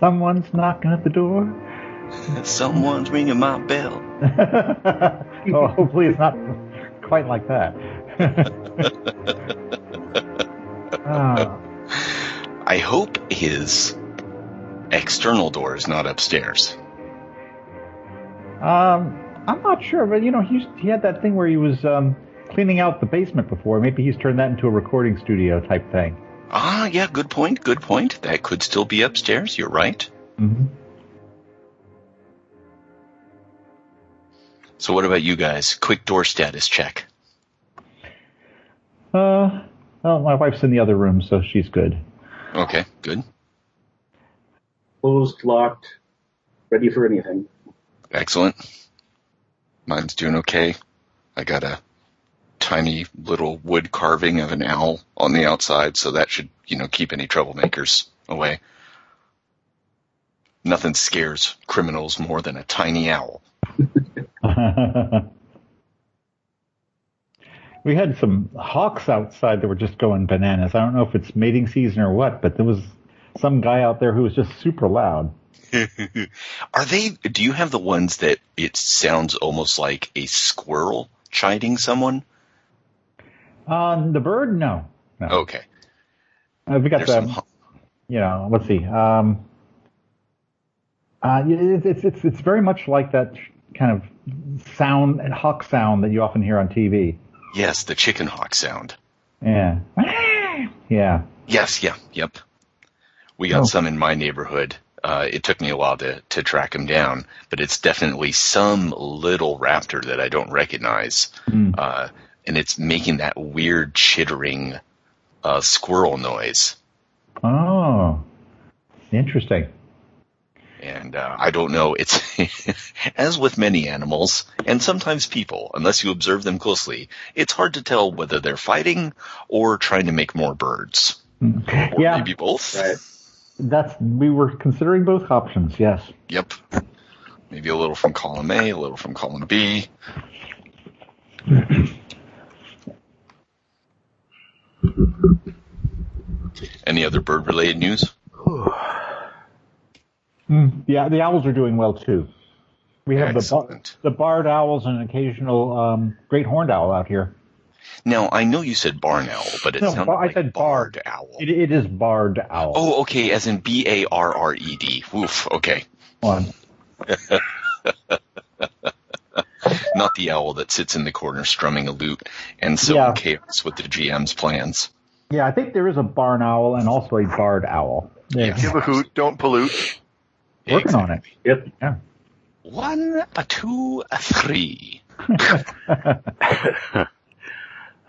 Someone's knocking at the door. Someone's ringing my bell. oh, hopefully it's not quite like that. Ah, I hope his external door is not upstairs. um, I'm not sure, but you know, he's, he had that thing where he was um, cleaning out the basement before. Maybe he's turned that into a recording studio type thing. Ah, yeah, good point, good point. That could still be upstairs, you're right. hmm So what about you guys? Quick door status check. Uh, well, my wife's in the other room, so she's good. Okay, good. Closed, locked, ready for anything. Excellent. Mine's doing okay. I got a tiny little wood carving of an owl on the outside, so that should, you know, keep any troublemakers away. Nothing scares criminals more than a tiny owl. we had some hawks outside that were just going bananas. I don't know if it's mating season or what, but there was some guy out there who was just super loud. Are they, do you have the ones that it sounds almost like a squirrel chiding someone? Um, the bird, no, no. Okay. Uh, we got There's the, some, you know, let's see. Um, uh, it, it's it's it's very much like that kind of sound, and hawk sound that you often hear on TV. yes, the chicken hawk sound. Yeah, yeah. Yes, yeah, yep. We got Oh. some in my neighborhood. Uh, it took me a while to, to track him down, but it's definitely some little raptor that I don't recognize. Mm. Uh, and it's making that weird chittering, uh, squirrel noise. Oh, interesting. And, uh, I don't know, it's, as with many animals, and sometimes people, unless you observe them closely, it's hard to tell whether they're fighting or trying to make more birds. Or Yeah, maybe both. Right. that's we were considering both options. Yes. Yep. Maybe a little from column A, a little from column B. Any other bird related news? Mm, yeah, the owls are doing well too. We have the Excellent. the barred owls and an occasional um, great horned owl out here. Now, I know you said barn owl, but it No, sounded I like said barred barred. owl. It, it is barred owl. Oh, okay, as in B A R R E D. Woof, okay. One. Not the owl that sits in the corner strumming a lute and so Yeah. chaos with the GM's plans. Yeah, I think there is a barn owl and also a barred owl. Yeah, Give a hoot, don't pollute. working on it. Yep. Yeah. One, a two, a three.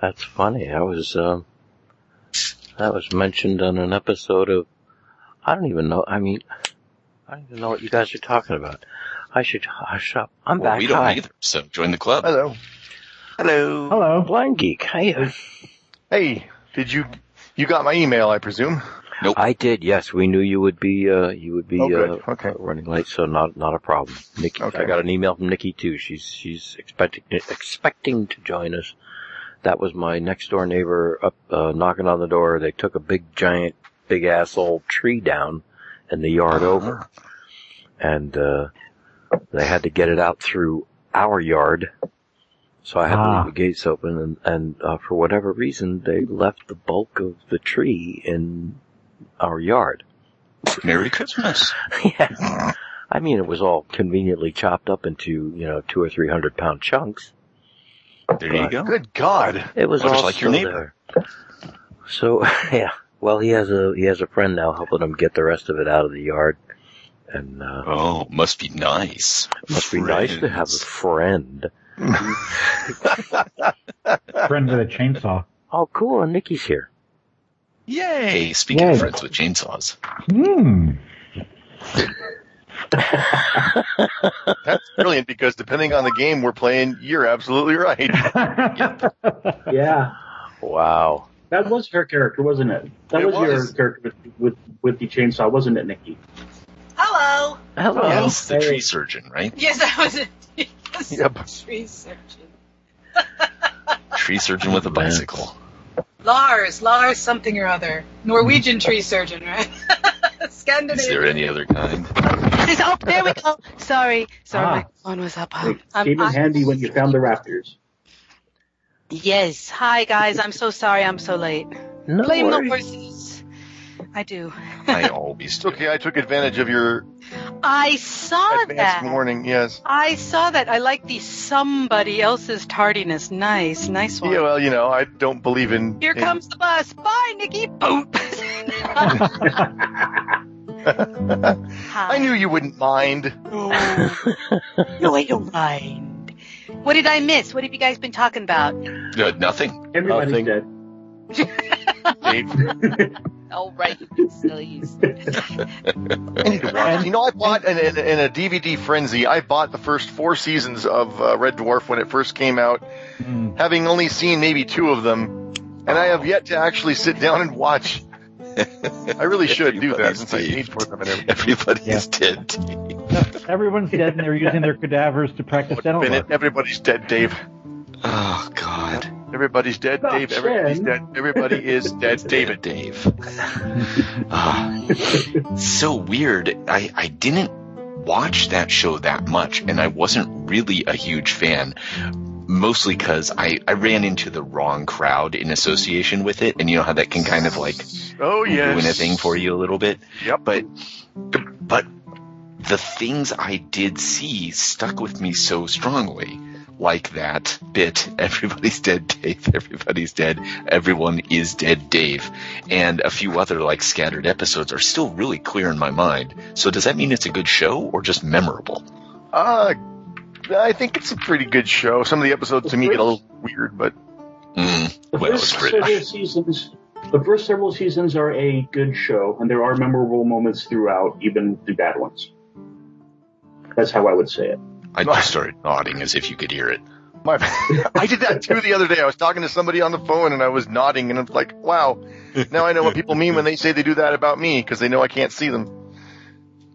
That's funny. That was um, that was mentioned on an episode of. I don't even know. I mean, I don't even know what you guys are talking about. I should hush up. I'm Well, back. we don't Hi. either, so join the club. Hello. Hello. Hello. Blind geek. Hey. Hey, did you, you got my email, I presume? Nope. I did. Yes, we knew you would be. Uh, you would be Oh, good. uh, Okay. uh, running late, so not not a problem. Nikki, Okay. I got an email from Nikki too. She's she's expecting expecting to join us. That was my next door neighbor up uh, knocking on the door. They took a big giant, big ass old tree down in the yard over, and uh, they had to get it out through our yard. So I had to Ah. leave the gates open, and, and uh, for whatever reason, they left the bulk of the tree in our yard. Merry Christmas. yeah. I mean, it was all conveniently chopped up into, you know, two or three hundred pound chunks. There you go. Good God. It was Well, all like your neighbor. there. So, yeah. Well, he has a, he has a friend now helping him get the rest of it out of the yard. And, uh, Oh, must be nice. must be nice to have a friend. Friend with a chainsaw. Oh, cool. And Nikki's here. Yay! Speaking Yay. of friends with chainsaws. Hmm. That's brilliant because depending on the game we're playing, you're absolutely right. Yeah, Wow. that was her character, wasn't it? That It was, your character with, with with the chainsaw, wasn't it, Nikki? Hello. Hello. Yes, the tree surgeon, right? Yes, that was it. Yes, Yep. Tree surgeon. Tree surgeon with a bicycle. Lars, Lars something or other. Norwegian tree surgeon, right? Is there any other kind? It's- oh, there we go. Sorry. Sorry, Ah. my phone was up. It Um, came in I- handy when you found the raptors. Yes. Hi, guys. I'm so sorry I'm so late. No Blame the worries. horses. I do. I always It's do. okay. I took advantage of your I saw that advanced warning. Yes. I saw that. I like the somebody else's tardiness. Nice, nice one. Yeah. Well, you know, I don't believe in. Here in- comes the bus. Bye, Nikki. Boop. I knew you wouldn't mind. No, I don't mind. What did I miss? What have you guys been talking about? Uh, nothing. Everybody's Nothing. dead. Dave. Oh, right. Sillies. I need to watch. You know, I bought in, in, in a DVD frenzy. I bought the first four seasons of uh, Red Dwarf when it first came out, Hmm. having only seen maybe two of them, and I have yet to actually sit down and watch. I really should do that Everybody's since I Dave. paid for them and everything. Everybody Yeah. is dead. Everyone's dead and they're using their cadavers to practice dental everybody's dead, Dave. Oh God. Everybody's dead, Stop, Dave. Everybody's dead. Everybody is dead, David. Dave. Ah, so weird. I, I didn't watch that show that much, and I wasn't really a huge fan. Mostly because I, I ran into the wrong crowd in association with it, and you know how that can kind of like Oh yes. ruin a thing for you a little bit. Yep. But but the things I did see stuck with me so strongly. Like that bit, everybody's dead, Dave, everybody's dead, everyone is dead, Dave. And a few other like scattered episodes are still really clear in my mind. So does that mean it's a good show or just memorable? Uh, I think it's a pretty good show. Some of the episodes to me get a little weird, but Mm, The well, first it's British. several seasons, the first several seasons are a good show, and there are memorable moments throughout, even the bad ones. That's how I would say it. I just started nodding as if you could hear it. my, I did that too the other day. I was talking to somebody on the phone and I was nodding and I'm like, wow, now I know what people mean when they say they do that about me because they know I can't see them.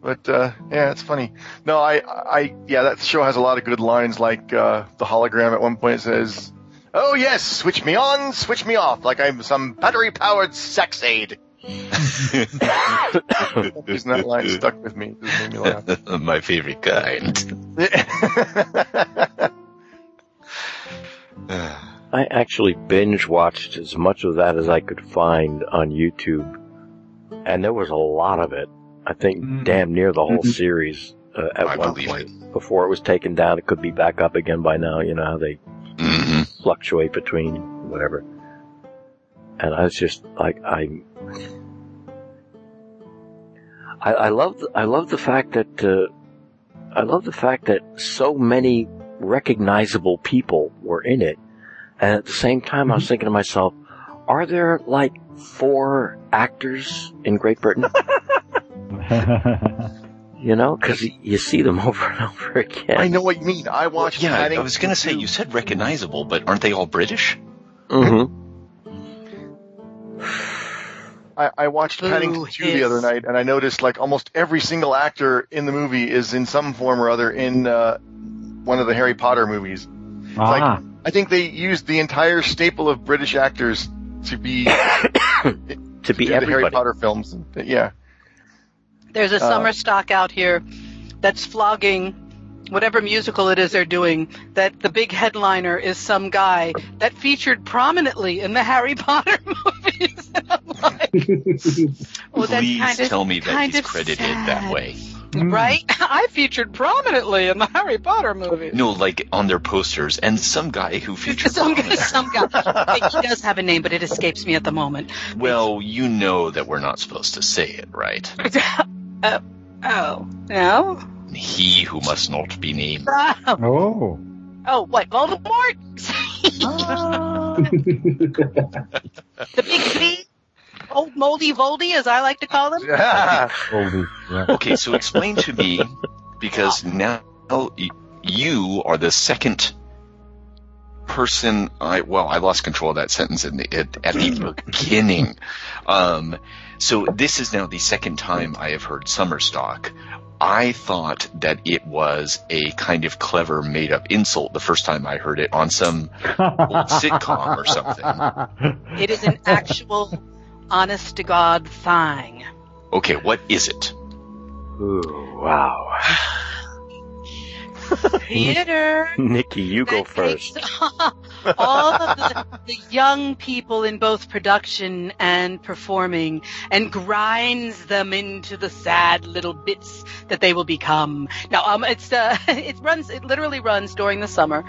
But, uh, yeah, it's funny. No, I, I, yeah, that show has a lot of good lines like, uh, the hologram at one point says, Oh yes, switch me on, switch me off, like I'm some battery powered sex aid. Isn't that line stuck with me? It made me laugh. My favorite kind. I actually binge watched as much of that as I could find on YouTube, and there was a lot of it. I think Mm. damn near the whole Mhm. series uh, at I one believe point. Before it was taken down, it could be back up again by now. You know how they hmm fluctuate between whatever. And I was just like, I, I, I love, I love the fact that, uh, I love the fact that so many recognizable people were in it. And at the same time, I was thinking to myself, are there like four actors in Great Britain? you know, cause you see them over and over again. I know what you mean. I watched. Yeah, I Paddington was gonna say, you said recognizable, but aren't they all British? Mm-hmm. I, I watched Blue Paddington 2 the other night, and I noticed like almost every single actor in the movie is in some form or other in uh, one of the Harry Potter movies. ah, I think they used the entire staple of British actors to be To do be the Harry. Potter films. Yeah, There's a Uh, summer stock out here that's flogging whatever musical it is they're doing. That the big headliner is some guy that featured prominently in the Harry Potter movies. And I'm like, well, that's Please kind of tell me that kind he's credited sad. that way. right? I featured prominently in the Harry Potter movies. No, like on their posters, and some guy who featured some guy, prominently. some guy. He does have a name, but it escapes me at the moment. Well, you know that we're not supposed to say it, right? uh, oh no. He who must not be named. Oh, oh, Oh, what Voldemort? the big B, old moldy Voldy, as I like to call them. Yeah. Okay, so explain to me, because now you are the second person. I well, I lost control of that sentence in the, at, at the beginning. Um, so this is now the second time I have heard Summerstock. I thought that it was a kind of clever made up insult the first time I heard it on some old sitcom or something. It is an actual, honest to God thing. Okay, what is it? Ooh, wow. Theater. Nikki, you go first. all of the, the young people in both production and performing and grinds them into the sad little bits that they will become. Now, um, it's, uh, it runs, it literally runs during the summer.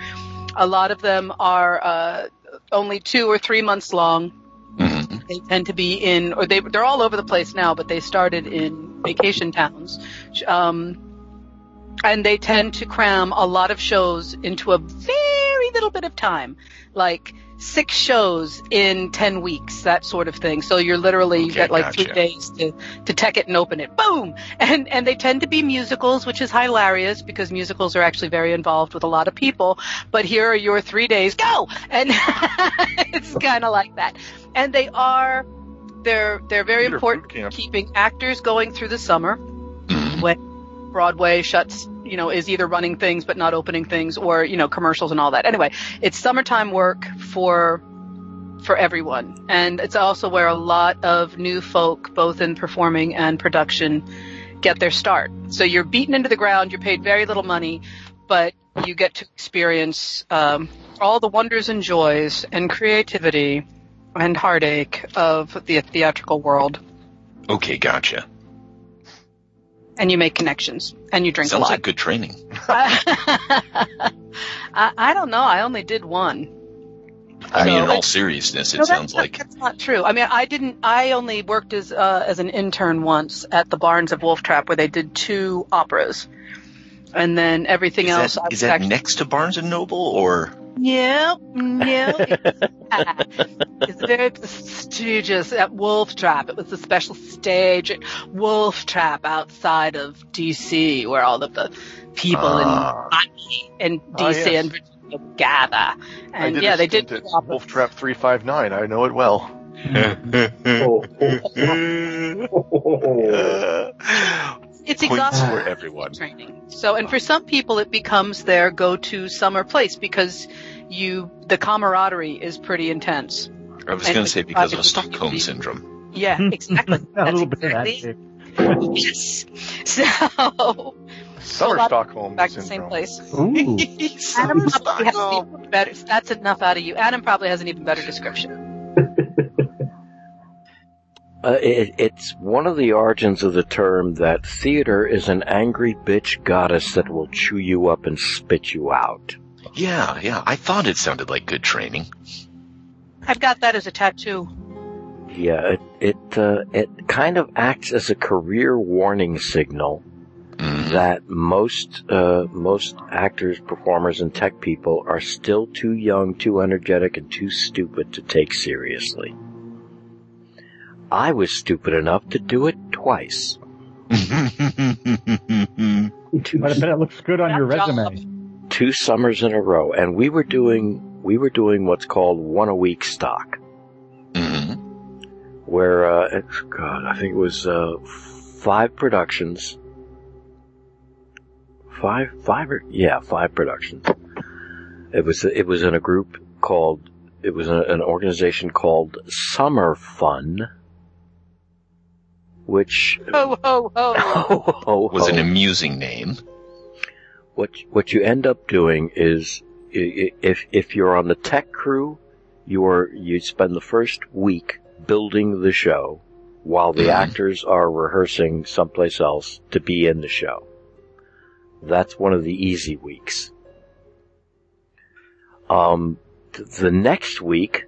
A lot of them are, uh, only two or three months long. Mhm. They tend to be in, or they, they're all over the place now, but they started in vacation towns. Um, and they tend to cram a lot of shows into a very little bit of time, like six shows in 10 weeks, that sort of thing. So you're literally, Okay, get like gotcha. three days to, to tech it and open it. Boom! And, and they tend to be musicals, which is hilarious because musicals are actually very involved with a lot of people. But here are your three days, go! And it's kind of like that. And they are, they're, they're very Peter important keeping actors going through the summer when Broadway shuts, you know, is either running things but not opening things or, you know, commercials and all that. Anyway, it's summertime work for for everyone. And it's also where a lot of new folk, both in performing and production, get their start. So you're beaten into the ground, you're paid very little money, but you get to experience um, all the wonders and joys and creativity and heartache of the theatrical world. Okay, gotcha. And you make connections and you drink a Sounds lot. like good training. I, I don't know. I only did one. I mean, in all seriousness, it No, sounds not- like that's not true. I mean, I didn't. I only worked as uh, as an intern once at the Barns of Wolf Trap, where they did two operas, and then everything is else. that, I is that actually, next to Barnes and Noble or? Yeah, yeah. it's very prestigious at Wolf Trap. It was a special stage at Wolf Trap outside of D.C., where all of the people Ah. in in Ah, D.C. yes. and Virginia gather. And yeah, they did. at. Wolf Trap 359. I know it well. It's Points exhausting. for everyone. training. So, and for some people, it becomes their go-to summer place because you, the camaraderie is pretty intense. I was going to say because of it's Stockholm probably- syndrome. Yeah, exactly. a That's little bit of that. Yes. So, Summer lot- Stockholm back to the syndrome. same place. Ooh. Adam probably has even better. That's enough out of you. Adam probably has an even better description. Uh, it, it's one of the origins of the term that theater is an angry bitch goddess that will chew you up and spit you out. Yeah, yeah. I thought it sounded like good training. I've got that as a tattoo. Yeah, it it uh, it kind of acts as a career warning signal Mhm. that most uh, most actors, performers, and tech people are still too young, too energetic, and too stupid to take seriously. I was stupid enough to do it twice. Two, But I bet it looks good on your resume. two summers in a row, and we were doing we were doing what's called one a week stock, Mhm. where uh, God, I think it was uh, five productions, five five or yeah five productions. It was it was in a group called it was a, an organization called Summer Fun, which Ho ho ho! Was an amusing name. what what you end up doing is i- i- if if you're on the tech crew, you are you spend the first week building the show while the Mhm. actors are rehearsing someplace else to be in the show. That's one of the easy weeks. Um, th- the next week,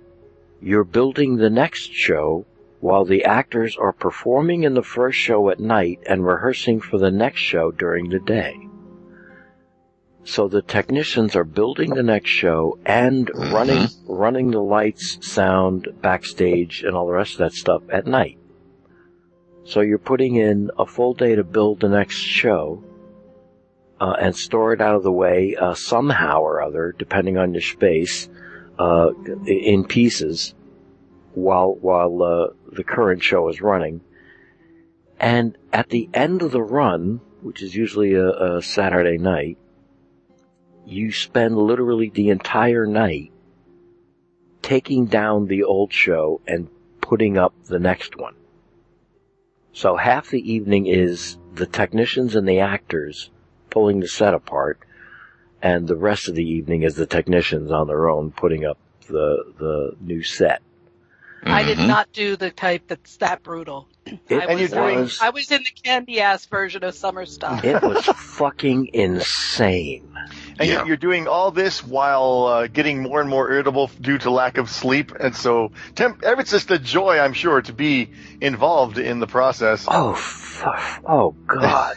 you're building the next show while the actors are performing in the first show at night and rehearsing for the next show during the day. So the technicians are building the next show and running running the lights, sound, backstage, and all the rest of that stuff at night. So you're putting in a full day to build the next show uh, and store it out of the way uh, somehow or other, depending on your space, uh, in pieces, while while uh, the current show is running. And at the end of the run, which is usually a, a Saturday night, you spend literally the entire night taking down the old show and putting up the next one. So half the evening is the technicians and the actors pulling the set apart, and the rest of the evening is the technicians on their own putting up the the new set. I did Mhm. not do the type that's that brutal. It I was, you're was, I was in the candy ass version of summer stuff. it was fucking insane. And Yeah. you're, you're doing all this while uh, getting more and more irritable due to lack of sleep, and so temp- it's just a joy, I'm sure, to be involved in the process. Oh, fuck. oh god.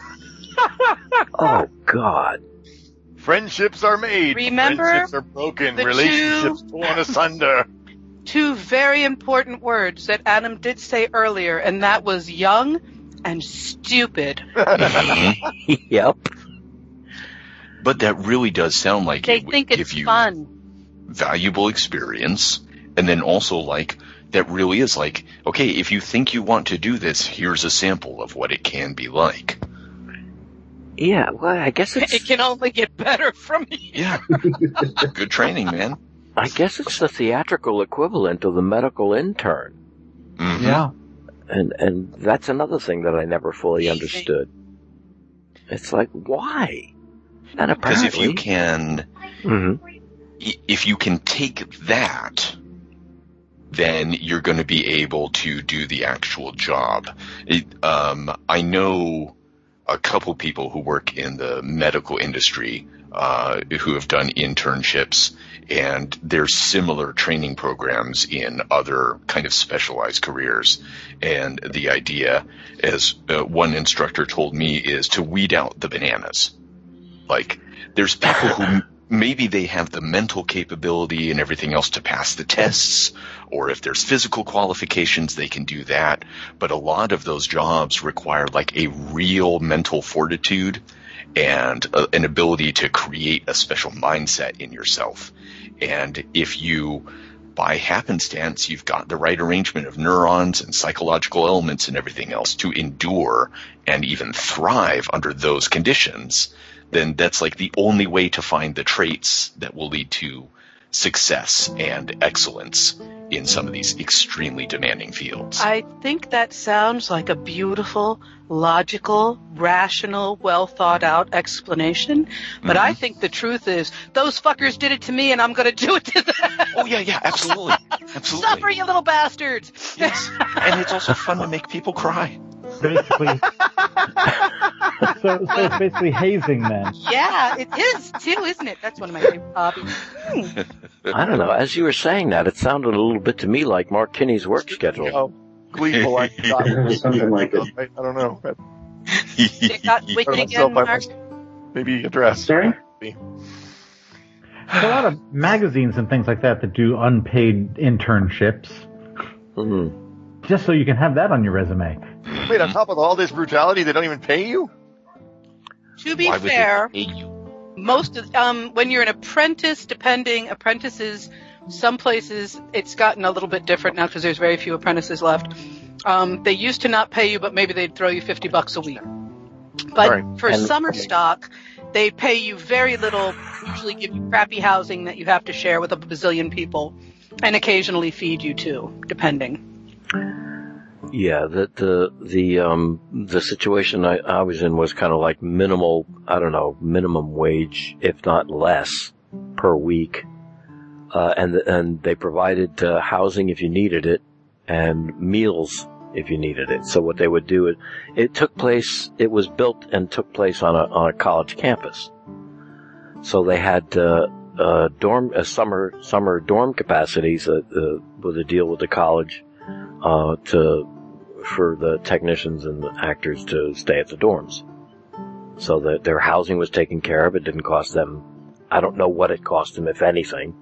oh god. Friendships are made. Remember Friendships are broken. the Relationships torn asunder. Two very important words that Adam did say earlier, and that was young and stupid. Mhm. yep. But that really does sound like They it would think give it's you fun. valuable experience, and then also like that really is like, okay, if you think you want to do this, here's a sample of what it can be like. Yeah, well, I guess It can only get better from here. Yeah, good training, man. I guess it's the theatrical equivalent of the medical intern. Mhm. Yeah. And and that's another thing that I never fully understood. It's like why? And Because if you can, Mhm. i- if you can take that, then you're going to be able to do the actual job. It, um, I know a couple people who work in the medical industry uh, who have done internships, and there's similar training programs in other kind of specialized careers. And the idea, as uh, one instructor told me, is to weed out the bananas. Like, there's people who maybe they have the mental capability and everything else to pass the tests, or if there's physical qualifications, they can do that. But a lot of those jobs require like a real mental fortitude and uh, an ability to create a special mindset in yourself. And if you, by happenstance, you've got the right arrangement of neurons and psychological elements and everything else to endure and even thrive under those conditions, then that's like the only way to find the traits that will lead to success and excellence in some of these extremely demanding fields. I think that sounds like a beautiful, logical, rational, well thought out explanation. But I mm-hmm. think the truth is, those fuckers did it to me and I'm gonna do it to them. oh yeah, yeah, absolutely, absolutely. Suffer, you little bastards! Yes, and it's also fun to make people cry. Basically. so, so it's basically hazing then. yeah, it is too, isn't it? That's one of my favorite hobbies. I don't know. As you were saying that, it sounded a little bit to me like Mark Kinney's work schedule. Gleeful. I, thought- Something like it. I, I don't know. It got I wicked myself, again, Mark. maybe address. Sorry? There's a lot of magazines and things like that that do unpaid internships, Mhm. just so you can have that on your resume. Wait, on top of all this brutality, they don't even pay you? To be Why would they fair, pay you? most of um when you're an apprentice depending apprentices some places it's gotten a little bit different now because there's very few apprentices left um they used to not pay you but maybe they'd throw you 50 bucks a week but Right. for And- summer stock they pay you very little usually give you crappy housing that you have to share with a bazillion people and occasionally feed you too depending Yeah, the the the um the situation I, I was in was kind of like minimal. I don't know, minimum wage, if not less, per week. Uh, and and they provided uh, housing if you needed it, and meals if you needed it. So what they would do it it took place. It was built and took place on a on a college campus. So they had uh, uh, dorm uh, summer summer dorm capacities uh, uh, with a deal with the college uh, to for the technicians and the actors to stay at the dorms. so that their housing was taken care of. It didn't cost them. I don't know what it cost them, if anything.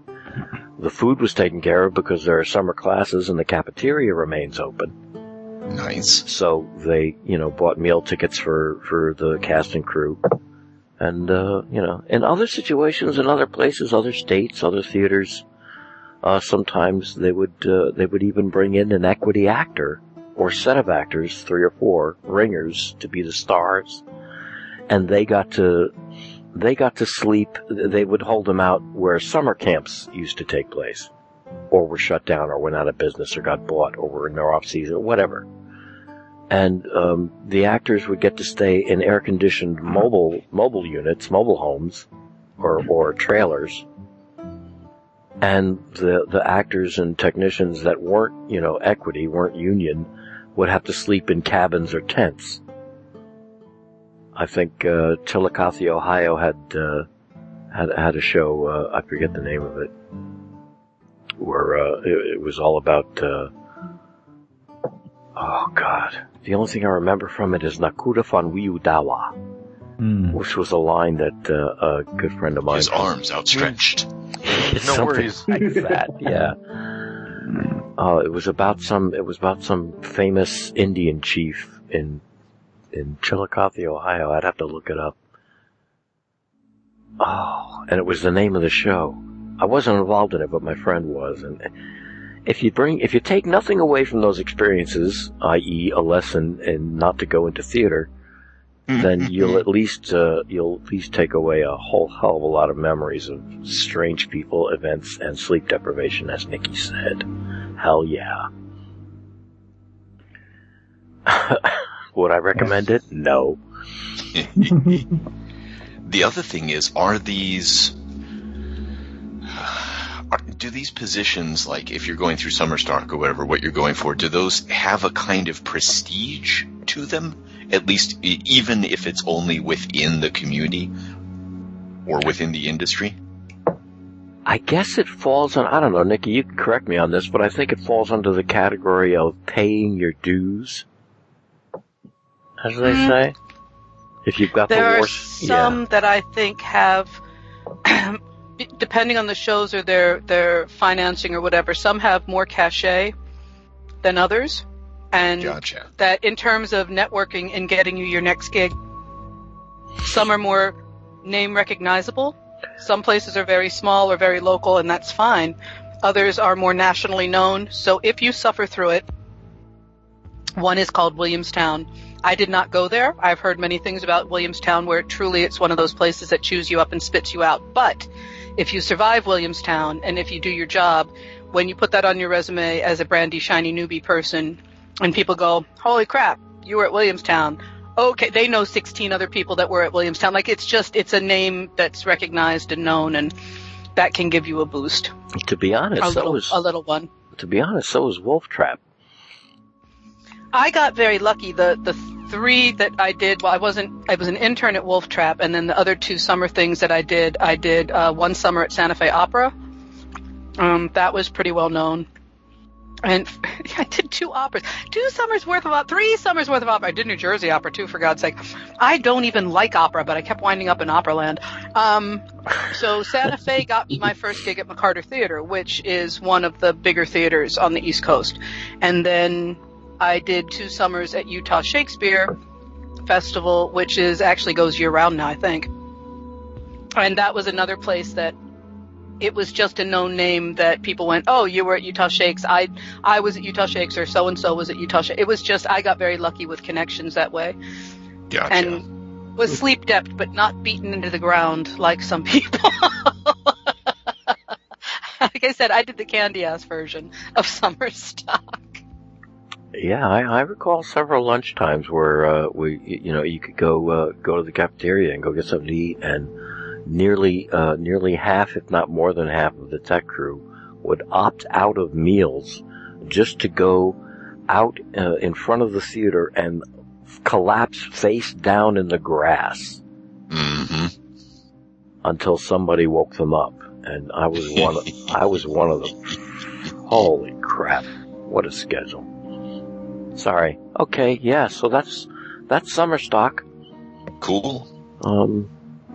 The food was taken care of because there are summer classes and the cafeteria remains open. Nice. So they, you know, bought meal tickets for, for the cast and crew. And, uh, you know, in other situations, in other places, other states, other theaters, uh, sometimes they would, uh, they would even bring in an equity actor or set of actors, three or four ringers to be the stars. And they got to, they got to sleep, they would hold them out where summer camps used to take place. Or were shut down or went out of business or got bought or were in their off season or whatever and um, the actors would get to stay in air-conditioned mobile mobile units, mobile homes, or or trailers. And the the actors and technicians that weren't you know equity, weren't union, would have to sleep in cabins or tents. I think uh, Chillicothe, Ohio, had uh, had had a show. Uh, I forget the name of it, where uh, it, it was all about. Uh, oh God, the only thing I remember from it is Nakuda von Dawa, Hmm. which was a line that uh, a good friend of mine. His arms outstretched. No worries. like that. Yeah. Uh, it was about some. It was about some famous Indian chief in in Chillicothe, Ohio. I'd have to look it up. Oh, and it was the name of the show. I wasn't involved in it, but my friend was. And if you bring, if you take nothing away from those experiences, i.e., a lesson in not to go into theater, then you'll at least uh, you'll at least take away a whole hell of a lot of memories of strange people, events, and sleep deprivation, as Nikki said. Hell yeah. Would I recommend it? No. The other thing is, are these are, do these positions like if you're going through summer stock or whatever, what you're going for, do those have a kind of prestige to them? At least, even if it's only within the community or within the industry. I guess it falls on, I don't know, Nikki, you can correct me on this, but I think it falls under the category of paying your dues. As they Mm. say. If you've got the worst, There the are war, some that I think have, depending on the shows or their their financing or whatever, some have more cachet than others, and Gotcha. that in terms of networking and getting you your next gig, some are more name recognizable. Some places are very small or very local, and that's fine. Others are more nationally known. So if you suffer through it, one is called Williamstown. I did not go there. I've heard many things about Williamstown where truly it's one of those places that chews you up and spits you out. But if you survive Williamstown and if you do your job, when you put that on your resume as a brandy shiny newbie person and people go, holy crap, you were at Williamstown. Okay, they know 16 other people that were at Williamstown. Like it's just, it's a name that's recognized and known and that can give you a boost. to be honest, A so little, was, a little one. to be honest, so was Wolf Trap. I got very lucky. The the three that I did, well, I wasn't. I was an intern at Wolf Trap, and then the other two summer things that I did, I did uh, one summer at Santa Fe Opera. Um, that was pretty well known. And I did two operas, two summers worth of opera, three summers worth of opera. I did New Jersey opera too, for God's sake. I don't even like opera, but I kept winding up in Operaland. Um, so Santa Fe got me my first gig at McCarter Theater, which is one of the bigger theaters on the East Coast. And then I did two summers at Utah Shakespeare Festival, which is actually goes year round now, I think. And that was another place that it was just a known name that people went, "Oh, you were at Utah Shakes. I I was at Utah Shakes, or so and so was at Utah Shakes." It was just I got very lucky with connections that way, Gotcha. and was sleep deprived, but not beaten into the ground like some people. like I said, I did the candy ass version of summer stock. Yeah, I, I recall several lunch times where uh, we, you know, you could go uh, go to the cafeteria and go get something to eat, and nearly uh, nearly half, if not more than half, of the tech crew would opt out of meals just to go out uh, in front of the theater and collapse face down in the grass hmm until somebody woke them up. And I was one. Of, I was one of them. Holy crap! What a schedule. Sorry. Okay. Yeah. So that's that's summer stock. Cool. Um,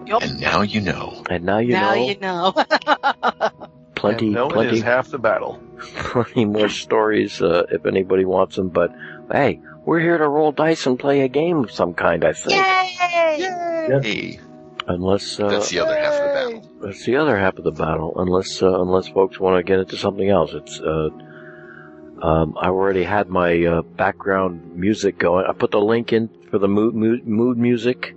And now you know. and now you now know Now you know. plenty, and knowing plenty, is half the battle. plenty more stories uh, if anybody wants them. But hey, we're here to roll dice and play a game of some kind. I think, Yay! Hey, unless uh, that's the other half of the battle. That's the other half of the battle, unless uh, unless folks want to get into something else. It's uh, um, I already had my uh, background music going. I put the link in for the mood mood, mood music.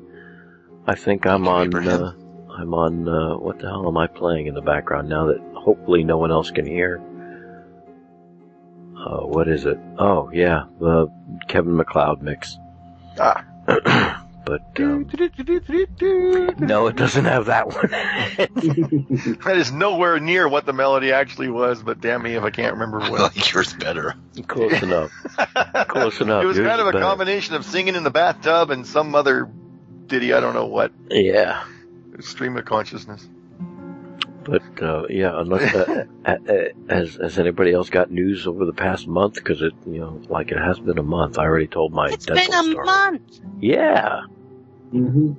I think I'm on. Uh, I'm on. Uh, what the hell am I playing in the background now that hopefully no one else can hear? Uh, what is it? Oh yeah, the Kevin MacLeod mix. Ah. but um, no, it doesn't have that one. That is nowhere near what the melody actually was, but damn me if I can't remember what. like yours better. Close enough. Close enough. It was Yours kind of a better. combination of singing in the bathtub and some other ditty, I don't know what, Yeah, stream of consciousness. but uh, yeah, unless uh, has has anybody else got news over the past month? Because it you know like it has been a month. I already told my It's dental been a story. month. Yeah. Hmm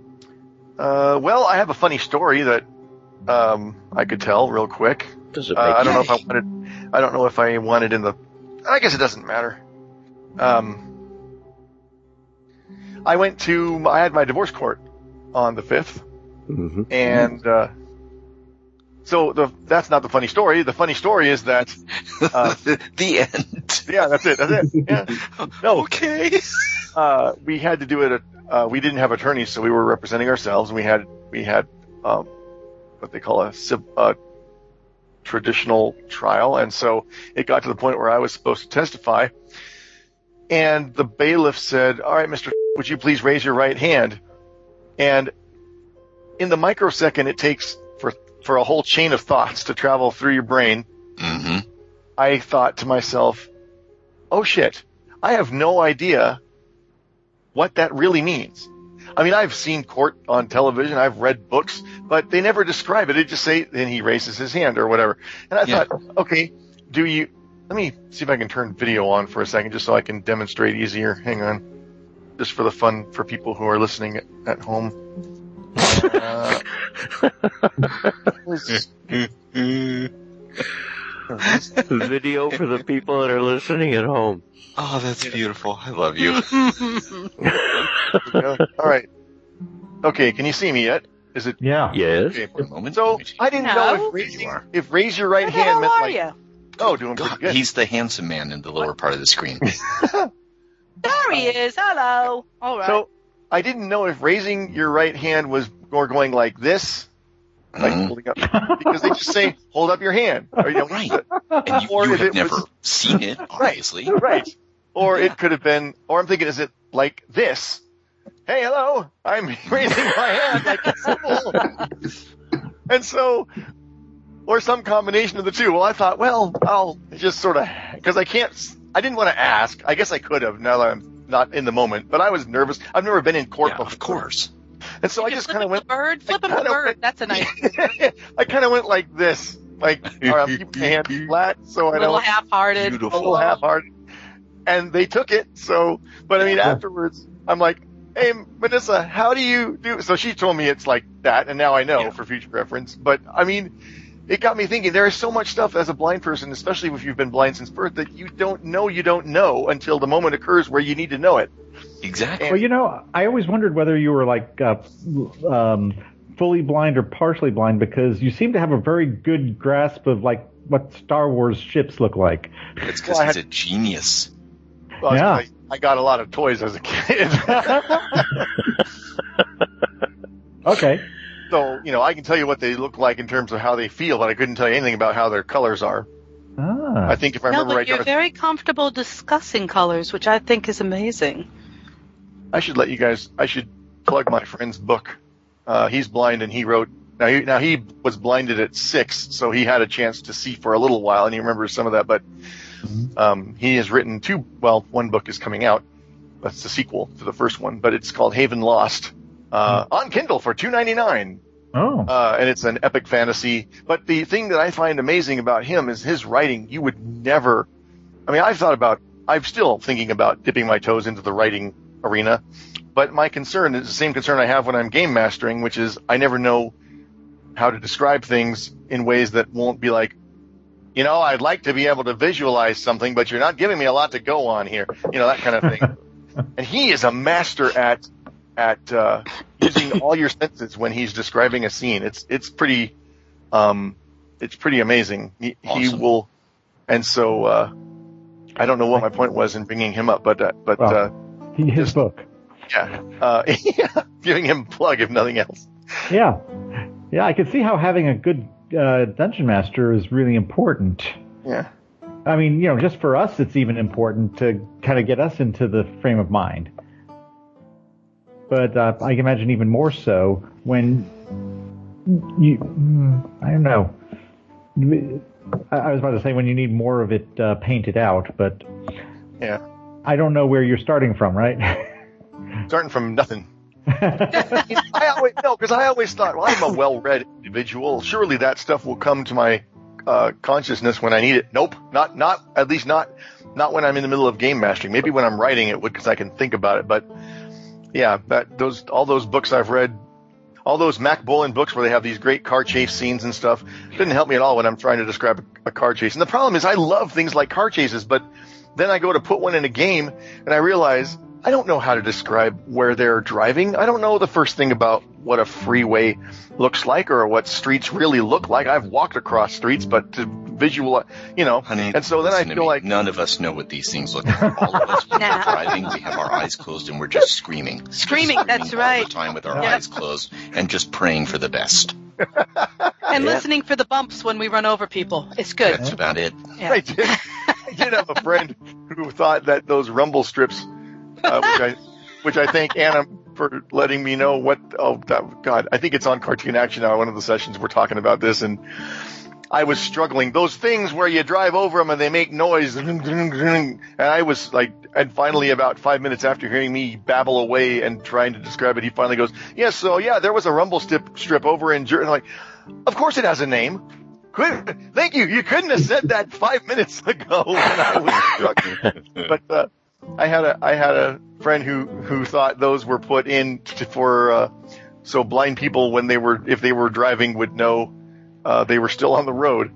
Uh, well, I have a funny story that um, I could tell real quick. Does it Uh, I don't know if I wanted. I don't know if I wanted in the. I guess it doesn't matter. Um, I went to. I had my divorce court on the fifth, Mhm. and uh, so the that's not the funny story. The funny story is that. Uh, the end. yeah, that's it. That's it. Yeah. No, Okay. uh, we had to do it. Uh, we didn't have attorneys, so we were representing ourselves. And we had we had um, what they call a civ- uh, traditional trial, and so it got to the point where I was supposed to testify, and the bailiff said, "All right, Mister, would you please raise your right hand?" And in the microsecond it takes for for a whole chain of thoughts to travel through your brain, hmm I thought to myself, oh shit, I have no idea what that really means. I mean, I've seen court on television, I've read books, but they never describe it. They just say, then he raises his hand or whatever. And I Yeah. thought, okay, do you, let me see if I can turn video on for a second just so I can demonstrate easier. Hang on. Just for the fun for people who are listening at, at home. Uh, was- Video for the people that are listening at home. Oh, that's beautiful. I love you. Yeah. All right. Okay, can you see me yet? Is it Yeah. Yes. okay? For a moment. So I didn't know No. if raising, There you are. if raise your right Where the hand hell meant are like you? oh doing pretty God, good. he's the handsome man in the lower part of the screen. There he is. Hello. All right. So I didn't know if raising your right hand was or going like this, like Mhm. holding up, because they just say hold up your hand, or, you know, Right. And you, Or you if have it never was- seen it, obviously. right. Or it could have been, or I'm thinking, is it like this? Hey, hello, I'm raising my hand like a symbol. and so, or some combination of the two. Well, I thought, well, I'll just sort of, because I can't, I didn't want to ask. I guess I could have now that I'm not in the moment, but I was nervous. I've never been in court Yeah, before. of course. And so I just kind of went, bird. Flip him a bird. went- That's a nice I kind of went like this. Like, all right, I'm keeping my hand flat so I don't Little half-hearted. a Beautiful. little half-hearted. And they took it. So, but I mean, afterwards, I'm like, "Hey, Vanessa, how do you do?" So she told me it's like that, and now I know Yeah. for future reference. But I mean, it got me thinking. There is so much stuff as a blind person, especially if you've been blind since birth, that you don't know you don't know until the moment occurs where you need to know it. Exactly. Well, you know, I always wondered whether you were like uh, um, fully blind or partially blind because you seem to have a very good grasp of like what Star Wars ships look like. It's because Well, I he's had- a genius. Well, Yeah. I, I got a lot of toys as a kid. Okay. So, you know, I can tell you what they look like in terms of how they feel, but I couldn't tell you anything about how their colors are. Ah. I think if I No, remember but right, you're Darth- very comfortable discussing colors, which I think is amazing. I should let you guys, I should plug my friend's book. Uh, he's blind and he wrote, now he, now he was blinded at six, so he had a chance to see for a little while and he remembers some of that, but, um, he has written two, well, one book is coming out. That's the sequel to the first one, but it's called Haven Lost, uh, on Kindle for two ninety nine. oh. uh, and it's an epic fantasy. But the thing that I find amazing about him is his writing. You would never. I mean, I've thought about. I'm still thinking about dipping my toes into the writing arena, But my concern is the same concern I have when I'm game mastering, which is I never know how to describe things in ways that won't be like, you know, I'd like to be able to visualize something, but you're not giving me a lot to go on here. You know, that kind of thing. and he is a master at at uh, using all your senses when he's describing a scene. It's it's pretty um, it's pretty amazing. He, he will, and so uh, I don't know what my point was in bringing him up, but uh, but Well- uh, He- His book. yeah, uh, yeah, giving him plug if nothing else. Yeah. Yeah, I can see how having a good uh, dungeon master is really important. Yeah, I mean, you know, just for us, it's even important to kind of get us into the frame of mind. But uh, I can imagine even more so when you, mm, I don't know. I, I was about to say when you need more of it uh, painted out, but yeah. I don't know where you're starting from, right? Starting from nothing. I always no, because I always thought, well, I'm a well-read individual. Surely that stuff will come to my uh, consciousness when I need it. Nope, not not at least not not when I'm in the middle of game mastering. Maybe when I'm writing it would, because I can think about it. But yeah, that those all those books I've read, all those Mac books where they have these great car chase scenes and stuff, didn't help me at all when I'm trying to describe a, a car chase. And the problem is, I love things like car chases, but then I go to put one in a game and I realize I don't know how to describe where they're driving. I don't know the first thing about what a freeway looks like or what streets really look like. I've walked across streets, but to visualize, you know, Honey, and so then I feel me. like none of us know what these things look like. All of us, when we're driving, we have our eyes closed and we're just screaming. Just Screaming, that's all right. the time with our Yeah. eyes closed and just praying for the best. And Yeah. listening for the bumps when we run over people. It's good. That's about it. Yeah. I did, I did have a friend who thought that those rumble strips, uh, which I, which I thank Anna for letting me know what. Oh that, God, I think it's on Cartoon Action now. One of the sessions we're talking about this, and I was struggling. Those things where you drive over them and they make noise, and I was like, and finally, about five minutes after hearing me babble away and trying to describe it, he finally goes, "Yes, so yeah, there was a rumble strip strip over in Jer-" and like, of course it has a name." Thank you. You couldn't have said that five minutes ago when I was struggling. but uh, I had a I had a friend who who thought those were put in to, for uh, so blind people when they were if they were driving would know uh, they were still on the road.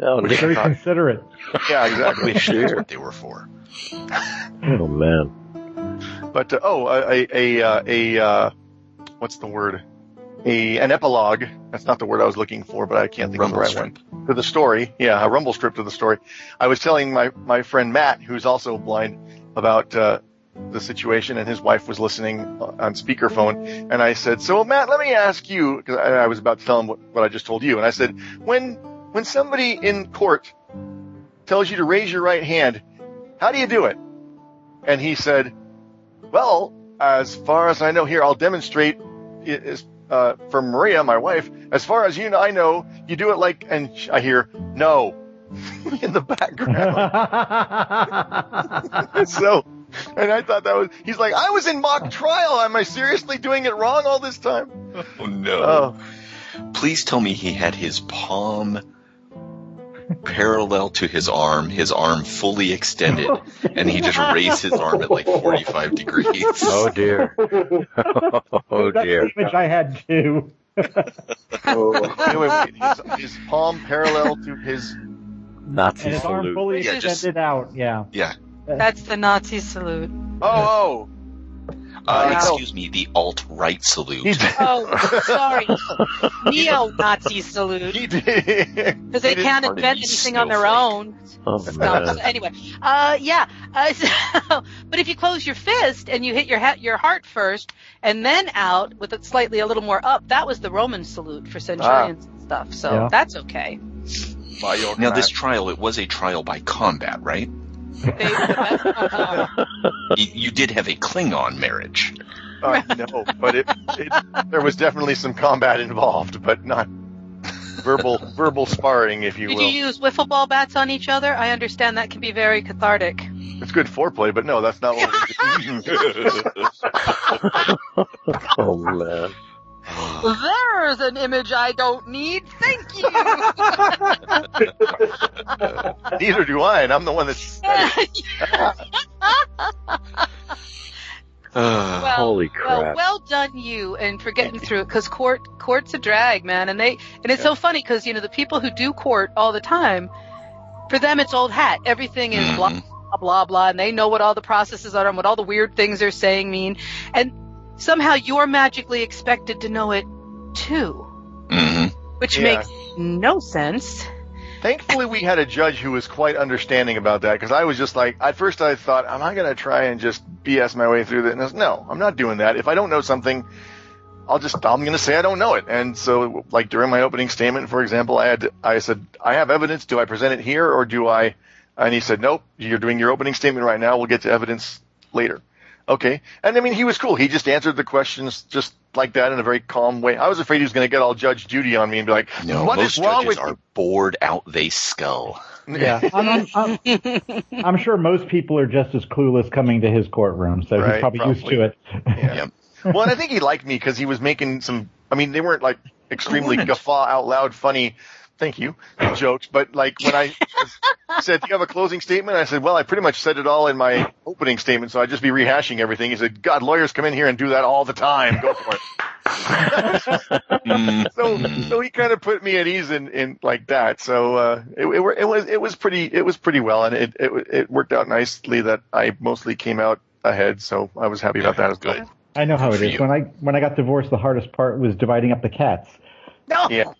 Oh, Wish Very dear. considerate. Yeah, exactly. Wish that's what they were for. oh man. But uh, oh, a a a, uh, a uh, what's the word? A an epilogue. That's not the word I was looking for, but I can't think Rumble of the right strip. one. To the story, yeah, a rumble strip to the story. I was telling my my friend Matt, who's also blind, about uh, the situation, and his wife was listening on speakerphone, and I said, "So Matt, let me ask you," because I, I was about to tell him what, what I just told you, and I said, "When when somebody in court tells you to raise your right hand, how do you do it?" And he said, well, as far as I know here, I'll demonstrate it is, uh, for Maria, my wife. As far as you know, I know, you do it like, and I hear, no, in the background. so, and I thought that was, he's like, I was in mock trial. Am I seriously doing it wrong all this time? Oh no. Oh, Please tell me he had his palm parallel to his arm, his arm fully extended, and he just raised his arm at like 45 degrees. Oh dear. Oh That's dear. the image I had too. Oh. wait, wait, wait. His, his palm parallel to his, Nazi And his arm salute. fully Yeah, just- extended out. Yeah. Yeah. Uh, That's the Nazi salute. Oh, oh, Uh, Wow. excuse me, the alt-right oh, salute. Oh, sorry. Neo-Nazi salute. Because they can't invent anything on their own. Oh So, man. anyway, uh, yeah. Uh, so, but if you close your fist and you hit your ha- your heart first and then out with it slightly a little more up, that was the Roman salute for centurions and stuff. So Yeah. that's okay. By your Now, this trial, it was a trial by combat, right? They, You, you did have a Klingon marriage. Uh, no, but it, it, there was definitely some combat involved, but not verbal verbal sparring, if you did will. you use wiffle ball bats on each other? I understand that can be very cathartic. It's good foreplay, but no, that's not what we did. Oh man. There's an image I don't need. Thank you. Neither do I, and I'm the one that's. Uh, Well, Holy Well, crap. well done you, and for getting through it. Because court, court's a drag, man, and they, and it's so funny because you know the people who do court all the time, for them it's old hat. Everything is blah Mhm. blah blah blah, and they know what all the processes are and what all the weird things they're saying mean, and somehow you're magically expected to know it too, hmm which Yeah. makes no sense. Thankfully, we had a judge who was quite understanding about that because I was just like, at first I thought, am I going to try and just BS my way through this? And I was, no, I'm not doing that. If I don't know something, I'll just, I'm going to say I don't know it. And so, like during my opening statement, for example, I had, I said, I have evidence. Do I present it here or do I? And he said, nope, you're doing your opening statement right now. We'll get to evidence later. Okay. And I mean, he was cool. He just answered the questions just like that in a very calm way. I was afraid he was going to get all Judge Judy on me and be like, No, what most is wrong judges with are bored out they skull. Yeah, I'm, I'm, I'm, I'm sure most people are just as clueless coming to his courtroom, so Right, he's probably, used to it. Yeah. Yep. well, and I think he liked me because he was making some. I mean, they weren't like extremely guffaw out loud funny. Thank you, jokes. But like when I said, "Do you have a closing statement?" I said, "Well, I pretty much said it all in my opening statement, so I'd just be rehashing everything." He said, "God, lawyers come in here and do that all the time. Go for it." So, so he kind of put me at ease in, in like that. So uh, it, it, it was it was pretty it was pretty well, and it, it it worked out nicely that I mostly came out ahead. So I was happy about that as well. Good. I know how Good it for is. you. When I when I got divorced, the hardest part was dividing up the cats. No, Yeah.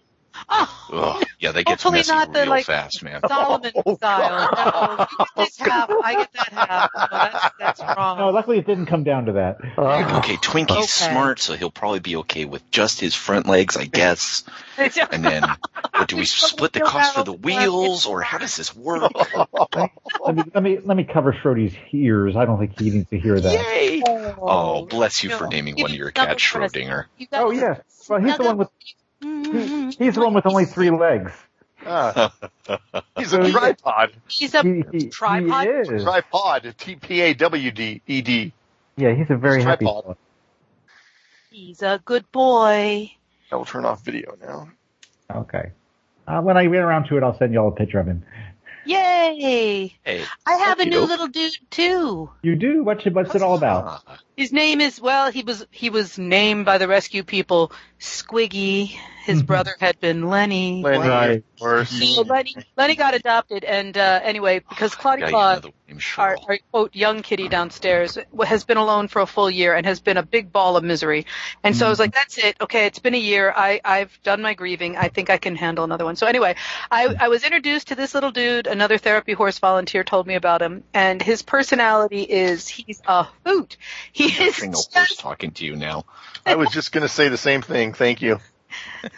Oh, Ugh, yeah, they get Hopefully messy not the, real like- fast, man. Solomon Oh, style. No, you get this half, I get that half. No, that's that's wrong. No, luckily it didn't come down to that. Uh, okay, Twinkie's Okay. smart, so he'll probably be okay with just his front legs, I guess. And then, what, do we split the cost for the wheels, or how does this work? Let me let me let me cover Schrody's ears. I don't think he needs to hear that. Yay! Oh, oh bless you for naming You one of your cats press. Schrodinger. Oh yeah. Well, he's the one with Mhm. he's the one with only three legs. Ah. He's a tripod. He's a He, he, tripod. He is. Tripod. T P A W D E D. Yeah, he's a very He's happy. tripod. fellow. He's a good boy. I will turn off video now. Okay. Uh, when I get around to it, I'll send you all a picture of him. Yay! Hey, I have a new Okey-doke. little dude too. You do? What's it, what's it all about? Ah, His name is well, he was he was named by the rescue people Squiggy. His Mhm. brother had been Lenny. Lenny, Right. of course. So Lenny, Lenny got adopted, and uh, anyway, because Claudia yeah, you Claus, know the name our, our quote young kitty downstairs has been alone for a full year and has been a big ball of misery. And so I was like, that's it. Okay, it's been a year. I I've done my grieving. I think I can handle another one. So anyway, I I was introduced to this little dude. Another therapy horse volunteer told me about him, and his personality is he's a hoot. He is Hearing a horse talking to you now. I was just going to say the same thing. Thank you.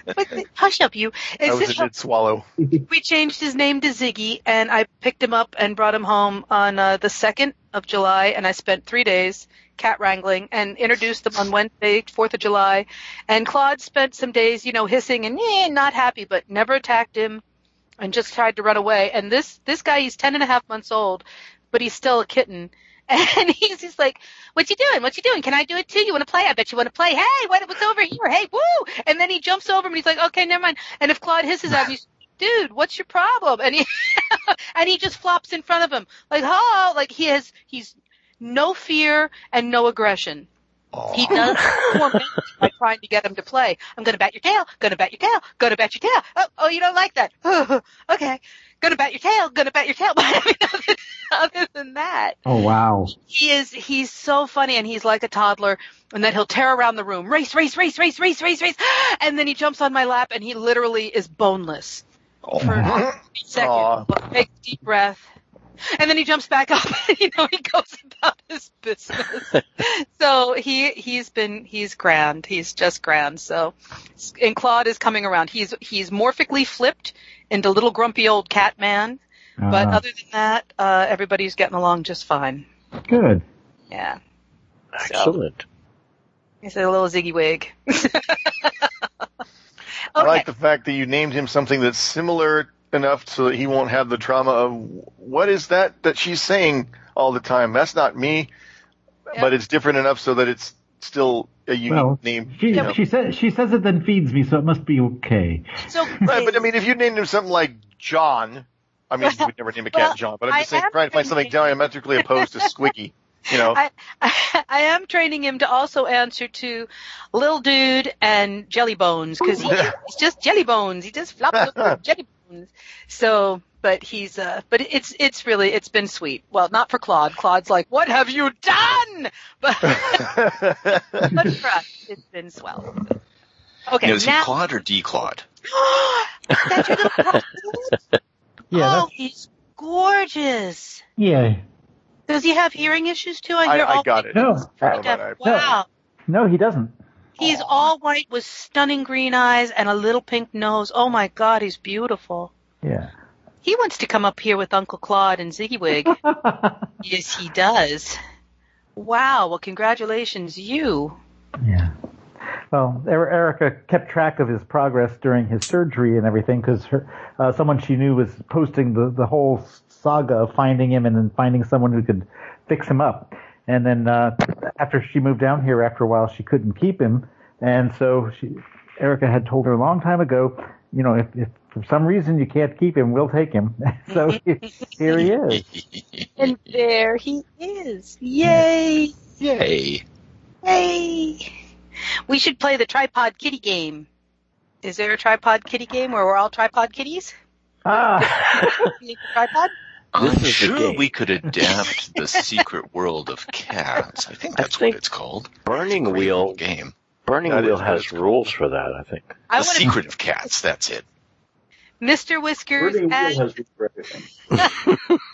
but hush up, you. That It's was a good swallow. we changed his name to Ziggy, and I picked him up and brought him home on uh, the second of July, and I spent three days cat wrangling and introduced him on Wednesday, Fourth of July, and Claude spent some days, you know, hissing and eh, not happy, but never attacked him, and just tried to run away. And this this guy, he's ten and a half months old, but he's still a kitten. And he's just like, "What you doing? What you doing? Can I do it too? You want to play? I bet you want to play. Hey, what, what's over here? Hey, woo!" And then he jumps over him and he's like, "Okay, never mind." And if Claude hisses at him, he's, "Dude, what's your problem?" And he and he just flops in front of him like, "Oh!" Like he has he's no fear and no aggression. He does torment by trying to get him to play. I'm gonna bat your tail, gonna bat your tail, gonna bat your tail. Oh, oh, you don't like that? okay, gonna bat your tail, gonna bat your tail. But I mean, other, other than that, Oh wow. he is he's so funny and he's like a toddler and then he'll tear around the room race race race race race race race and then he jumps on my lap and he literally is boneless Oh, for a second Aw. takes a deep breath and then he jumps back up you know he goes about his business so he he's been he's grand he's just grand so and claude is coming around he's he's morphically flipped into little grumpy old cat man but Uh, other than that uh everybody's getting along just fine good. yeah Excellent. He's a little Ziggy Wig. okay. I like the fact that you named him something that's similar enough so that he won't have the trauma of what is that that she's saying all the time. That's not me, Yeah. but it's different enough so that it's still a unique Well, name. She you know. she says she says it then feeds me, so it must be okay. so, Right, but I mean, if you named him something like John, I mean, you would never name a cat Well, John, but I'm just I saying, trying to find something diametrically opposed to Squiggy. You know, I, I, I am training him to also answer to Lil Dude and Jelly Bones because he, he's just Jelly Bones. He just flops over Jelly Bones. So, but he's uh, but it's it's really it's been sweet. Well, not for Claude. Claude's like, what have you done? But but for us, it's been swell. Okay, Now, is he Claude or D-Claude? that's your little Claude? Yeah, oh, he's gorgeous. Yeah. Does he have hearing issues too? I I, hear I all got it. No. Sorry about that. Wow. No, he doesn't. He's all white with stunning green eyes and a little pink nose. Oh my god, he's beautiful. Yeah. He wants to come up here with Uncle Claude and Ziggy Wig. yes, he does. Wow, well congratulations, you. Yeah. Well, Er- Erica kept track of his progress during his surgery and everything because uh, someone she knew was posting the, the whole saga of finding him and then finding someone who could fix him up. And then uh, after she moved down here, after a while, she couldn't keep him, and so she, Erica had told her a long time ago, you know, if, if for some reason you can't keep him, we'll take him. so here he is. And there he is. Yay! Yay. Yay! We should play the tripod kitty game. Is there a tripod kitty game where we're all tripod kitties? Ah, tripod? I'm This is the sure we could adapt the secret world of cats. I think I that's think what it's called. Burning Great Wheel, game. Burning That Wheel has rules for that. I think. I The secret of cats. That's it. Mr. Whiskers Burning Wheel has room for everything.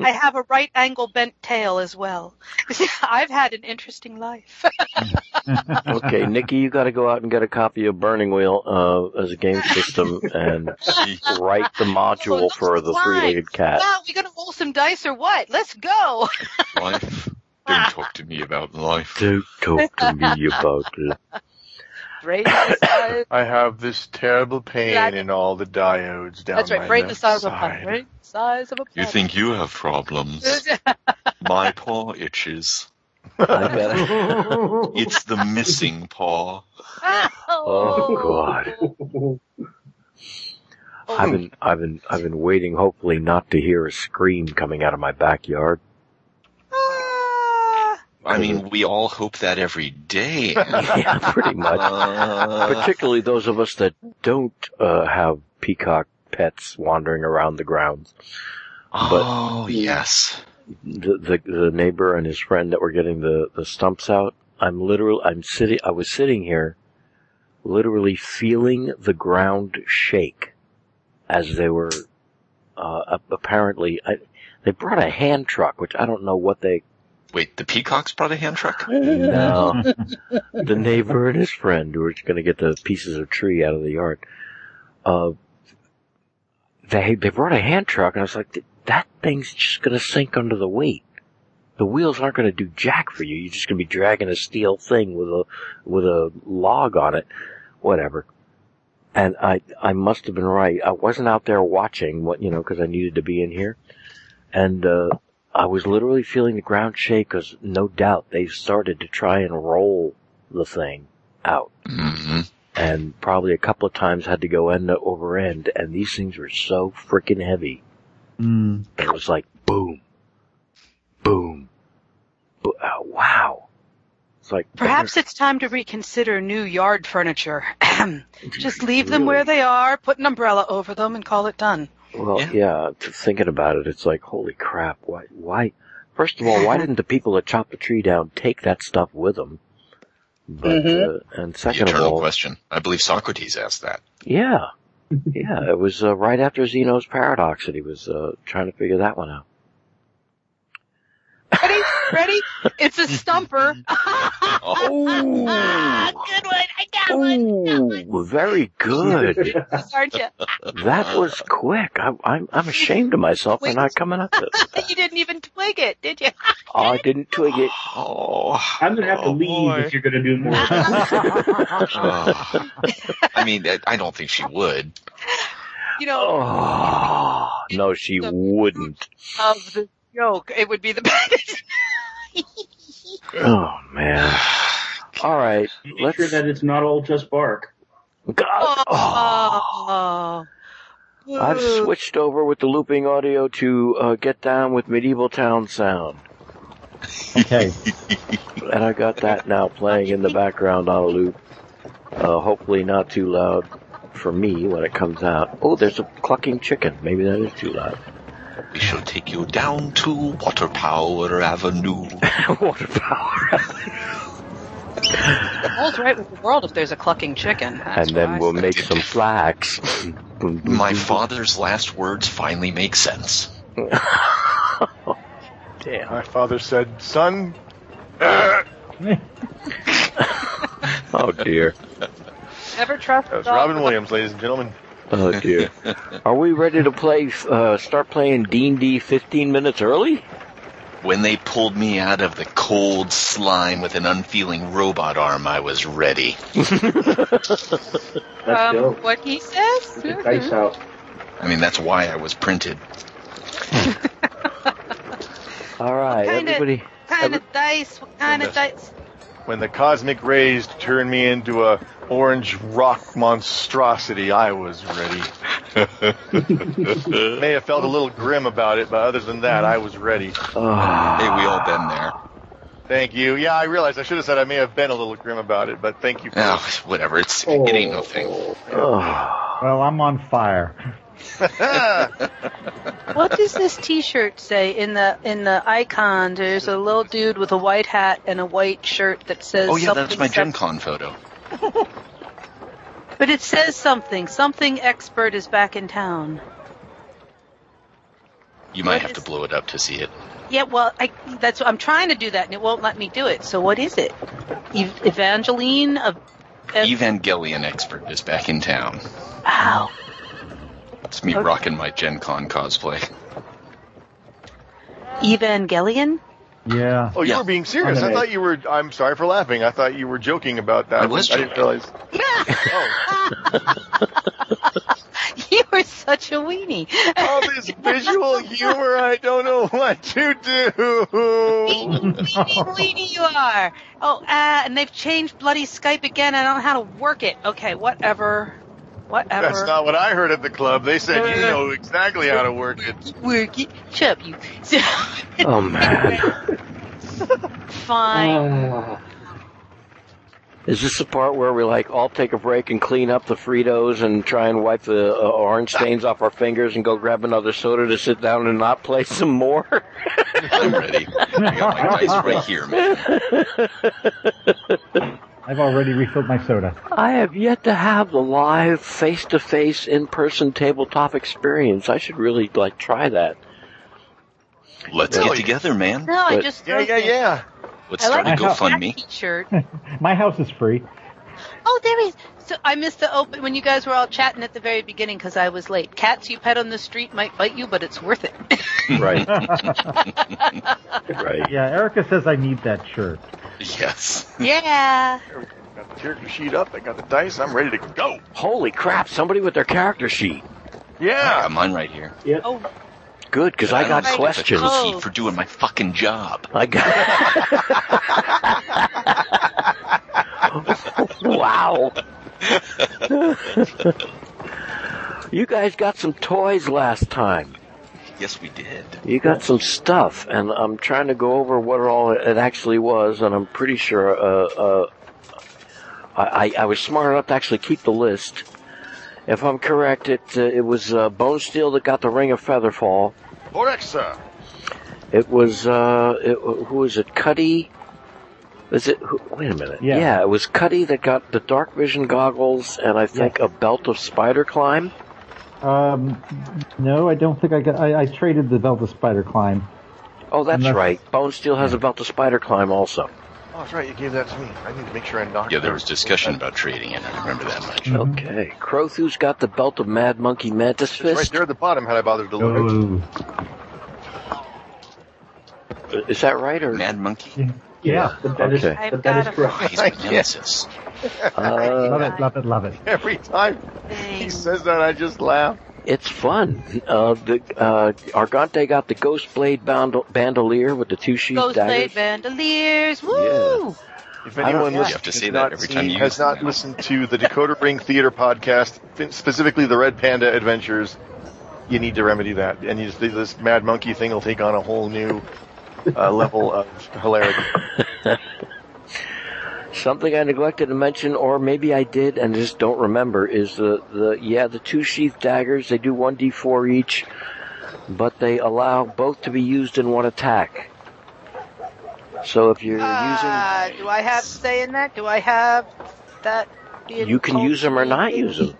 I have a right angle bent tail as well. I've had an interesting life. Okay, Nikki, you got to go out and get a copy of Burning Wheel uh, as a game system and write the module for the three-legged cat. Wow, we gonna roll some dice or what? Let's go. Life. Don't talk to me about life. Don't talk to me about it. Raise the. I have this terrible pain That- in all the diodes down That's right. my Rate the left size of a side. pun. Rate the size of a You think you have problems. My paw itches. I gotta, It's the missing paw. oh God, I've been, I've been, I've been waiting, hopefully not to hear a scream coming out of my backyard. I mean, we all hope that every day. yeah, pretty much. Uh, Particularly those of us that don't uh, have peacock pets wandering around the grounds. oh, yes. the, the the neighbor and his friend that were getting the the stumps out. I'm literally I'm sitting I was sitting here literally feeling the ground shake as they were uh apparently I, they brought a hand truck which I don't know what they Wait, the peacocks brought a hand truck? no the neighbor and his friend who were going to get the pieces of tree out of the yard uh they they brought a hand truck and I was like that thing's just going to sink under the weight the wheels aren't going to do jack for you. You're just going to be dragging a steel thing with a with a log on it, whatever. And I I must have been right. I wasn't out there watching what you know because I needed to be in here, and uh, I was literally feeling the ground shake because no doubt they started to try and roll the thing out, hmm and probably a couple of times had to go end over end. And these things were so freaking heavy. Mm. It was like boom, boom, bo- uh, wow. It's like Perhaps it's time to reconsider new yard furniture. Just leave them where they are, put an umbrella over them, and call it done. Well, Yeah. yeah. t- thinking about it, it's like holy crap. Why? Why? First of all, why didn't the people that chopped the tree down take that stuff with them? But uh, and The second of eternal all, question. I believe Socrates asked that. yeah, yeah. It was uh, right after Zeno's paradox that he was uh, trying to figure that one out. Ready? Ready? It's a stumper. Oh, Good one. I got one. Ooh, very good. Aren't you? That was quick. I, I'm I'm ashamed of myself for not coming up with it. You didn't even twig it, did you? Oh, I didn't twig it. oh. I'm gonna have to Oh, leave boy. if you're gonna do more. of. Oh. I mean, I- I don't think she would. You know, Oh, no, she wouldn't. of the joke, it would be the best. Oh man. All right, Make let's. sure that it's not all just bark. God. Oh. Oh. I've switched over with the looping audio to uh, get down with medieval town sound. Okay. And I got that now playing in the background on a loop. Uh, hopefully not too loud for me when it comes out. Oh, there's a clucking chicken. Maybe that is too loud. We shall take you down to Water Power Avenue. Water power. All's right with the world if there's a clucking chicken. That's and then we'll make some flax. My father's last words finally make sense. Damn. My father said, "Son, Oh dear. Never trust that was Robin Williams, ladies and gentlemen." Oh dear. Are we ready to play? Uh, start playing D and D 15 minutes early? When they pulled me out of the cold slime with an unfeeling robot arm, I was ready. Let's um, go. what he says? Get the dice out. I mean, that's why I was printed. All right, Kinda- everybody. kind of dice? What kind of Goodness. dice? When the cosmic rays turned me into a orange rock monstrosity, I was ready. May have felt a little grim about it, but other than that, I was ready. Oh, Hey, we all been there. Thank you. Yeah, I realized I should have said I may have been a little grim about it, but thank you. For Oh, whatever. It's it oh. ain't no thing. oh. Well, I'm on fire. What does this T-shirt say in the in the icon? There's a little dude with a white hat and a white shirt that says. Oh yeah, that's my Gen Con photo. But it says something. Something expert is back in town. You might What have to blow it up to see it. Yeah, well, I, that's I'm trying to do that, and it won't let me do it. So what is it? Ev- Evangeline of. Ev- Evangelion expert is back in town. Wow. It's me Okay. rocking my Gen Con cosplay. Evangelion. Yeah. Oh, you Yeah. were being serious. I thought you were. I'm sorry for laughing. I thought you were joking about that. I was I didn't realize. Oh, you were such a weenie. all this visual humor. I don't know what to do. weenie, weenie you are. Oh, uh, and they've changed bloody Skype again. I don't know how to work it. Okay, whatever. Whatever. That's not what I heard at the club. They said you know exactly how to work it. work it. Shut up, you. oh man. Fine. Ah, Is this the part where we like all take a break and clean up the Fritos and try and wipe the uh, orange stains off our fingers and go grab another soda to sit down and not play some more? I'm ready. I got my dice right here, man. I've already refilled my soda. I have yet to have the live, face-to-face, in-person tabletop experience. I should really like try that. Let's Really? get together, man. No, I just. Yeah, yeah, yeah. Let's I start like a GoFundMe. T-shirt. My house is free. Oh, there is. So I missed the open when you guys were all chatting at the very beginning because I was late. Cats you pet on the street might bite you, but it's worth it. Right. right. Yeah, Erica says I need that shirt. Yes. yeah. Got the character sheet up. I got the dice. I'm ready to go. Holy crap! Somebody with their character sheet. I Yeah. got mine right here. Oh, Good, because I got don't the questions. Sheet for doing my fucking job. I got. wow. you guys got some toys last time. Yes, we did. You got some stuff, and I'm trying to go over what all it actually was, and I'm pretty sure uh, uh, I, I- I was smart enough to actually keep the list. If I'm correct, it uh, it was uh, Bonesteele that got the Ring of Featherfall. Correct, sir. It was uh, it, who was it? Cuddy. Is it? Who, wait a minute. Yeah. it was Cuddy that got the dark vision goggles, and I think a belt of spider climb. Um, no, I don't think I got. I, I traded the Velvet Spider Climb. Oh, that's Unless- right. Bonesteele has a belt of spider climb also. Oh, that's right. You gave that to me. I need to make sure I knock. Yeah, there was discussion about trading it. I remember that much. Mhm. Okay. Crothu's got the belt of Mad Monkey Mantis It's right Fist. there at the bottom. Had I bothered to look. Oh, Is that right? Or Mad Monkey? yeah. But that is, Okay. but that is I've correct. Oh, he's my nemesis. Love uh, it, love it, love it. Every time he says that, I just laugh. it's fun. Uh, the uh, Argante got the Ghost Blade band- bandolier with the two sheath Ghost daggers. Blade Bandoliers. Woo! If anyone you listens to has say that not every time seen- you has not listened to the Decoder Ring Theater podcast, specifically the Red Panda Adventures, you need to remedy that. And you just, this Mad Monkey thing will take on a whole new uh, level of hilarity. Something I neglected to mention, or maybe I did and just don't remember, is the, the yeah the two sheath daggers. They do one d4 each, but they allow both to be used in one attack. So if you're Uh, do I have say in that? Do I have that? you can use them or not use them.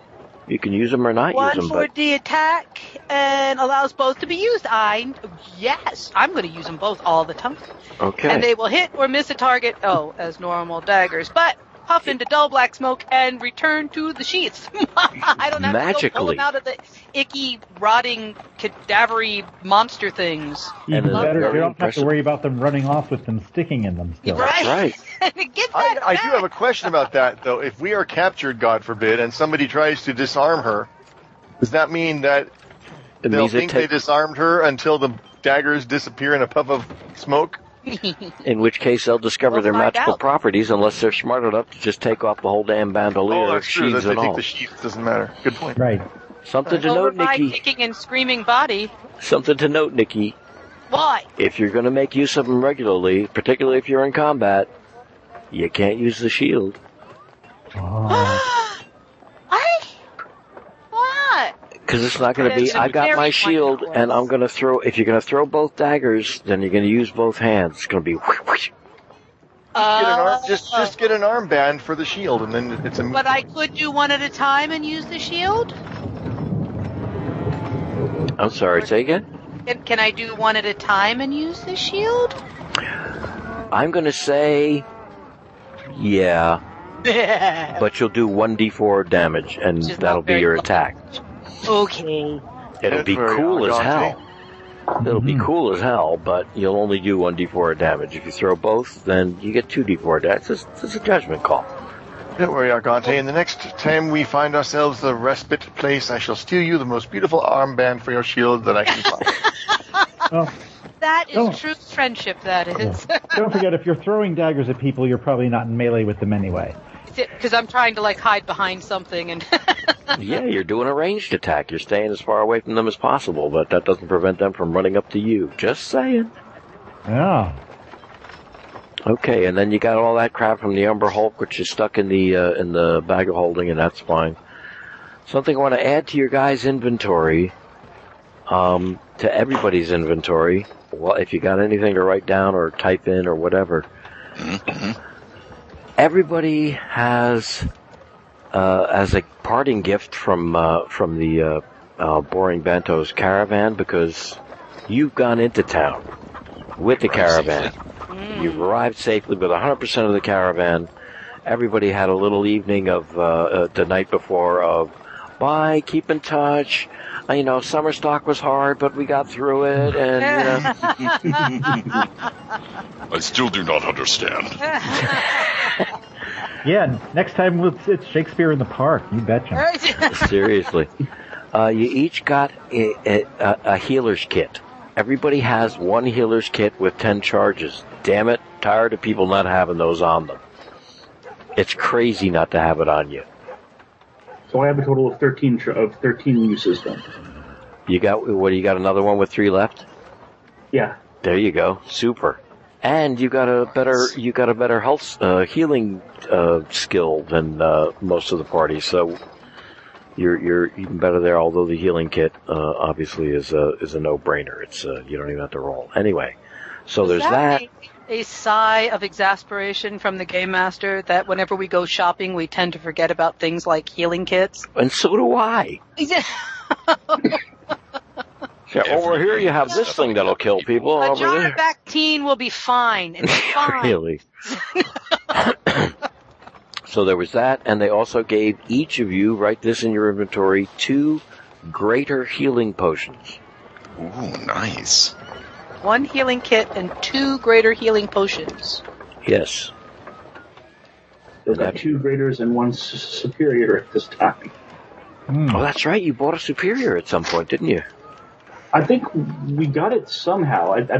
You can use them or not use them. One for the attack and allows both to be used. I yes, I'm going to use them both all the time, okay. and they will hit or miss a target. Oh, as normal daggers, but puff into dull black smoke and return to the sheets. I don't have to go pull them out of the icky, rotting, cadavery monster things. Even And better, very you don't have to worry about them running off with them sticking in them still. That's right. Get I, that I do have a question about that, though. If we are captured, God forbid, and somebody tries to disarm her, does that mean that they'll means it think they disarmed her until the daggers disappear in a puff of smoke? in which case they'll discover We'll their magical out. properties unless they're smart enough to just take off the whole damn bandolier, oh, that's true. That sheaths they and take all. the sheath doesn't matter. Good point. Right. Something to Over note, my Nikki. kicking and screaming body. Something to note, Nikki. Why? If you're going to make use of them regularly, particularly if you're in combat, you can't use the shield Oh, I? What? because it's not going to be. It's a I got my shield, balance. and I'm going to throw. If you're going to throw both daggers, then you're going to use both hands. It's going to be. whoosh, whoosh. Get an arm, Uh, just just get an armband for the shield, and then it's a. But I could do one at a time and use the shield? I'm sorry. Say again. Can, can I do one at a time and use the shield? I'm going to say, yeah, but you'll do one d4 damage, and Which that'll be your much. attack. Okay. It'll be cool as elegant. hell. It'll be Mhm. cool as hell, but you'll only do one d4 damage. If you throw both, then you get two d4 damage. It's, it's a judgment call. Don't worry, Argante. In the next time we find ourselves a respite place, I shall steal you the most beautiful armband for your shield that I can find. well, That is Oh. true friendship, that is. don't forget, if you're throwing daggers at people, you're probably not in melee with them anyway. Because I'm trying to like hide behind something and. Yeah, you're doing a ranged attack. You're staying as far away from them as possible, but that doesn't prevent them from running up to you. Just saying. Yeah. Okay, and then you got all that crap from the Umber Hulk, which is stuck in the uh, in the bag of holding, and that's fine. Something I want to add to your guys' inventory, um, to everybody's inventory. Well, if you got anything to write down or type in or whatever, everybody has uh, as a parting gift from uh, from the uh, uh, Boring Banto's caravan because you've gone into town with the caravan. You've arrived safely with 100% of the caravan. Everybody had a little evening of uh, uh, the night before of bye, keep in touch. You know, summer stock was hard, but we got through it, and you know, I still do not understand. Yeah, next time it's, it's Shakespeare in the Park. You betcha. Seriously. Uh, you each got a, a, a a healer's kit. Everybody has one healer's kit with 10 charges. Damn it, tired of people not having those on them. It's crazy not to have it on you. So I have a total of 13 tr- of 13 uses then. You got, what, you got another one with three left? Yeah. There you go. Super. And you got a better, you got a better health, uh, healing, uh, skill than, uh, most of the party. So you're, you're even better there, although the healing kit, uh, obviously is a, is a no-brainer. It's, uh, you don't even have to roll. Anyway. So there's Does that. make A sigh of exasperation from the game master that whenever we go shopping, we tend to forget about things like healing kits. And so do I. Yeah, over here you have this thing that'll kill people. A Over jar there. Bactine will be fine. It's fine. really? so there was that, and they also gave each of you, write this in your inventory, two greater healing potions. Ooh, nice. One healing kit and two greater healing potions. Yes. I've got two graders and one s- superior at this time. Hmm. Oh, that's right. You bought a superior at some point, didn't you? I think we got it somehow. I, I,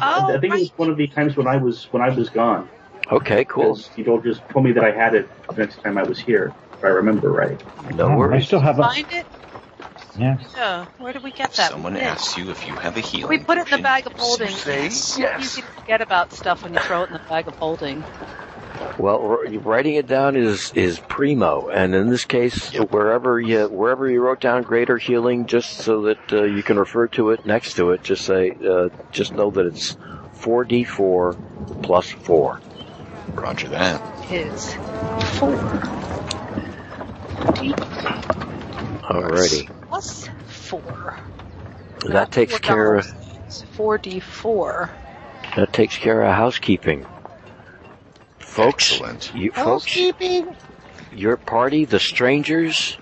I think it was one of the times when I was when I was gone. Okay, cool. Because You told just told me that I had it the next time I was here, if I remember right. No Oh, I still have a Find it? Yeah. Yeah. Where did we get that? someone We did. asks you if you have a healing We put it in the bag of holding. Say yes. easy to forget about stuff when you throw it in the bag of holding. Well, writing it down is is primo, and in this case, Yep. wherever you wherever you wrote down greater healing, just so that uh, you can refer to it next to it, just say uh, just know that it's four d four plus four. Roger that. Is four. D Alrighty, plus four. that takes care of Four D four. that takes care of housekeeping, folks. Excellent. You folks, your party, the strangers,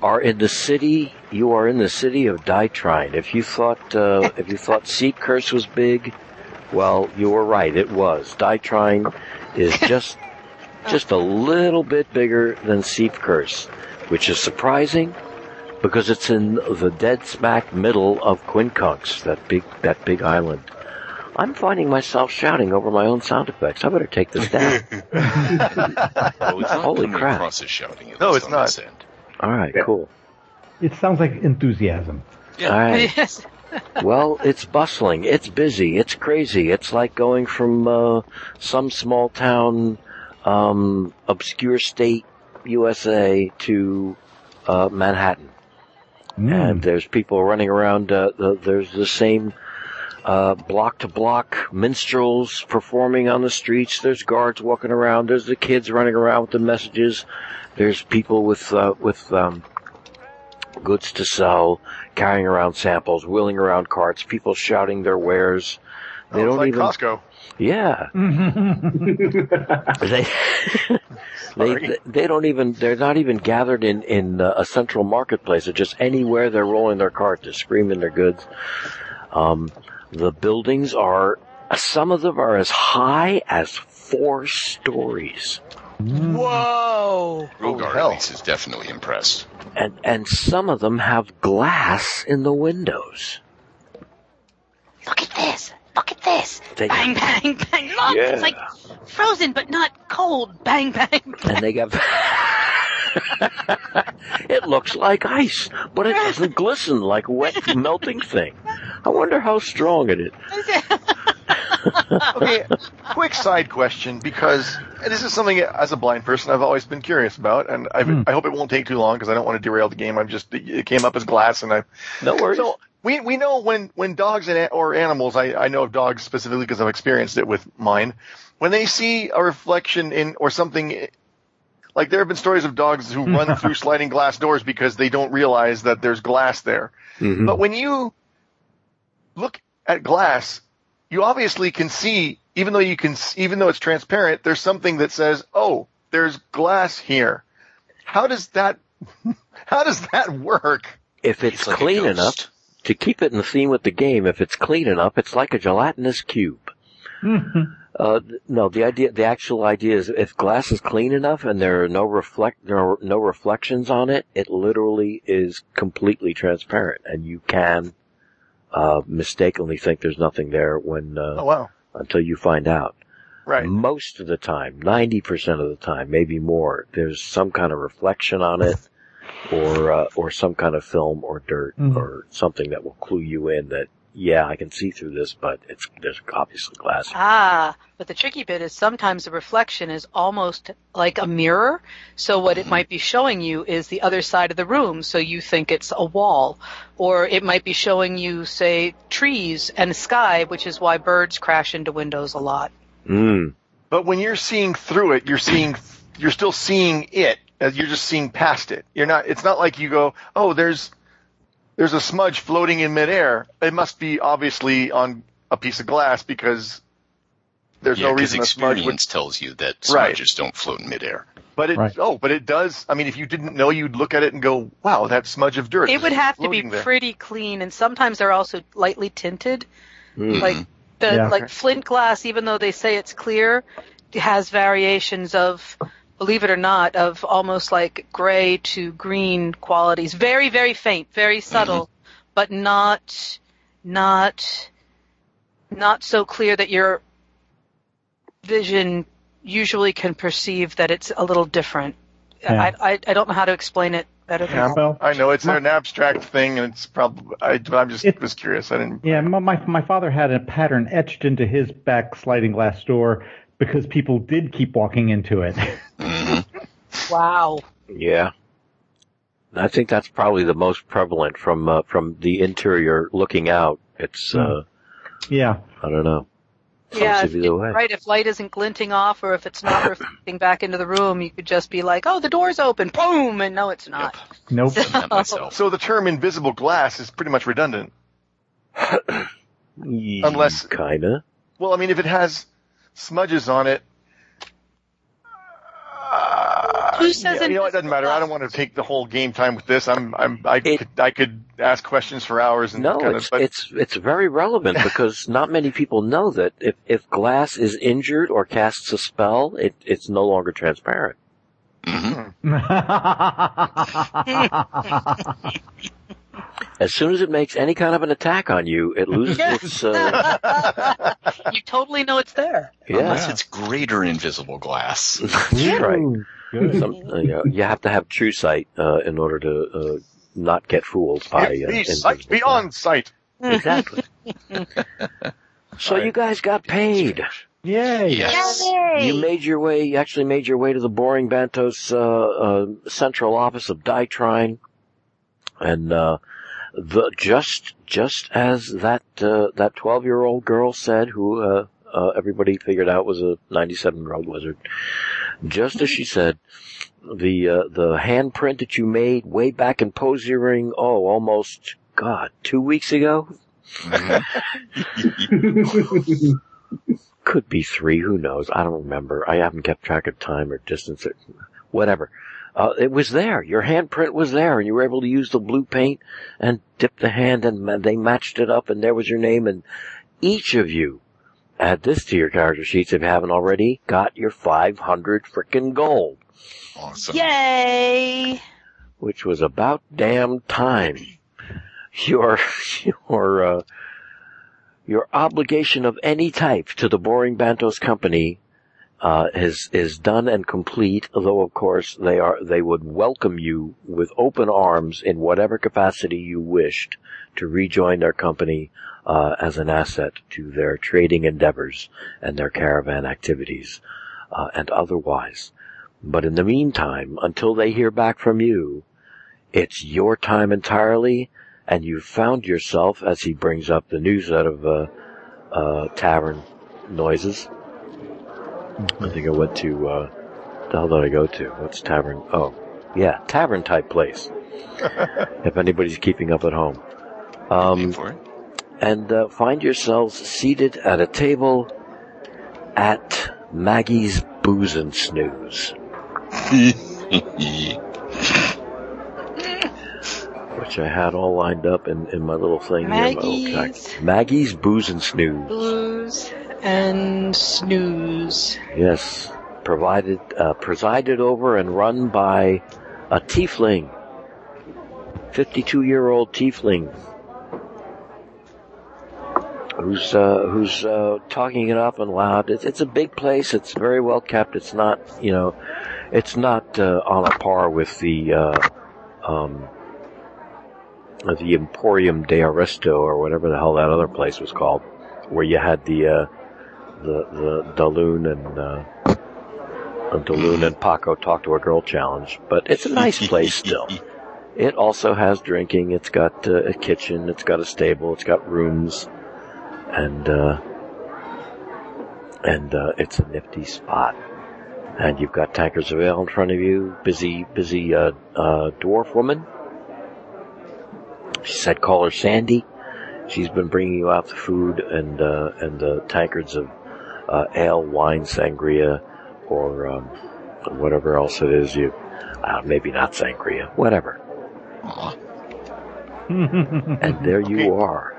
are in the city. You are in the city of Dietrine. If you thought uh, if you thought Seat Curse was big, well, you were right. It was. Dietrine is just just a little bit bigger than Seat Curse, which is surprising because it's in the dead smack middle of Quincunx, that big that big island. I'm finding myself shouting over my own sound effects. I better take this down. Well, it's not Holy crap. across as shouting. No, it's not. this end. All right, cool. It sounds like enthusiasm. Yeah. All right. Yes. Well, it's bustling. It's busy. It's crazy. It's like going from uh, some small town, um, obscure state, USA, to uh, Manhattan. Mm. And there's people running around. Uh, the, there's the same uh, block to block minstrels performing on the streets. There's guards walking around. There's the kids running around with the messages. There's people with uh, with um, goods to sell, carrying around samples, wheeling around carts. People shouting their wares. They Oh, it's don't like even. Costco. Yeah, they they they don't even they're not even gathered in in uh, a central marketplace. They're just anywhere they're rolling their cart, they're screaming their goods. Um, the buildings are some of them are as high as four stories, Whoa. Rhogar hell. at is definitely impressed. and and some of them have glass in the windows. Look at this. Look at this. They, Bang, bang, bang. Look, Yeah. it's like frozen but not cold. Bang, bang, bang. and they got. it looks like ice, but it doesn't glisten like a wet melting thing. I wonder how strong it is. okay, quick side question because this is something as a blind person I've always been curious about, and I, Hmm. I hope it won't take too long because I don't want to derail the game. I'm just it came up as glass, and I No worries. so we we know when when dogs and or animals I I know of dogs specifically because I've experienced it with mine when they see a reflection in or something. Like there have been stories of dogs who run through sliding glass doors because they don't realize that there's glass there. Mhm. But when you look at glass, you obviously can see, even though you can, even though it's transparent, there's something that says, "Oh, there's glass here." How does that, how does that work? if it's, like clean enough to keep it in the theme with the game, if it's clean enough, it's like a gelatinous cube. Uh, no, the idea, the actual idea is if glass is clean enough and there are no reflect, there are no reflections on it, it literally is completely transparent and you can, uh, mistakenly think there's nothing there when, Oh uh, wow, until you find out. right. Most of the time, 90% of the time, maybe more, there's some kind of reflection on it or, uh, or some kind of film or dirt Mhm. or something that will clue you in that, yeah, I can see through this, but it's, there's obviously glass. Ah, but the tricky bit is sometimes the reflection is almost like a mirror. So what it might be showing you is the other side of the room. So you think it's a wall. Or it might be showing you, say, trees and sky, which is why birds crash into windows a lot. Mm. But when you're seeing through it, you're seeing, you're still seeing it. As you're just seeing past it. You're not. It's not like you go, "Oh, there's, there's a smudge floating in midair." It must be obviously on a piece of glass because there's yeah, no 'cause reason a smudge would experience tells you that Right. smudges don't float in midair. But it Right. oh, but it does. I mean, if you didn't know, you'd look at it and go, "Wow, that smudge of dirt." It would have to be there." pretty clean and sometimes they're also lightly tinted. Mm. Like the Yeah. like flint glass, even though they say it's clear, has variations of, believe it or not, of almost like gray to green qualities. Very, very faint, very subtle, mm-hmm. but not, not, not so clear that your vision usually can perceive that it's a little different. Yeah. I, I I don't know how to explain it Better than Yeah, Well, I know it's my- an abstract thing, and it's probably. I, but I'm just It- was curious. I didn't. Yeah, my, my my father had a pattern etched into his back sliding glass door because people did keep walking into it. Mhm. Wow. Yeah. I think that's probably the most prevalent from uh, from the interior looking out. It's uh, yeah. I don't know. Yeah, if, right. If light isn't glinting off, or if it's not reflecting back into the room, you could just be like, "Oh, the door's open," boom, and no, it's not. Nope. Done that. So the term invisible glass is pretty much redundant. Unless- kinda. Well, I mean, if it has smudges on it. Uh, Who says yeah, you know, it doesn't matter. I don't want to take the whole game time with this. I'm, I'm, I It- could, I could ask questions for hours and No, kind it's of, but it's it's very relevant because not many people know that if if glass is injured or casts a spell, it it's no longer transparent. Mhm. As soon as it makes any kind of an attack on you, it loses its. Uh, you totally know it's there. Unless it's greater invisible glass. that's right. Some, uh, you, know, you have to have true sight uh, in order to uh, not get fooled by. It Uh, be sight invisible beyond sight. Exactly. so you guys got paid. Yay. Yes. You made your way, you actually made your way to the Boring Banto's uh, uh, central office of Dietrine, and uh, the just just as that uh, that twelve year old girl said, who uh, uh, everybody figured out was a ninety seven year old wizard, just as she said, the uh, the handprint that you made way back in Posiering, oh, almost God, two weeks ago, Mhm. could be three. Who knows? I don't remember. I haven't kept track of time or distance or whatever. Uh, it was there. Your handprint was there, and you were able to use the blue paint and dip the hand, and they matched it up, and there was your name. And each of you, add this to your character sheets if you haven't already, got your 500 frickin' gold, Awesome. Yay! which was about damn time. Your your uh, your obligation of any type to the Boring Banto's Company uh, is is done and complete. Though of course they are they would welcome you with open arms in whatever capacity you wished to rejoin their company uh, as an asset to their trading endeavors and their caravan activities uh, and otherwise. But in the meantime, until they hear back from you, it's your time entirely, and you've found yourself, as he brings up the news out of uh, uh, tavern noises. I think I went to, uh, the hell did I go to? What's tavern? Oh, yeah, tavern type place. if anybody's keeping up at home. Um, and uh, find yourselves seated at a table at Maggie's Booze and Snooze, which I had all lined up in, in my little thing here. Maggie's. track. Maggie's Booze and Snooze. Blues and snooze. Yes, provided, uh, presided over and run by a tiefling, fifty-two-year-old tiefling, who's uh, who's uh, talking it up and loud. It's, it's a big place. It's very well kept. It's not, you know, it's not uh, on a par with the uh, um, the Emporium de Aristo or whatever the hell that other place was called, where you had the uh, the the Daloon and uh, Daloon and Paco talk to a girl challenge. But it's a nice place still. It also has drinking. It's got uh, a kitchen. It's got a stable. It's got rooms, and uh, and uh, it's a nifty spot. And you've got tankards of ale in front of you. Busy, busy uh, uh, dwarf woman. She said, "Call her Sandy." She's been bringing you out the food and uh, and the tankards of uh, ale, wine, sangria, or um, whatever else it is. You uh, maybe not sangria, whatever. and there you Okay. are.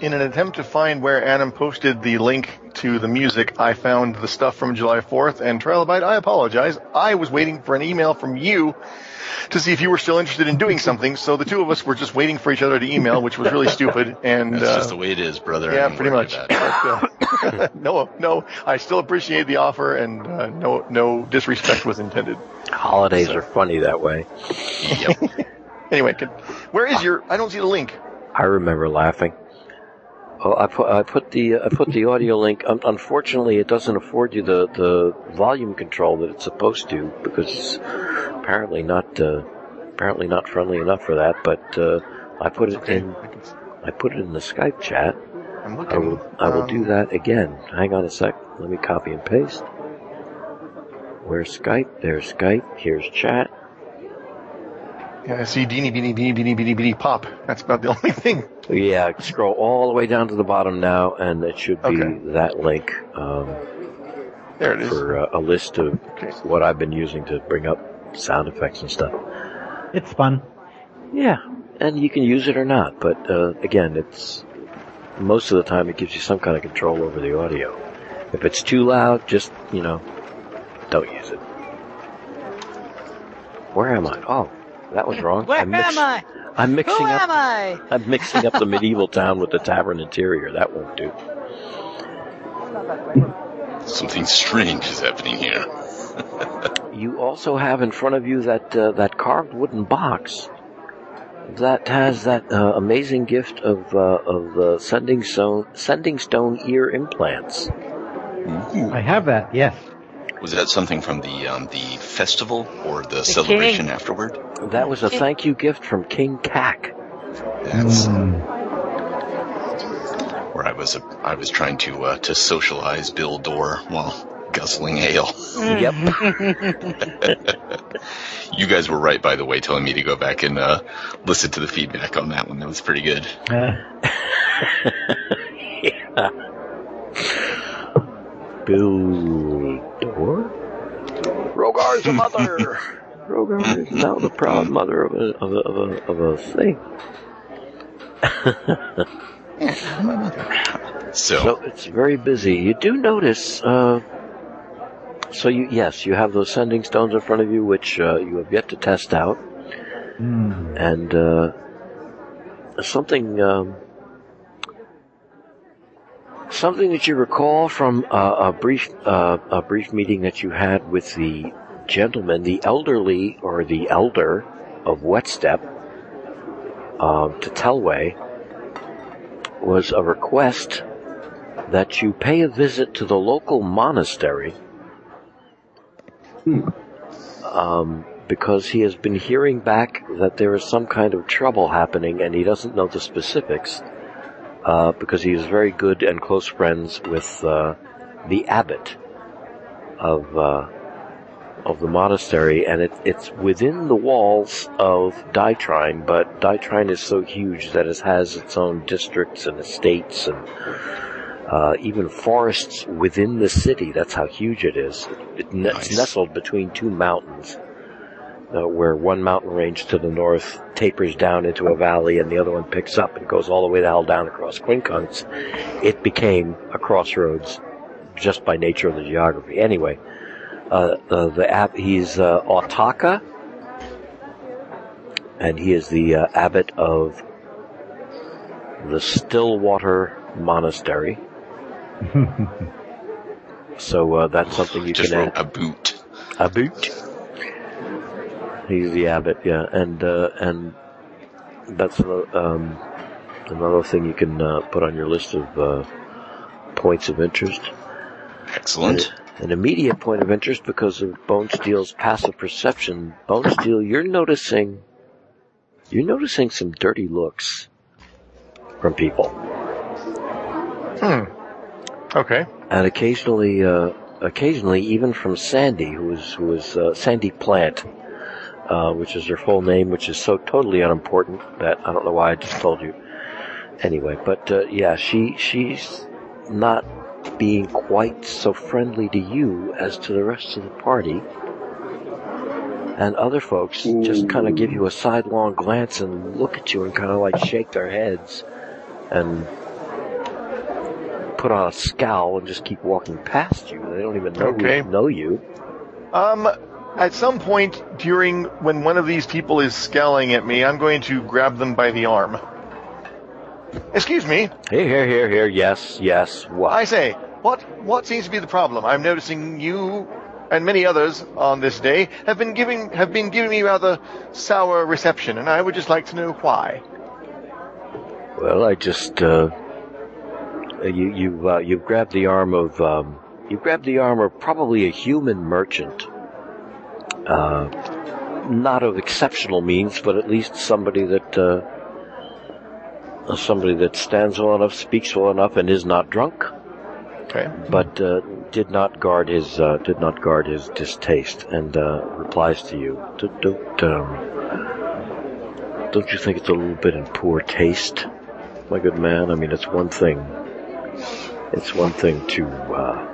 In an attempt to find where Adam posted the link to the music, I found the stuff from July 4th, and Trilobite, I apologize. I was waiting for an email from you to see if you were still interested in doing something, so the two of us were just waiting for each other to email, which was really stupid, and, That's uh, just the way it is, brother. I yeah, pretty much. with. But, uh, no, no, I still appreciate the offer, and uh, no, no disrespect was intended. Holidays are funny that way. Yep. Anyway, can, where is your? I don't see the link. I remember laughing. Oh, I put I put the I put the audio link. Un- unfortunately, it doesn't afford you the, the volume control that it's supposed to because it's apparently not uh, apparently not friendly enough for that. But uh, I put it Okay, in I I put it in the Skype chat. I'm I looking. will I will Um, do that again. Hang on a sec. Let me copy and paste. Where's Skype? There's Skype. Here's chat. Yeah, I see Beanie Beanie Beanie Beanie Beanie Beanie Pop. That's about the only thing. Yeah, scroll all the way down to the bottom now, and it should be Okay. that link um, There it is. for uh, a list of Okay. what I've been using to bring up sound effects and stuff. It's fun. Yeah, and you can use it or not, but uh, again, it's most of the time it gives you some kind of control over the audio. If it's too loud, just you know, don't use it. Where am I? Oh, that was wrong. Where I mixed- am I? I'm Who mixing up. am I? I'm mixing up the medieval town with the tavern interior. That won't do. Something strange is happening here. You also have in front of you that uh, that carved wooden box that has that uh, amazing gift of uh, of uh, sending stone sending stone ear implants. I have that. Yes. Was that something from the um, the festival or the, celebration king. afterward? That was a thank you gift from King Kak. That's Mm. where I was. I was trying to uh, to socialize Bill Dorr while guzzling ale. Yep. You guys were right, by the way, telling me to go back and uh, listen to the feedback on that one. That was pretty good. Uh, yeah. Bill Dor? Rhogar's a mother. Rhogar is now the proud mother of a of a of a, of a thing. So, So it's very busy. You do notice. Uh, so you yes, you have those sending stones in front of you, which uh, you have yet to test out, mm. and uh, something um, something that you recall from uh, a brief uh, a brief meeting that you had with the gentleman, the elderly or the elder of Wetstep um, to Telway, was a request that you pay a visit to the local monastery. Um, because he has been hearing back that there is some kind of trouble happening and he doesn't know the specifics uh, because he is very good and close friends with uh, the abbot of uh, of the monastery, and it, it's within the walls of Dietrine, but Dietrine is so huge that it has its own districts and estates and uh, even forests within the city. That's how huge it is. It, It's Nice. nestled between two mountains, uh, where one mountain range to the north tapers down into a valley, and the other one picks up and goes all the way the hell down across Quincunx. It became a crossroads just by nature of the geography. Anyway, uh, uh, the abb- he's uh, Autaka, and he is the uh, abbot of the Stillwater Monastery. So uh, that's something you just can wrote a boot. Abbot. He's the abbot, yeah, and uh, and that's another, um, another thing you can uh, put on your list of uh, points of interest. Excellent. An immediate point of interest because of Bonesteele's passive perception. Bonesteele, you're noticing, you're noticing some dirty looks from people, Hmm. Okay. and occasionally, uh, occasionally even from Sandy, who is who is uh, Sandy Plant, uh, which is her full name, which is so totally unimportant that I don't know why I just told you. Anyway, but uh, yeah, she she's not being quite so friendly to you as to the rest of the party. And other folks just kind of give you a sidelong glance and look at you and kind of like shake their heads and put on a scowl and just keep walking past you. They don't even know Okay. know you. Um, at some point during when one of these people is scowling at me, I'm going to grab them by the arm. Excuse me. Here, here, here, here. Yes, yes. What? I say, what what seems to be the problem? I'm noticing you and many others on this day have been giving have been giving me rather sour reception, and I would just like to know why. Well, I just uh, you you uh, you've grabbed the arm of um, you grabbed the arm of probably a human merchant, uh, not of exceptional means, but at least somebody that uh, somebody that stands well enough, speaks well enough, and is not drunk. Okay. but uh, did not guard his uh, did not guard his distaste and uh, replies to you. Don't don't, um, don't you think it's a little bit in poor taste, my good man? I mean, it's one thing. It's one thing to uh,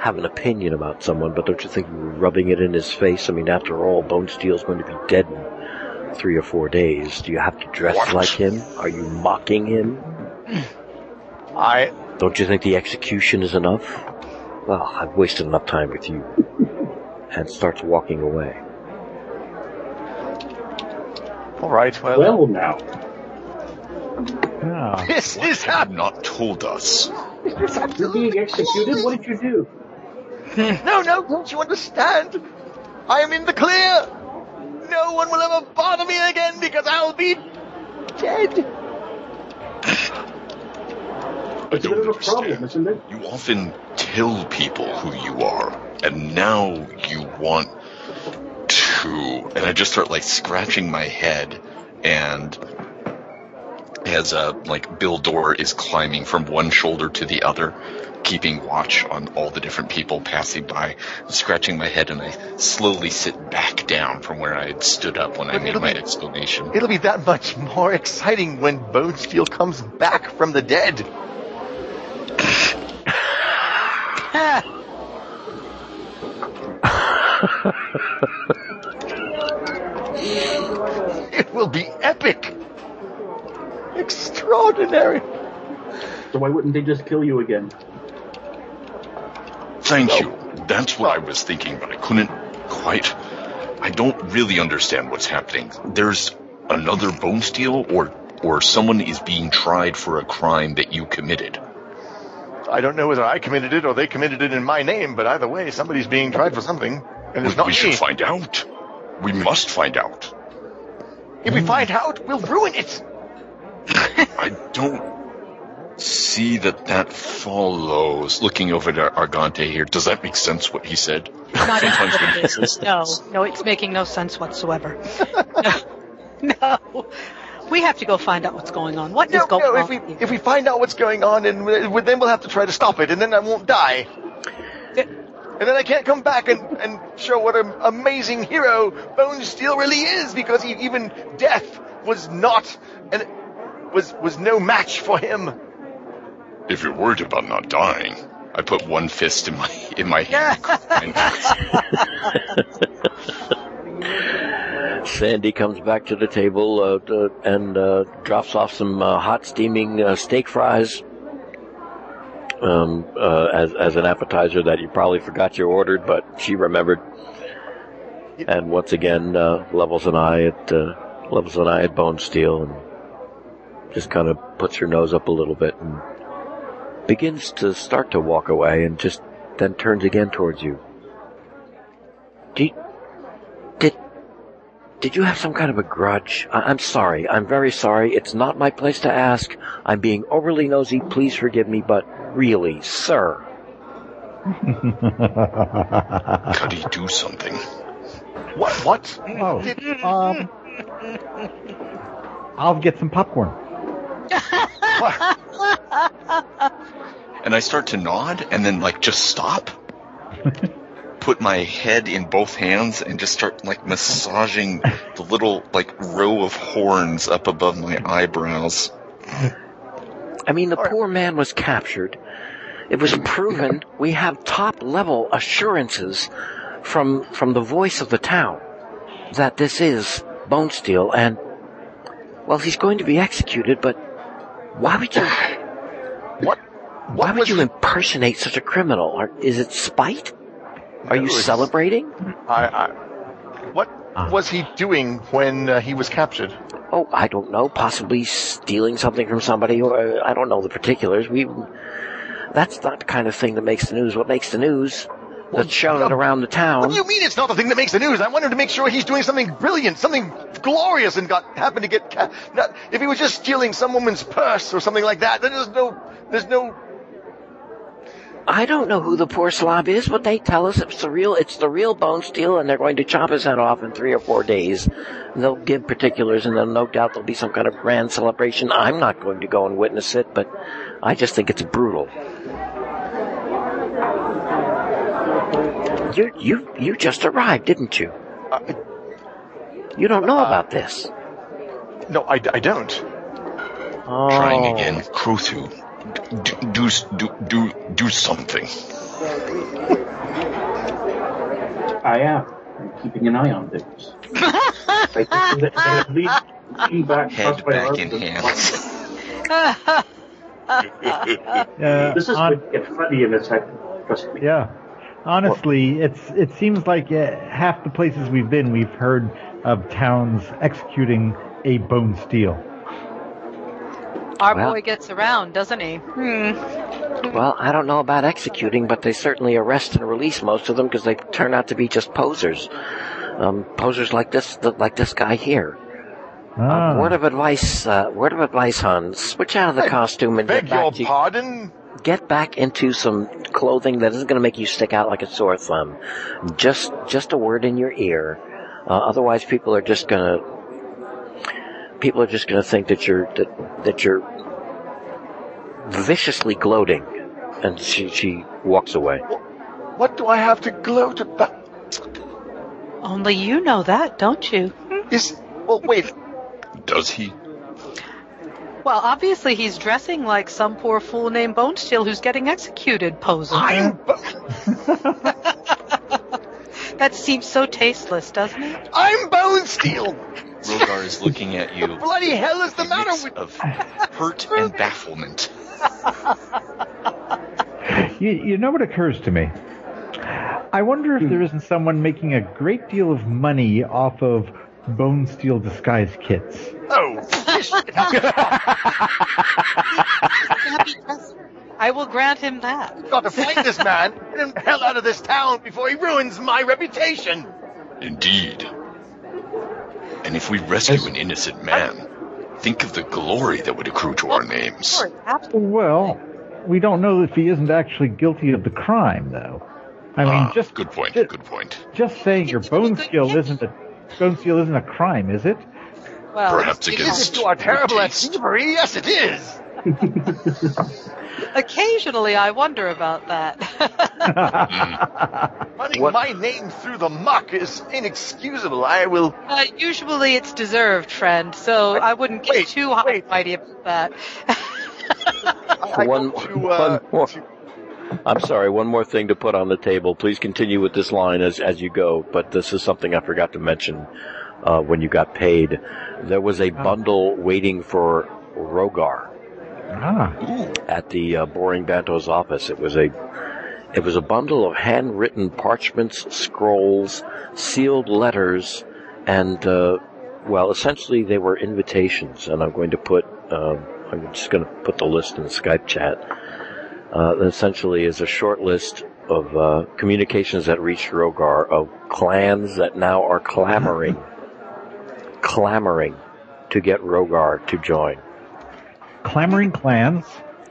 have an opinion about someone, but don't you think rubbing it in his face? I mean, after all, Bonesteele's going to be dead in three or four days. Do you have to dress What? like him? Are you mocking him? I Don't you think the execution is enough? Well, I've wasted enough time with you. And starts walking away. all right. Well, Well, now. Ah, this What is have happening. not told us? You're being executed? What did you do? No, no, don't you understand? I am in the clear. No one will ever bother me again because I'll be dead. It's a don't bit of a understand. problem, isn't it? You often tell people who you are, and now you want to. And I just start like scratching my head, and as uh, like Bill Dorr is climbing from one shoulder to the other, keeping watch on all the different people passing by, scratching my head, and I slowly sit back down from where I had stood up when I made it'll my be- explanation. It'll be that much more exciting when Bonesteele comes back from the dead. It will be epic. Extraordinary. So why wouldn't they just kill you again? Thank you. That's what I was thinking, but I couldn't quite. I don't really understand what's happening. There's another Bonesteele, or or someone is being tried for a crime that you committed. I don't know whether I committed it or they committed it in my name, but either way, somebody's being tried for something. And it's We, not we me. should find out. We must find out. if we find out, we'll ruin it. I don't see that that follows. Looking over at Argante here, does that make sense? What he said? Not Sometimes when even he says No, no, it's making no sense whatsoever. no, no. We have to go find out what's going on. What is No, going no, on? if we if we find out what's going on, and we- then we'll have to try to stop it, and then I won't die. And then I can't come back and, and show what an amazing hero Bonesteele really is, because he, even death was not and was was no match for him. If you're worried about not dying, I put one fist in my in my hand. Sandy comes back to the table uh, uh, and uh, drops off some uh, hot steaming uh, steak fries um, uh, as as an appetizer that you probably forgot you ordered, but she remembered. And once again, uh, levels an eye at uh, levels an eye at Bonesteele and just kind of puts her nose up a little bit and begins to start to walk away and just then turns again towards you. Do you, did did you have some kind of a grudge? I- I'm sorry. I'm very sorry. It's not my place to ask. I'm being overly nosy. Please forgive me, but really, sir. Could he do something? What? What? oh, um, I'll get some popcorn. And I start to nod and then like just stop. Put my head in both hands and just start like massaging the little like row of horns up above my eyebrows. I mean, the poor man was captured. It was proven. We have top level assurances from from the voice of the town that this is Bonesteele, and well, he's going to be executed. But why would you? What? Why would you impersonate such a criminal? Are, is it spite? Are you it's- celebrating? I, I, what Ah. was he doing when uh, he was captured? Oh, I don't know. Possibly stealing something from somebody, or uh, I don't know the particulars. We. That's not the kind of thing that makes the news. What makes the news that's shouted around the town. What do you mean it's not the thing that makes the news? I wanted to make sure he's doing something brilliant, something glorious, and got happened to get. Ca- not, if he was just stealing some woman's purse or something like that, then there's no, there's no. I don't know who the poor slob is, but they tell us it's the real, it's the real Bonesteele, and they're going to chop his head off in three or four days. They'll give particulars, and then no doubt there'll be some kind of grand celebration. I'm not going to go and witness it, but I just think it's brutal. You, you, you just arrived, didn't you? Uh, You don't know about this. no, I, I don't. Oh. Trying again. Crothu. Do, do, do, do, do something. I am. I'm keeping an eye on things. I think that- that at lean back, Head back in and- hands. Uh, This is on- going to get funny in a second. Trust me. Yeah. Honestly, it's it seems like uh, half the places we've been, we've heard of towns executing a Bonesteele. Our Well- boy gets around, doesn't he? Hmm. Well, I don't know about executing, but they certainly arrest and release most of them because they turn out to be just posers. Um, posers like this, like this guy here. Ah. Uh, word of advice, uh, word of advice, Hans. Switch out of the Hey, costume and Beg get back, your to, pardon. Get back into some clothing that isn't going to make you stick out like a sore thumb. Just, just a word in your ear. Uh, otherwise, people are just going to, people are just going to think that you're that, that you're viciously gloating. And she she walks away. What do I have to gloat about? Only you know that, don't you? Is well, wait. Does he? Well, obviously he's dressing like some poor fool named Bonesteele who's getting executed, posing. I'm That seems so tasteless, doesn't it? I'm Bone Steel. Rhogar is looking at you. Bloody hell is the matter mix with? of hurt and bafflement. You, you know what occurs to me? I wonder if there isn't someone making a great deal of money off of Bonesteele disguise kits. Oh, fish. I will grant him that. got to find this man. Get him the hell out of this town before he ruins my reputation. Indeed. And if we rescue an innocent man, think of the glory that would accrue to our names. Well, we don't know if he isn't actually guilty of the crime, though. I mean, Ah, just good point. ju- Good point. just saying your Bonesteele isn't a Bonesteele isn't a crime, is it? Well, Perhaps it against- is- you are terrible at thievery, yes, it is. occasionally I wonder about that. Running What- my name through the muck is inexcusable. I will. uh, usually it's deserved, friend, so I wouldn't get Wait, too high wait. and mighty about that. I, I One- go to, uh, one more. to- I'm sorry, one more thing to put on the table. Please continue with this line as, as you go, but this is something I forgot to mention uh, when you got paid. There was a bundle waiting for Rhogar Ah, at the uh, Boring Banto's office. It was a it was a bundle of handwritten parchments, scrolls, sealed letters, and uh, well, essentially they were invitations. And I'm going to put um, I'm just going to put the list in the Skype chat. Uh, essentially is a short list of uh, communications that reached Rhogar of clans that now are clamoring, clamoring to get Rhogar to join. clamoring clans.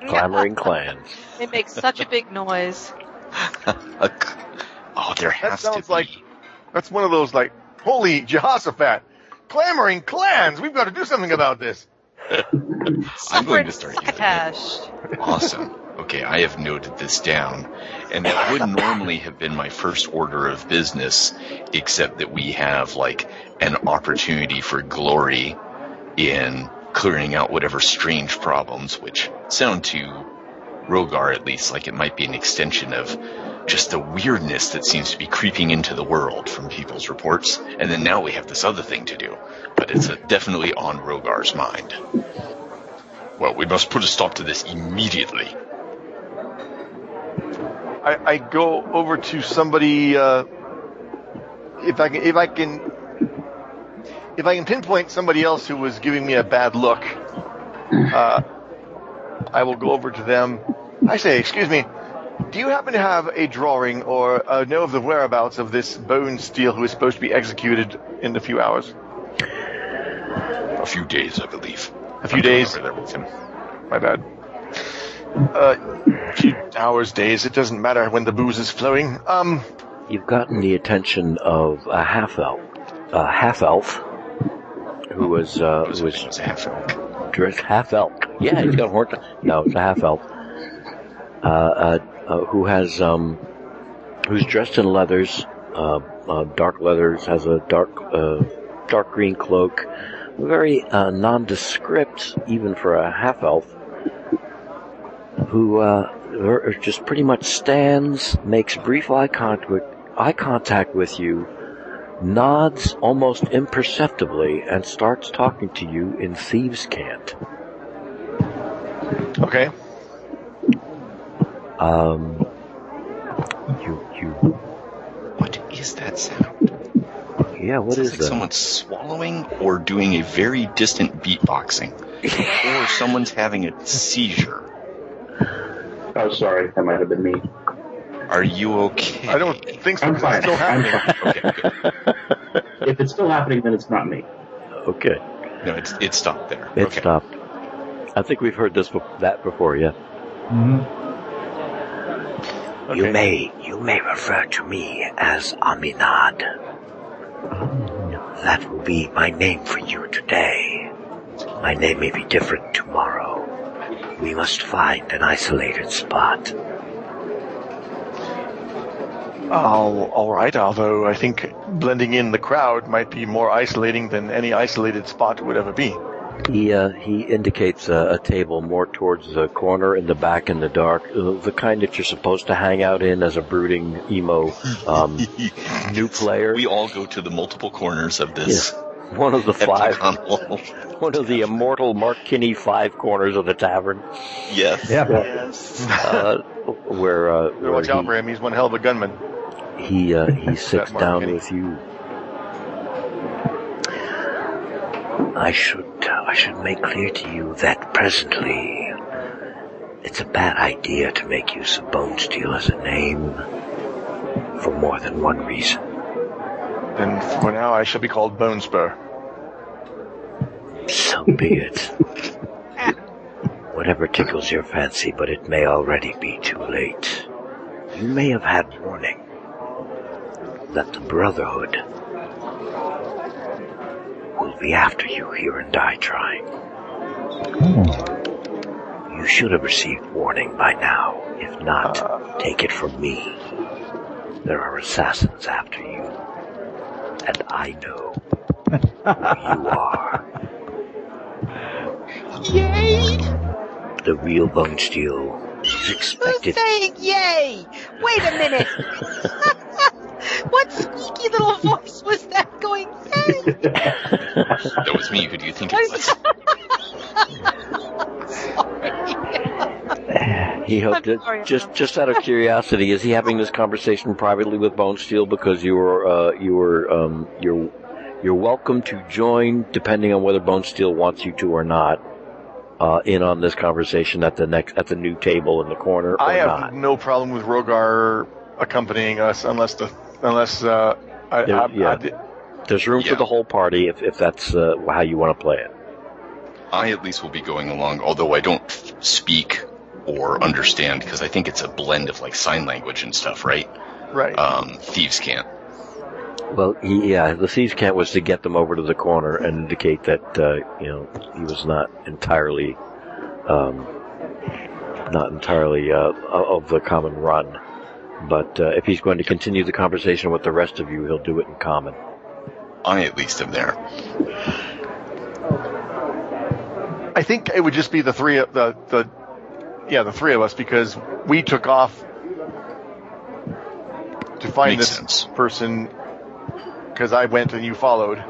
Clamoring clans. They make such a big noise. Oh, there has to sounds be. like- That's one of those like, holy Jehoshaphat, clamoring clans. We've got to do something about this. I'm going to start using it. Succotash. Awesome. Okay, I have noted this down. And that would normally have been my first order of business, except that we have like an opportunity for glory in clearing out whatever strange problems, which sound to Rhogar at least like it might be an extension of just the weirdness that seems to be creeping into the world from people's reports. And then now we have this other thing to do. But it's definitely on Rhogar's mind. Well, we must put a stop to this immediately. I, I go over to somebody uh, if I can if I can if I can pinpoint somebody else who was giving me a bad look. Uh, I will go over to them. I say, excuse me, do you happen to have a drawing or uh, know of the whereabouts of this Bonesteele who is supposed to be executed in a few hours? A few days, I believe. A few I'm days? there with him. My bad. Uh, few hours, days. It doesn't matter when the booze is flowing. Um, You've gotten the attention of a half elf, a half elf, who was uh, who was was half elk. dressed half elf. Yeah, he's got a horn. No, it's a half elf. Uh, uh, uh, who has um, who's dressed in leathers, uh, uh, dark leathers, has a dark uh, dark green cloak, very uh, nondescript even for a half elf. Who uh, er- just pretty much stands, makes brief eye contact, eye contact with you, nods almost imperceptibly, and starts talking to you in thieves' cant. okay. Um, you, you, What is that sound? yeah, what Sounds is like that? Someone's swallowing or doing a very distant beatboxing. or someone's having a seizure. Oh, sorry, that might have been me. Are you okay? I don't think so. I'm 'cause fine. It's still I'm fine. Okay, good. If it's still happening, then it's not me. Okay, No, it's it stopped there. it okay. stopped. I think we've heard this bef- that before, yeah. hmm You may, you may refer to me as Aminad. That will be my name for you today. My name may be different tomorrow. We must find an isolated spot. Oh, all right. Although I think blending in the crowd might be more isolating than any isolated spot would ever be. He uh, he indicates a, a table more towards the corner in the back in the dark, uh, the kind that you're supposed to hang out in as a brooding emo um, new player. We all go to the multiple corners of this One of the five, one of the immortal Mark Kinney five corners of the tavern, Yes. Yeah. uh, where, uh, where watch out for him. He's one hell of a gunman. he uh, he sits down Kinney. with you. I should I should make clear to you that presently it's a bad idea to make use of Bonesteele as a name for more than one reason. And for now, I shall be called Bonespur. So be it. Whatever tickles your fancy, but it may already be too late. You may have had warning that the Brotherhood will be after you here in Dietrine. Hmm. You should have received warning by now. If not, uh. take it from me. There are assassins after you. And I know who you are. Yay! The real Bonesteele is Who's saying yay? Wait a minute. what squeaky little voice was that going yay? That was me. Who do you think it was? He hoped I'm that sorry, just just out of curiosity, is he having this conversation privately with Bonesteele because you were uh, you were um, you're you're welcome to join depending on whether Bonesteele wants you to or not. Uh, in on this conversation at the next at the new table in the corner or I have not. no problem with Rhogar accompanying us, unless the unless uh, I, There- I, yeah. I, There's room Yeah. for the whole party if if that's uh, how you want to play it. I at least will be going along, although I don't speak or understand because I think it's a blend of like sign language and stuff, right? right. Um, thieves' cant. Well, he, yeah, the thieves' cant was to get them over to the corner and indicate that uh, you know he was not entirely, um, not entirely uh, of the common run. But uh, if he's going to continue the conversation with the rest of you, he'll do it in common. I at least am there. I think it would just be the three of the the yeah the three of us because we took off to find Makes this sense. person because I went and you followed.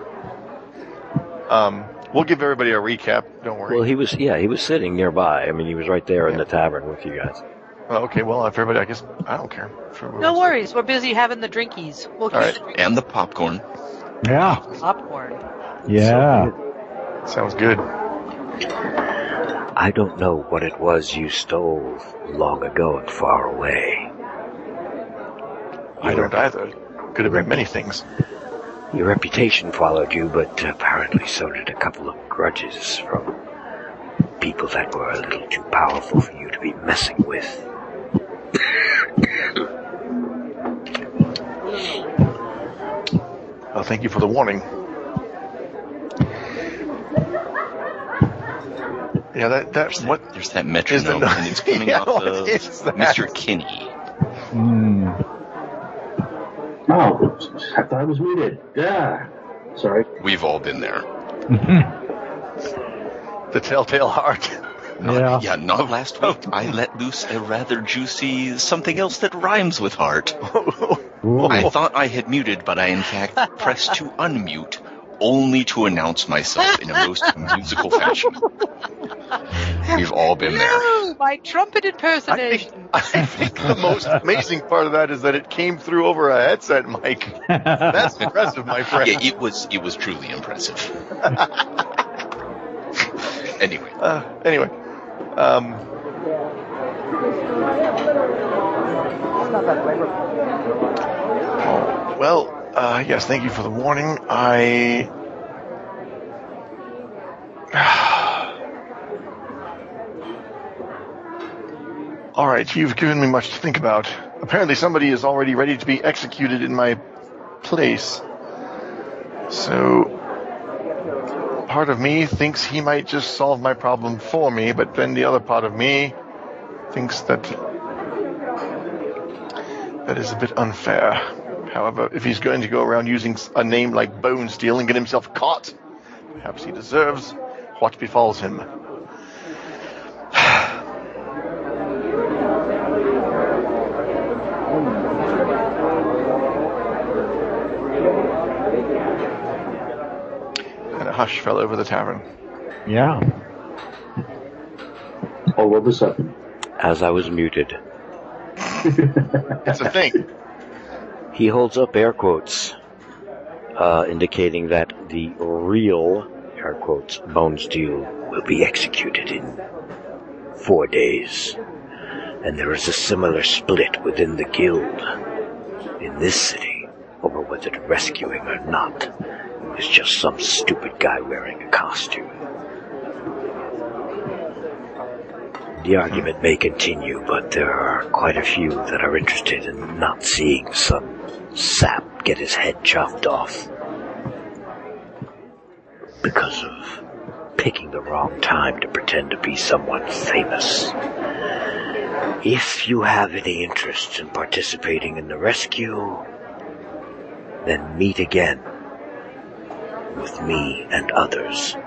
Um, we'll give everybody a recap. Don't worry. Well, he was, yeah, he was sitting nearby. I mean, he was right there in the tavern with you guys. Well, okay. Well, if everybody, I guess I don't care. No wants to- worries, we're busy having the drinkies. We'll keep All right. the drinkies And the popcorn. Yeah. popcorn. Yeah. Sounds good. I don't know what it was you stole long ago and far away, I don't either. Could have been many things. Your reputation followed you, but apparently so did a couple of grudges from people that were a little too powerful for you to be messing with. Well, thank you for the warning. Yeah, that that's what There's that metronome, it- and it's coming Yeah, off what of is that? Mr. Kinney. Hmm. Oh, oops. I thought I was muted. Yeah. Sorry. We've all been there. the telltale heart. Not, Yeah. yeah, not last week. I let loose a rather juicy something else that rhymes with heart. I thought I had muted, but I in fact pressed to unmute only to announce myself in a most musical fashion. We've all been there. No, my trumpet I impersonation. think, I think the most amazing part of that is that it came through over a headset mic. That's impressive, my friend. Yeah, it was it was truly impressive. anyway, Uh, anyway, um, oh, well, uh, yes, thank you for the warning. I. All right, you've given me much to think about. Apparently, somebody is already ready to be executed in my place. So, part of me thinks he might just solve my problem for me, but then the other part of me thinks that that is a bit unfair. However, if he's going to go around using a name like Bonesteele and get himself caught, perhaps he deserves what befalls him. And a hush fell over the tavern. yeah. All of a sudden. As I was muted, It's a thing. He holds up air quotes, uh, indicating that the real, air quotes, Bonesteele will be executed in four days. And there is a similar split within the guild in this city over whether to rescue him or not. It was just some stupid guy wearing a costume. The argument may continue, but there are quite a few that are interested in not seeing some sap get his head chopped off because of picking the wrong time to pretend to be someone famous. If you have any interest in participating in the rescue, then meet again with me and others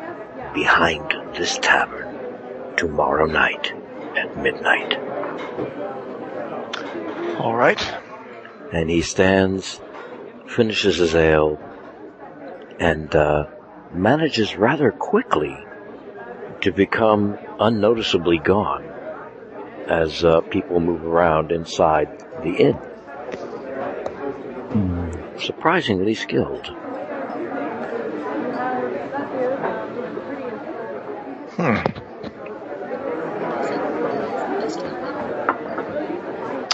behind this tavern tomorrow night at midnight. All right. And he stands, finishes his ale, and uh, manages rather quickly to become unnoticeably gone as uh, people move around inside the inn. Surprisingly skilled. Hmm.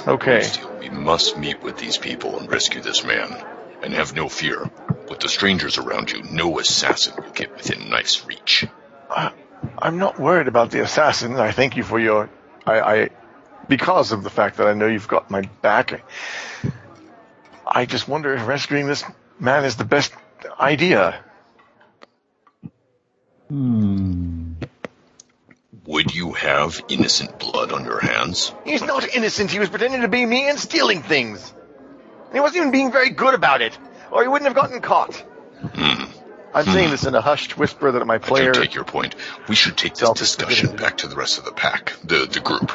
Okay. we must meet with these people and rescue this man. And have no fear. With the strangers around you, no assassin will get within knife's reach. I'm not worried about the assassin. I thank you for your. I, I because of the fact that I know you've got my back. I, I just wonder if rescuing this man is the best idea. Hmm. Would you have innocent blood on your hands? He's not innocent. He was pretending to be me and stealing things. He wasn't even being very good about it, or he wouldn't have gotten caught. Hmm. I'm saying this in a hushed whisper that my I player. do take your point. We should take this discussion back to the rest of the pack, the the group.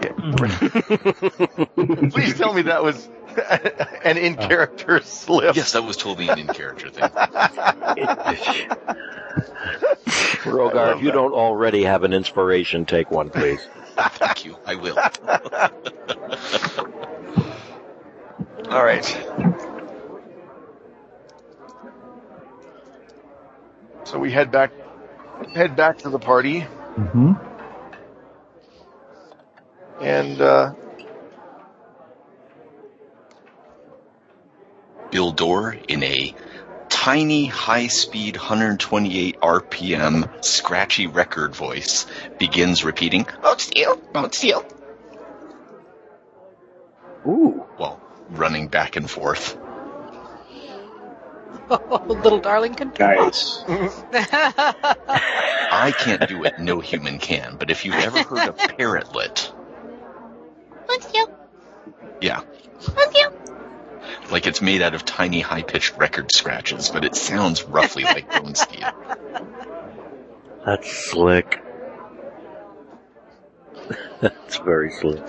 Please tell me that was an in character slip. Yes, that was totally an in character thing. Rhogar, if you don't already have an inspiration, take one, please. Thank you. I will. All right. So we head back, head back to the party, hmm and uh, Bill Dorr in a tiny, high-speed, 128 RPM, scratchy record voice begins repeating, "Bonesteele, bone steel," Ooh. while running back and forth. Oh, Little darling can do Nice. I can't do it, no human can, but if you've ever heard of parrotlet, yeah, like it's made out of tiny, high-pitched record scratches, but it sounds roughly like Bonesteele. That's slick. That's very slick.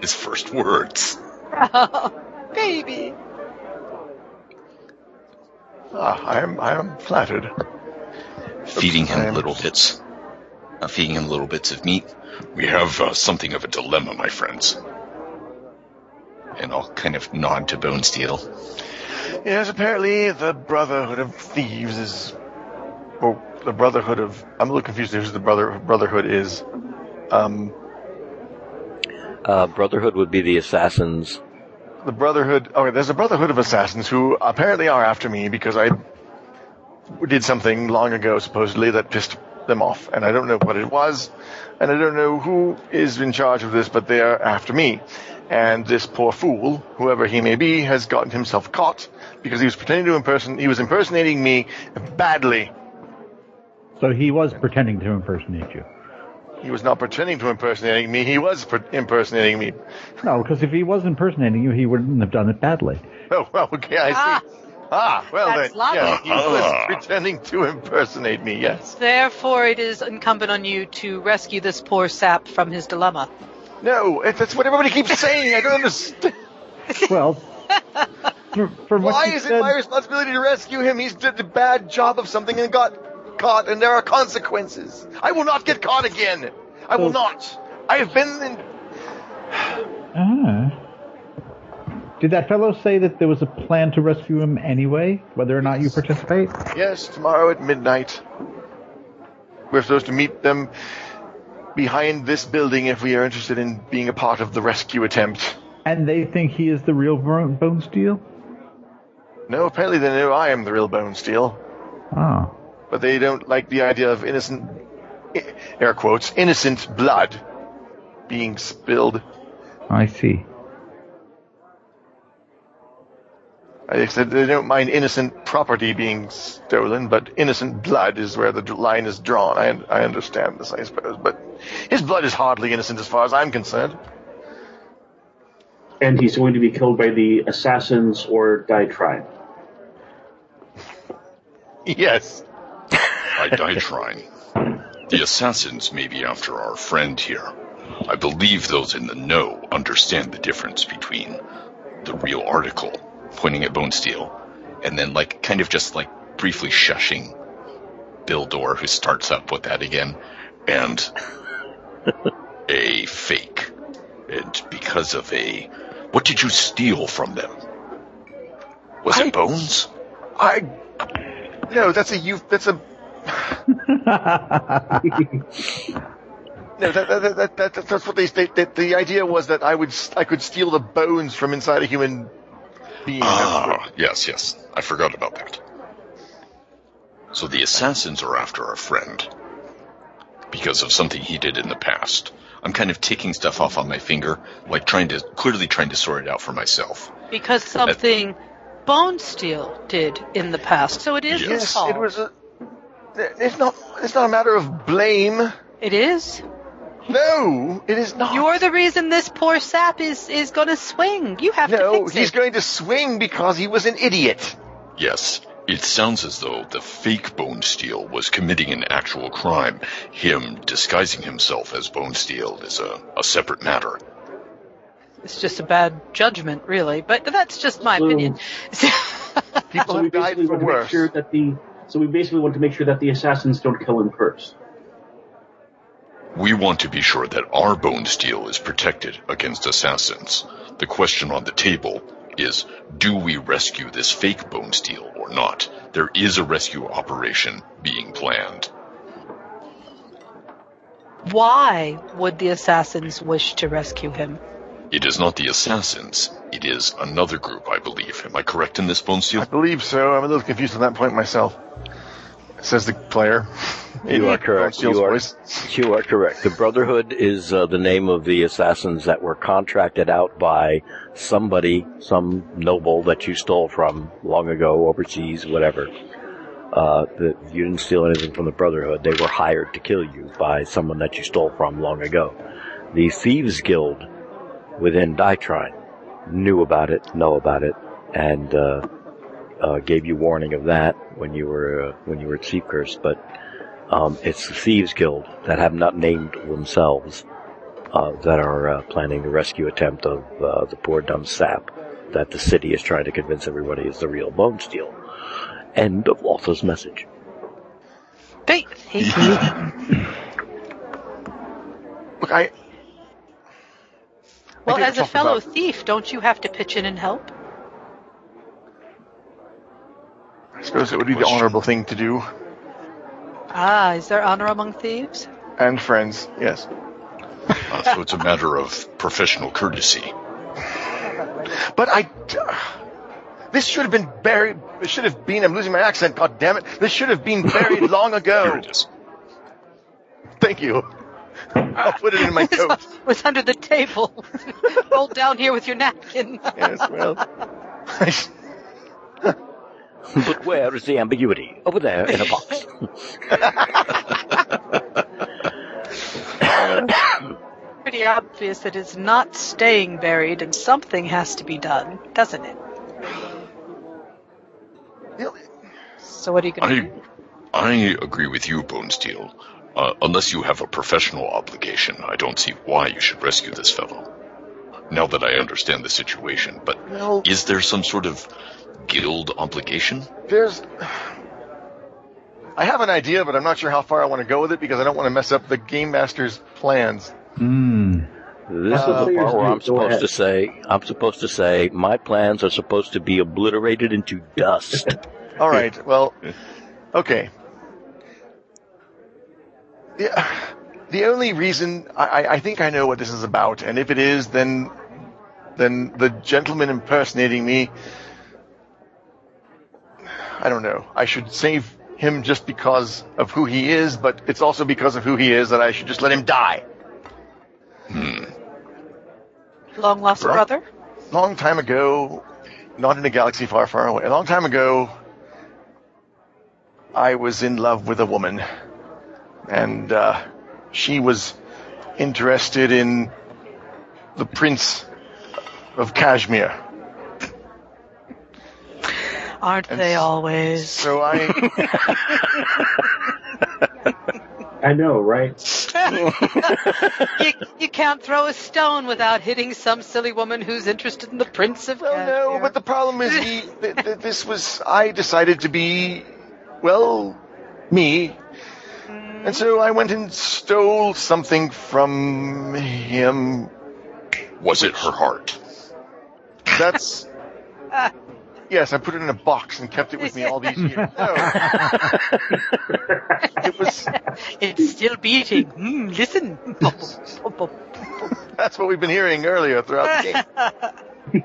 His first words. Oh, Baby. Ah, I am, I am flattered. feeding him I'm- little bits, uh, feeding him little bits of meat. We have uh, something of a dilemma, my friends. And I'll kind of nod to Bonesteele. Yes, apparently the Brotherhood of Thieves is, or the Brotherhood of. I'm a little confused. Who's the brother Brotherhood is? Um, Uh, Brotherhood would be the assassins. the Brotherhood. Okay, there's a Brotherhood of Assassins who apparently are after me because I did something long ago, supposedly, that pissed them off, and I don't know what it was, and I don't know who is in charge of this, but they are after me. And this poor fool, whoever he may be, has gotten himself caught because he was pretending to imperson. He was impersonating me badly. So he was pretending to impersonate you. He was not pretending to impersonating me. He was per- impersonating me. No, because if he was impersonating you, he wouldn't have done it badly. Oh, well, okay, I Ah. see. Ah, well That's then, logic. yeah, he was Ah. pretending to impersonate me. Yes. Therefore, it is incumbent on you to rescue this poor sap from his dilemma. No, that's what everybody keeps saying. I don't understand. Well, from Why is it my responsibility to rescue him? He's did a bad job of something and got caught, and there are consequences. I will not get caught again. I will not. I have been in. Ah. Did that fellow say that there was a plan to rescue him anyway, whether or not you participate? Yes, tomorrow at midnight. We're supposed to meet them behind this building if we are interested in being a part of the rescue attempt. And they think he is the real Bonesteele? No, apparently they know I am the real Bonesteele, Oh. but they don't like the idea of innocent, air quotes, innocent blood being spilled. I see. Uh, I said they don't mind innocent property being stolen, but innocent blood is where the line is drawn. I, I understand this, I suppose, but his blood is hardly innocent as far as I'm concerned. And he's going to be killed by the assassins or die trying. Yes. I die trying. The assassins may be after our friend here. I believe those in the know understand the difference between the real article, pointing at Bonesteele, and then like kind of just like briefly shushing Bill Dorr, who starts up with that again, and a fake. And because of a what did you steal from them? Was I- it bones? I. No, that's a you. That's a. No, that, that, that, that, that- that's what they state. That the idea was that I would, I could steal the bones from inside a human being. Ah, yes, yes. I forgot about that. So the assassins are after our friend. Because of something he did in the past. I'm kind of taking stuff off on my finger, like trying to, clearly trying to sort it out for myself. Because something Bonesteele did in the past. So it is Yes, his yes, fault. it was a. It's not. It's not a matter of blame. It is. No, it is not. You're the reason this poor sap is, is gonna swing. You have to no, he's going to swing because he was an idiot. Yes, it sounds as though the fake Bonesteele was committing an actual crime. Him disguising himself as Bonesteele is a, a separate matter. It's just a bad judgment, really. But that's just my So- opinion. People So have died for want make worse. sure that the so we basically want to make sure that the assassins don't kill him first. We want to be sure that our Bonesteele is protected against assassins. The question on the table is, do we rescue this fake Bonesteele or not? There is a rescue operation being planned. Why would the assassins wish to rescue him? It is not the assassins. It is another group, I believe. Am I correct in this, I believe so. I'm a little confused on that point myself. Says the player. You are correct. You are, you are correct. The Brotherhood is uh, the name of the assassins that were contracted out by somebody, some noble that you stole from long ago, overseas, whatever. Uh, the, you didn't steal anything from the Brotherhood. They were hired to kill you by someone that you stole from long ago. The Thieves Guild within Dietrine knew about it, know about it, and uh, uh, gave you warning of that when you were uh, when you were at Seekers. But um, it's the Thieves Guild that have not named themselves uh, that are uh, planning the rescue attempt of uh, the poor dumb sap that the city is trying to convince everybody is the real Bonesteele. End of Walther's message. They, they Look, I. well, I as a fellow about- thief, don't you have to pitch in and help? I suppose it would be the honorable thing to do. Ah, is there honor among thieves? And friends, yes. Uh, so it's a matter of professional courtesy. But I. This should have been buried. This should have been. I'm losing my accent. God damn it! This should have been buried long Here ago. it is. Thank you. I'll put it in my coat. It was under the table. Roll down here with your napkin. Yes, well. but where is the ambiguity? Over there in a box. Pretty obvious that it's not staying buried and something has to be done, doesn't it? So what are you going to do? I agree with you, Bonesteele. Uh, unless you have a professional obligation, I don't see why you should rescue this fellow. Now that I understand the situation, but Well, is there some sort of guild obligation? there's. I have an idea, but I'm not sure how far I want to go with it because I don't want to mess up the game master's plans. Hmm. This is Uh, the part where I'm please do. Go supposed to say, I'm supposed to say, my plans are supposed to be obliterated into dust. All right. Well, okay. Yeah. The only reason I, I- I think I know what this is about, and if it is, then then the gentleman impersonating me. I don't know. I should save him just because of who he is, but it's also because of who he is that I should just let him die. Hmm. Long lost Right. brother? long time ago, not in a galaxy far, far away, a long time ago, I was in love with a woman. And uh, she was interested in the Prince of Kashmir. Aren't And they s- always? So I, I know, right? you, you can't throw a stone without hitting some silly woman who's interested in the Prince of well, no, Kashmir. but the problem is he, th- th- this was, I decided to be, well, me. Mm-hmm. And so I went and stole something from him Was it her heart? That's. Yes, I put it in a box and kept it with me all these years. No. it was. It's still beating. Mm, listen. That's what we've been hearing earlier throughout the game.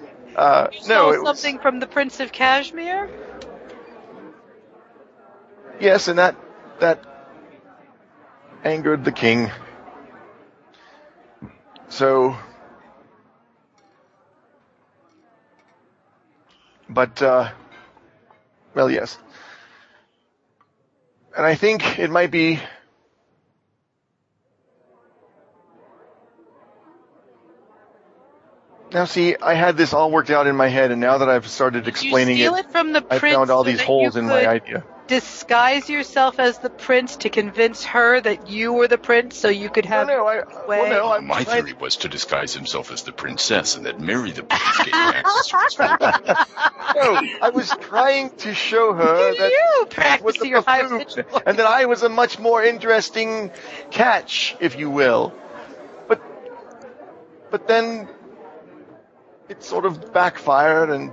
Uh, You no, stole it was, something from the Prince of Kashmir? yes, and that that angered the king. So, but uh, well, yes, and I think it might be. Now, see, I had this all worked out in my head, and now that I've started explaining it, it, from the I found all so these holes in my idea. Disguise yourself as the prince to convince her that you were the prince, so you could No, have. no, I, way. well, no, My trying- theory was to disguise himself as the princess and then marry the prince, get access to his. No, I was trying to show her that you I was practice a your high buffoon, pitched and that I was a much more interesting catch, if you will. But, but then it sort of backfired, and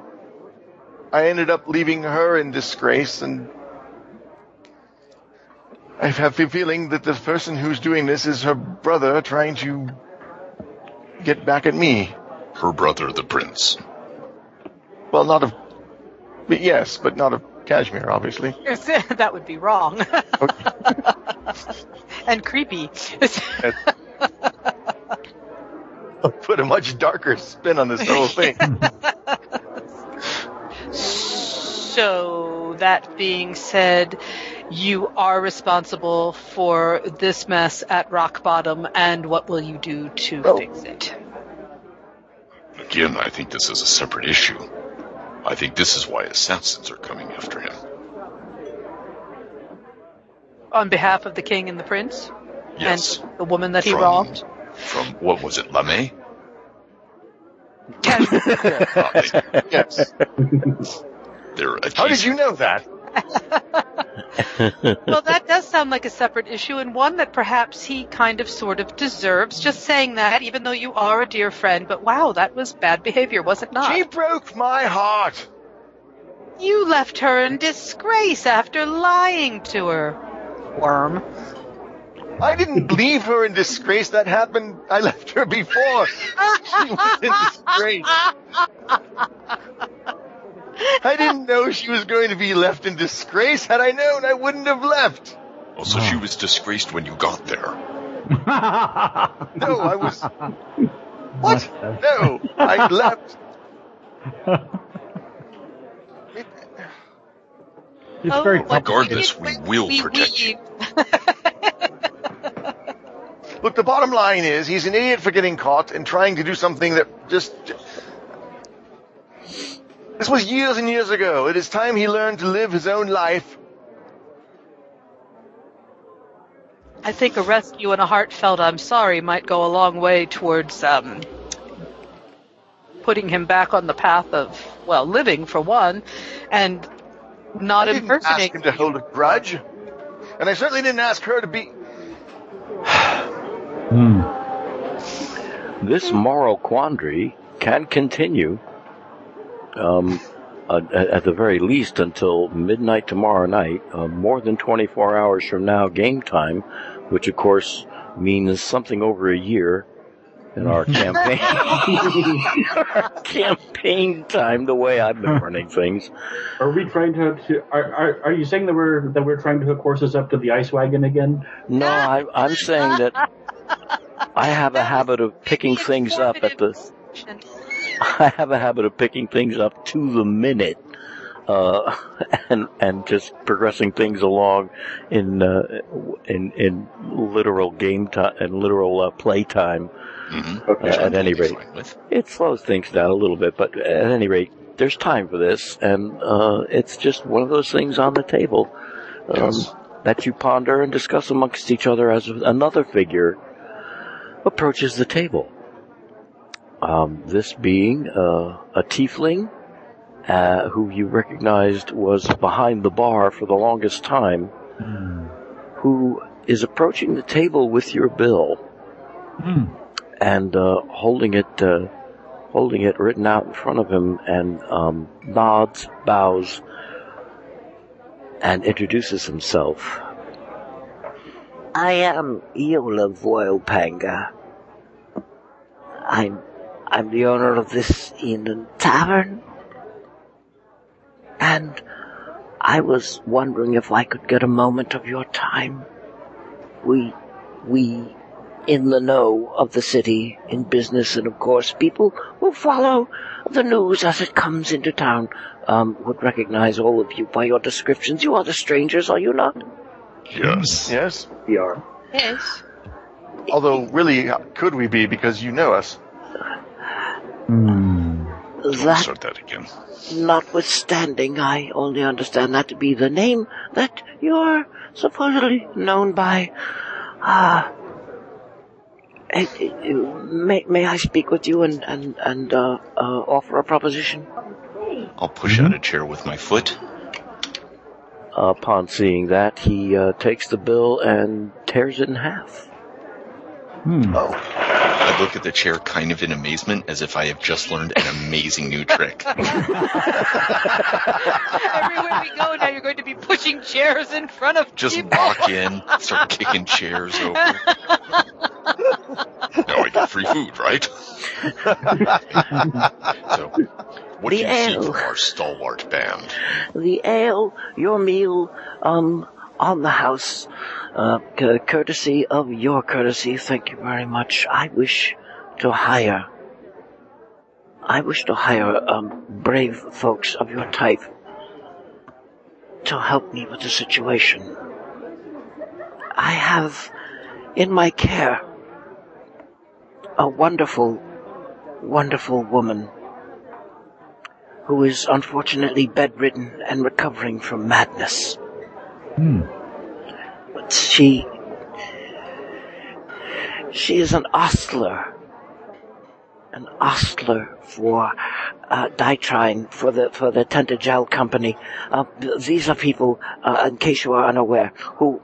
I ended up leaving her in disgrace. And I have the feeling that the person who's doing this is her brother, trying to get back at me. Her brother, the prince. Well, not of, but yes, but not of Kashmir, obviously. that would be wrong. and creepy. Put a much darker spin on this whole thing. so, that being said, you are responsible for this mess at rock bottom, and what will you do to Oh. fix it? Again, I think this is a separate issue. I think this is why assassins are coming after him. On behalf of the king and the prince, Yes. and the woman that he From- robbed? From, what was it, Lamé? yes. They're How did you know that? well, that does sound like a separate issue and one that perhaps he kind of sort of deserves. Just saying that, even though you are a dear friend, but wow, that was bad behavior, was it not? She broke my heart. You left her in disgrace after lying to her. Worm. I didn't leave her in disgrace. That happened. I left her before. She was in disgrace. I didn't know she was going to be left in disgrace. Had I known, I wouldn't have left. Oh, so she was disgraced when you got there. No, I was. What? No, I left. It- It's Oh, very what did you Regardless, do? we will protect you. Look, the bottom line is he's an idiot for getting caught and trying to do something that just. This was years and years ago. It is time he learned to live his own life. I think a rescue and a heartfelt I'm sorry might go a long way towards um, putting him back on the path of, well, living for one, and not I didn't ask him to hold a grudge, and I certainly didn't ask her to be. Hmm. This moral quandary can continue, um, uh, at at the very least until midnight tomorrow night, uh, more than 24 hours from now, game time, which of course means something over a year in our campaign. our campaign time, the way I've been running things. Are we trying to? to are, are are you saying that we're that we're trying to hook horses up to the ice wagon again? No, I, I'm saying that I have a habit of picking things up at the. I have a habit of picking things up to the minute, uh, and and just progressing things along in uh, in in literal game time and literal uh, play time. Mm-hmm. Okay. Uh, at any rate, it slows things down a little bit, but at any rate, there's time for this, and uh, it's just one of those things on the table um, Yes. that you ponder and discuss amongst each other as another figure approaches the table. Um, this being uh, a tiefling uh, who you recognized was behind the bar for the longest time, Hmm. who is approaching the table with your bill Hmm. and uh, holding it, uh, holding it written out in front of him, and um, nods, bows, and introduces himself. I am Eola Voilpanga. I'm I'm the owner of this inn and tavern, and I was wondering if I could get a moment of your time. We we in the know of the city, in business, and of course people who follow the news as it comes into town um, would recognize all of you by your descriptions. You are the strangers, are you not? Yes. Yes. We are. Yes. Although, really, could we be because you know us? Hmm. That Start that again. notwithstanding, I only understand that to be the name that you're supposedly known by. Ah. eh, may, may I speak with you and, and, and uh, uh, offer a proposition? I'll push out a chair with my foot. Upon seeing that, he uh, takes the bill and tears it in half. Hmm. Oh, I look at the chair kind of in amazement as if I have just learned an amazing new trick. Everywhere we go now, you're going to be pushing chairs in front of Just people. walk in, start kicking chairs over. No, I get free food, right? so, what do The you see ale. from our stalwart band? the ale, your meal, um, on the house, uh, courtesy of your courtesy. Thank you very much. I wish to hire, I wish to hire, um, brave folks of your type to help me with the situation. I have in my care a wonderful, wonderful woman who is unfortunately bedridden and recovering from madness. Hmm. But she, she is an ostler, an ostler for uh, Dietrine, for the for the Tentagel company. Uh, these are people, uh, in case you are unaware, who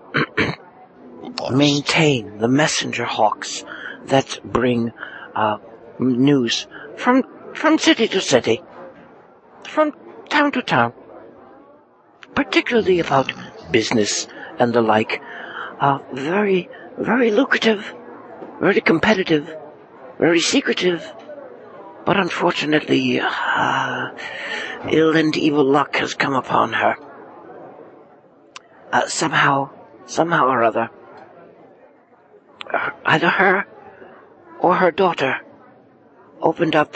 maintain the messenger hawks that bring uh, news from from city to city, from town to town, particularly about business and the like. are very, very lucrative, very competitive, very secretive, but unfortunately, uh, ill and evil luck has come upon her. Uh, somehow, somehow or other, either her or her daughter opened up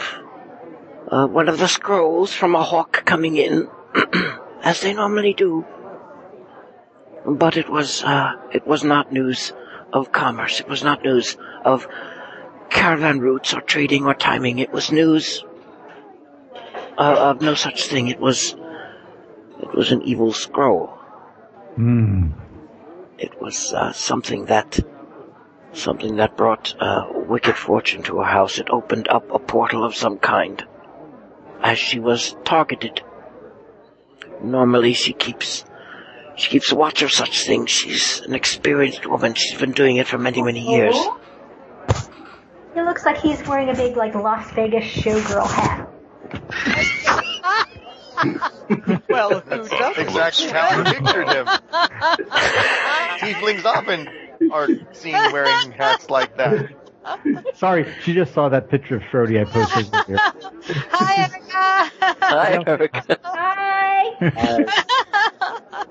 uh, one of the scrolls from a hawk coming in, as they normally do. But it was, uh, it was not news of commerce. It was not news of caravan routes or trading or timing. It was news uh, of no such thing. It was, it was an evil scroll. Hmm. It was uh, something that something that brought uh, wicked fortune to her house. It opened up a portal of some kind as she was targeted. Normally, she keeps she keeps watch of such things. She's an experienced woman. She's been doing it for many, many years. It looks like he's wearing a big, like, Las Vegas showgirl hat. Well, who doesn't? Exactly how I pictured him. Tieflings often are seen wearing hats like that. Sorry, she just saw that picture of Frody I posted earlier. Hi, Erica. Hi, Eric. Hi!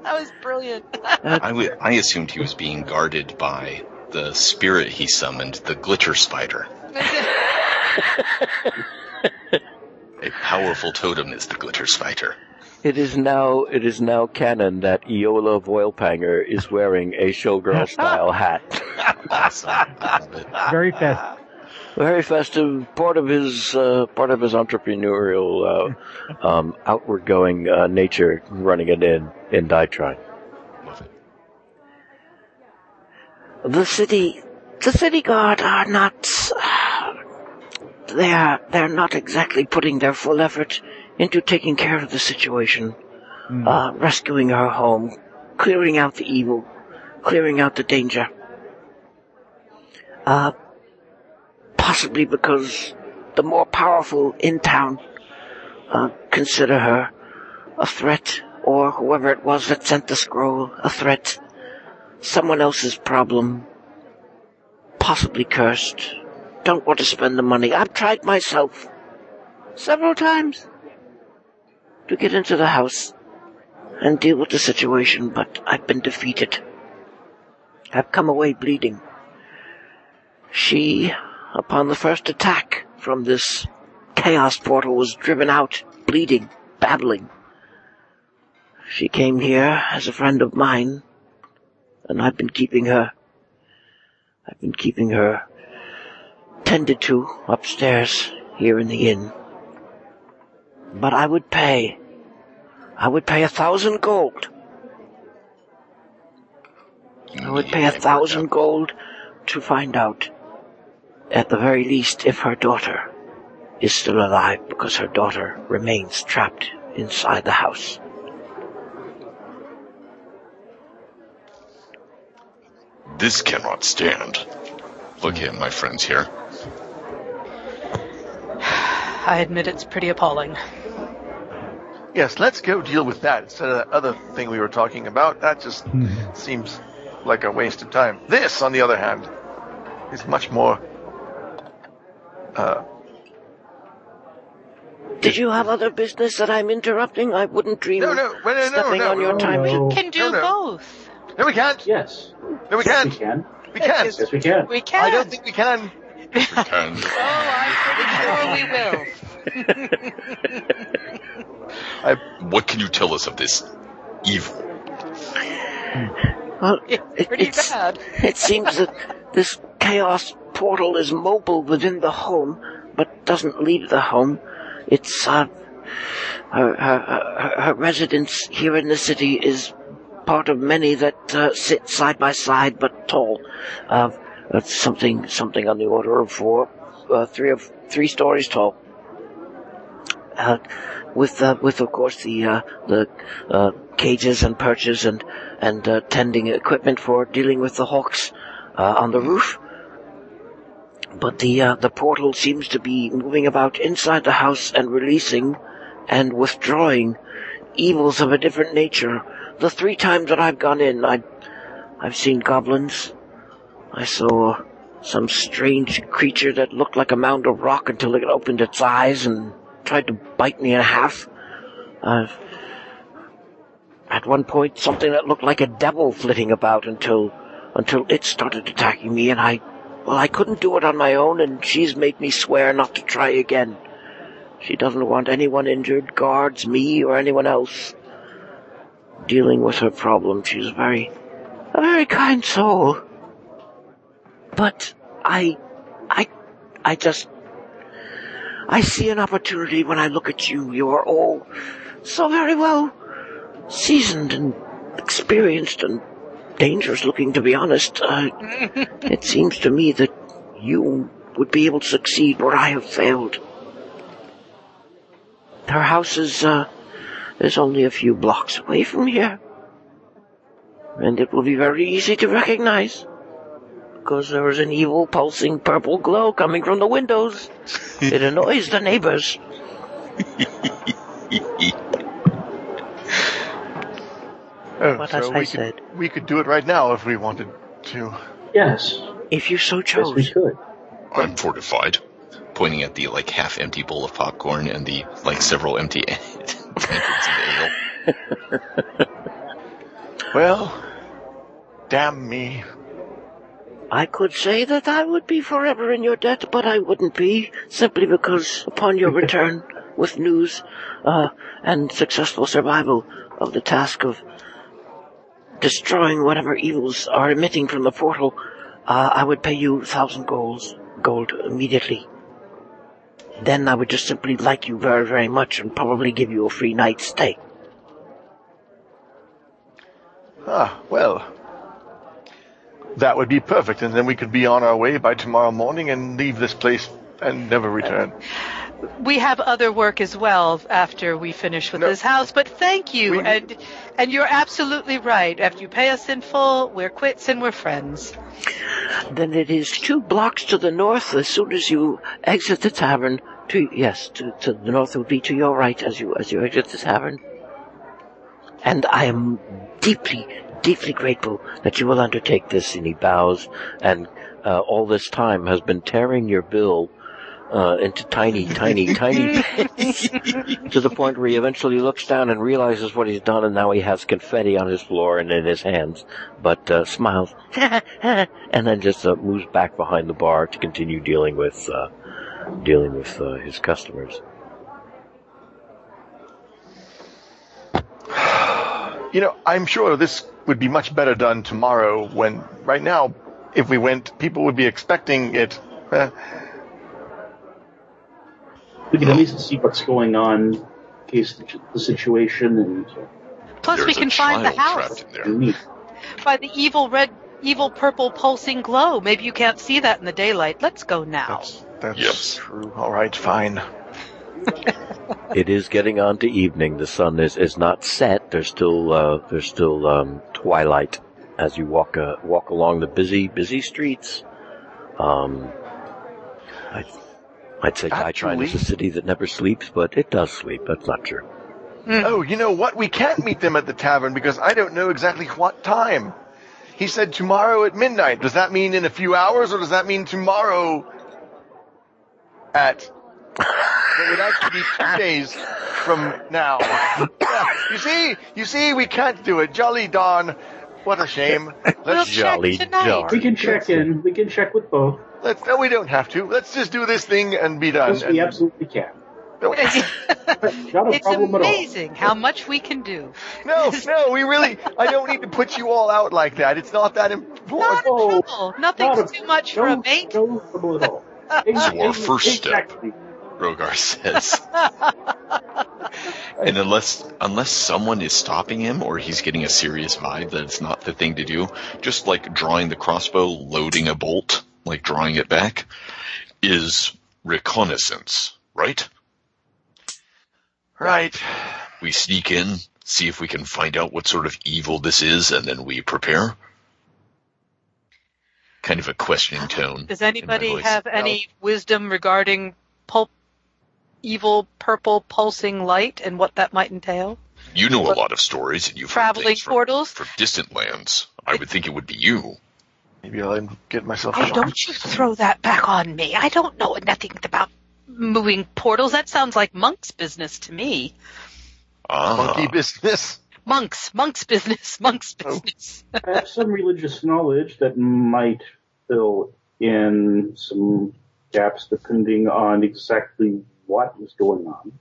that was brilliant. I I assumed he was being guarded by the spirit he summoned, the glitter spider. A powerful totem is the glitter spider. It is now it is now canon that Iola Voilpanger is wearing a showgirl style hat. Awesome. Very fast. Very festive. Part of his uh, part of his entrepreneurial uh, um, outward going uh, nature running it in in Dietrine. Love it. The city the city guard are not they're they're not exactly putting their full effort into taking care of the situation, Hmm. uh, rescuing her home, clearing out the evil, clearing out the danger. Uh, possibly because the more powerful in town uh, consider her a threat, or whoever it was that sent the scroll a threat, someone else's problem, possibly cursed. Don't want to spend the money. I've tried myself several times to get into the house and deal with the situation, but I've been defeated. I've come away bleeding. She, upon the first attack from this chaos portal, was driven out, bleeding, babbling. She came here as a friend of mine, and I've been keeping her. I've been keeping her tended to upstairs here in the inn. But I would pay. I would pay a thousand gold. I would pay a thousand gold to find out, at the very least, if her daughter is still alive, because her daughter remains trapped inside the house. This cannot stand. Look here, my friends here. I admit it's pretty appalling. Yes, let's go deal with that instead of that other thing we were talking about. That just seems like a waste of time. This, on the other hand, is much more Uh, Did you have other business that I'm interrupting? I wouldn't dream no, of no, well, no, no, stepping no, on your no, time. no. Can do No, no. both. no, we can't. Yes. No, we can't. we can. We can't. Yes, we can. We can. I don't think we can. Can. Oh, I'm pretty sure we will. What can you tell us of this evil? Well, It's it- pretty it's- bad. It seems that this chaos portal is mobile within the home, but doesn't leave the home. It's, uh, her, her, her, her residence here in the city is part of many that uh, sit side by side but tall. Uh, it's something, something on the order of four, uh, three of three stories tall. Uh, with, uh, with of course the, uh, the, uh, cages and perches and, and, uh, tending equipment for dealing with the hawks, uh, on the roof. But the, uh, the portal seems to be moving about inside the house and releasing and withdrawing evils of a different nature. The three times that I've gone in, I, I've seen goblins. I saw some strange creature that looked like a mound of rock until it opened its eyes and tried to bite me in half. Uh, at one point, something that looked like a devil flitting about until, until it started attacking me and I, well, I couldn't do it on my own and she's made me swear not to try again. She doesn't want anyone injured, guards, me, or anyone else. Dealing with her problem, she's very, a very kind soul. But I, I, I just, I see an opportunity when I look at you. You are all so very well seasoned and experienced and dangerous looking, to be honest. Uh, it seems to me that you would be able to succeed where I have failed. Her house is, uh, is only a few blocks away from here. And it will be very easy to recognize. Because there is an evil pulsing purple glow coming from the windows. It annoys the neighbors. Oh, But so as we I could, said- we could do it right now if we wanted to. Yes. If you so Yes, we could. I'm fortified. Pointing at the like half empty bowl of popcorn and the like several empty tankards of ale. Well, damn me. I could say that I would be forever in your debt, but I wouldn't be, simply because upon your return with news, uh, and successful survival of the task of destroying whatever evils are emitting from the portal, uh, I would pay you a thousand golds, gold immediately. Then I would just simply like you very, very much and probably give you a free night's stay. Ah, well. That would be perfect, and then we could be on our way by tomorrow morning and leave this place and never return. We have other work as well after we finish with No. this house, but thank you. We- and and you're absolutely right. After you pay us in full, we're quits and we're friends. Then it is two blocks to the north as soon as you exit the tavern. To yes, to, to the north would be to your right as you as you exit the tavern. And I am deeply, deeply grateful that you will undertake this. And he bows, and uh, all this time has been tearing your bill uh, into tiny, tiny, tiny bits, to the point where he eventually looks down and realizes what he's done, and now he has confetti on his floor and in his hands, but uh, smiles, and then just uh, moves back behind the bar to continue dealing with uh, dealing with uh, his customers. You know, I'm sure this would be much better done tomorrow when, right now, if we went, people would be expecting it. Eh, We can at least see what's going on, in case the, the situation and Plus, we There's a can find the house trapped in there. and meet. by the evil red, evil purple pulsing glow. Maybe you can't see that in the daylight. Let's go now. that's that's Yes. true. All right, fine. It is getting on to evening. The sun is, is not set. There's still uh, there's still um, twilight as you walk uh, walk along the busy busy streets. Um, I, I'd say Dietrine is a city that never sleeps, but it does sleep. That's not true. Oh, you know what? We can't meet them at the tavern because I don't know exactly what time. He said tomorrow at midnight. Does that mean in a few hours or does that mean tomorrow? at that would actually be two days from now. Yeah, you see, you see, we can't do it. Jolly Don, what a shame. We'll Let's check Jolly tonight. darn. We can check in. We can check with both. let's. No, we don't have to. Let's just do this thing and be done. Yes, we absolutely can. no, Not a it's problem at all. amazing how much we can do. no, no, we really. I don't need to put you all out like that. It's not that important. a Oh, trouble. Nothing's not a- too much for a mate. No trouble at all. So our first step. Exactly. Rhogar says. and unless unless someone is stopping him or he's getting a serious vibe that it's not the thing to do, just like drawing the crossbow, loading a bolt, like drawing it back, is reconnaissance, right? Right. We sneak in, see if we can find out what sort of evil this is, and then we prepare. Kind of a questioning tone. Does anybody have any wisdom regarding pulp, evil purple pulsing light and what that might entail? You know a lot of stories, and you've heard Traveling things from, portals? from distant lands. I would think it would be you. Maybe I'll get myself. Oh, shot. don't you throw that back on me. I don't know nothing about moving portals. That sounds like monk's business to me. Ah, Monkey business. Monks, monk's business, monk's Oh. business. I have some religious knowledge that might fill in some gaps depending on exactly what is going on.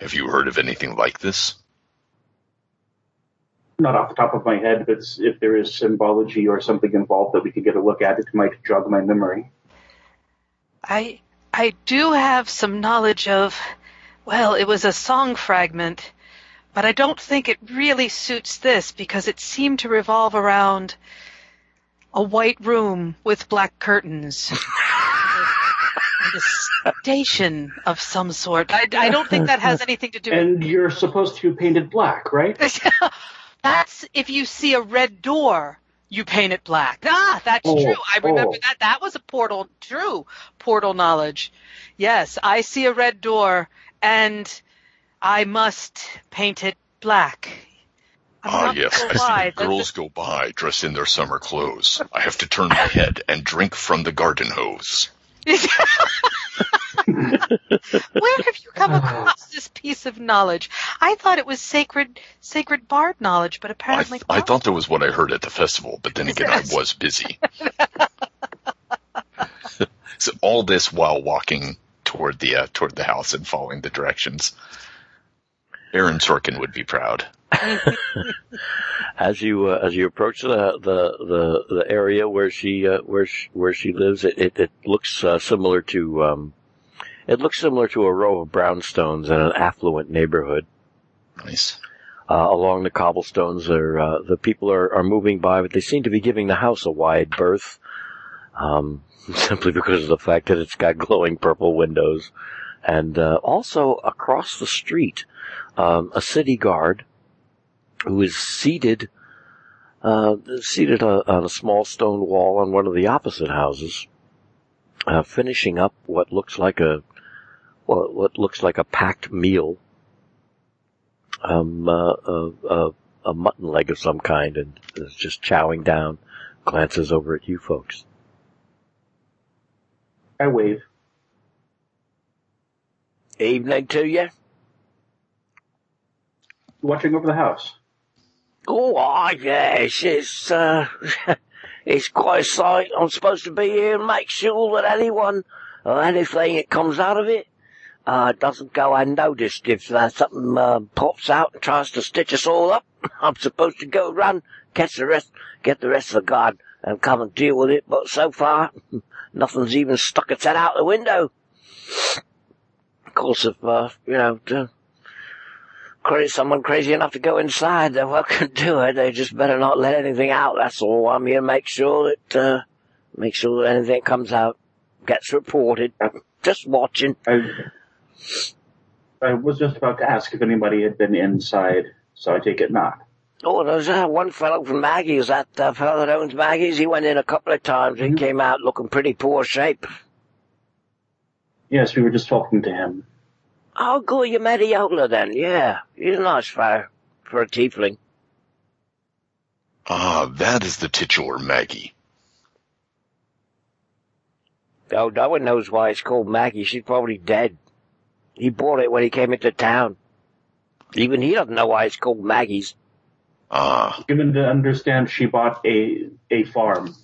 have you heard of anything like this? Not off the top of my head, but if there is symbology or something involved that we could get a look at, it might jog my memory. I I do have some knowledge of well, it was a song fragment, but I don't think it really suits this because it seemed to revolve around a white room with black curtains. and a station of some sort. I, I don't think that has anything to do with And you're supposed to paint it black, right? That's if you see a red door, you paint it black. Ah, that's Oh, true. I remember oh. that. That was a portal, true portal knowledge. Yes, I see a red door and I must paint it black. Ah, not yes, I see the girls go by dressed in their summer clothes. I have to turn my head and drink from the garden hose. Where have you come across this piece of knowledge? I thought it was sacred, sacred bard knowledge, but I, apparently th- I thought that was what I heard at the festival, but then again, I was busy. so all this while walking toward the uh, toward the house and following the directions. Aaron Sorkin would be proud. As you uh, as you approach the the the, the area where she uh, where she, where she lives, it it, it looks uh, similar to um, it looks similar to a row of brownstones in an affluent neighborhood. Nice. Uh, along the cobblestones, are, uh, the people are, are moving by, but they seem to be giving the house a wide berth, um, simply because of the fact that it's got glowing purple windows. And uh, also across the street, um, a city guard who is seated uh, seated uh, on a small stone wall on one of the opposite houses, uh, finishing up what looks like a well, what looks like a packed meal um, uh, uh, uh, a mutton leg of some kind and is just chowing down, glances over at you folks. I wave. Evening to you. Watching over the house. Oh, I yes, it's, uh, it's quite a sight. I'm supposed to be here and make sure that anyone or anything that comes out of it, uh, doesn't go unnoticed. If uh, something, uh, pops out and tries to stitch us all up, I'm supposed to go run, catch the rest, get the rest of the guard and come and deal with it. But so far, nothing's even stuck its head out the window. Of course, if, uh, you know, to, crazy, someone crazy enough to go inside, they're welcome to do it. They just better not let anything out. That's all. I'm here to make sure that, uh, make sure that anything comes out gets reported. Just watching. I, I was just about to ask if anybody had been inside, so I take it not. Oh, there's uh, one fellow from Maggie's, that uh, fellow that owns Maggie's. He went in a couple of times. He came out looking pretty poor shape. Yes, we were just talking to him. Oh, good, you met Eola then. Yeah, he's a nice fellow for a tiefling. Ah, that is the titular Maggie. Oh, no one knows why it's called Maggie. She's probably dead. He bought it when he came into town. Even he doesn't know why it's called Maggie's. Ah, Given to understand, she bought a a farm.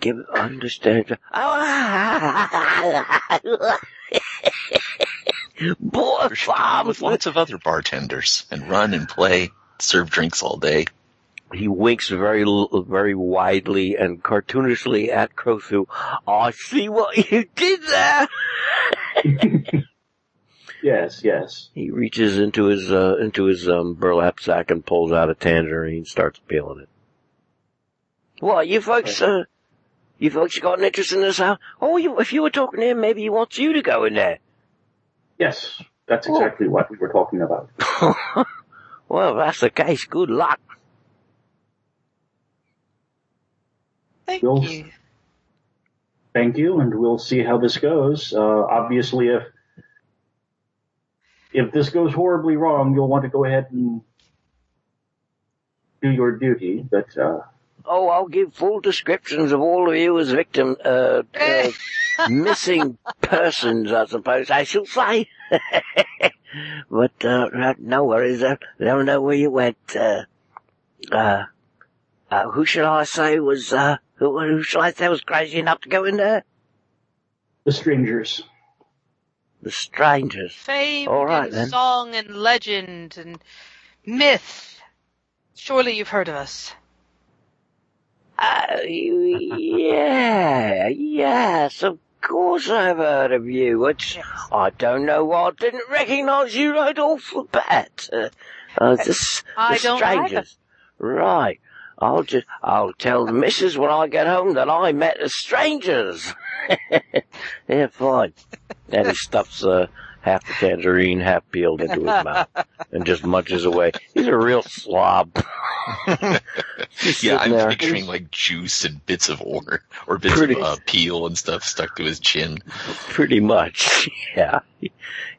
Give understand. Boy, or she could be with lots of other bartenders and run and play, serve drinks all day. He winks very, very widely and cartoonishly at Crothu. I see what you did there. Yes, yes. He reaches into his uh, into his um, burlap sack and pulls out a tangerine, starts peeling it. What you folks? Uh, you folks got an interest in this house? Oh, you, if you were talking to him, maybe he wants you to go in there. Yes, that's exactly what we were talking about. well, if that's the case. Good luck. Thank We'll- you. Thank you, and we'll see how this goes. Uh, obviously, if if this goes horribly wrong, you'll want to go ahead and do your duty. But uh, Oh, I'll give full descriptions of all of you as victim, uh, uh missing persons, I suppose I shall say. but, uh, no worries, They don't know where you went, uh, uh, uh, who shall I say was, uh, who, who shall I say was crazy enough to go in there? the strangers. The strangers. Fame All right, and then. song and legend and myth. Surely you've heard of us. Uh, yeah, yes, of course I've heard of you. Which I don't know why I didn't recognise you right off the bat. Uh, the, I the don't strangers. Right. I'll just, I'll tell the missus when I get home that I met the strangers. yeah, fine. He stuffs, uh, half the tangerine, half peeled into his mouth and just munches away. He's a real slob. Yeah, sitting I'm there. picturing like juice and bits of ore or bits Pretty- of uh, peel and stuff stuck to his chin. Pretty much, yeah.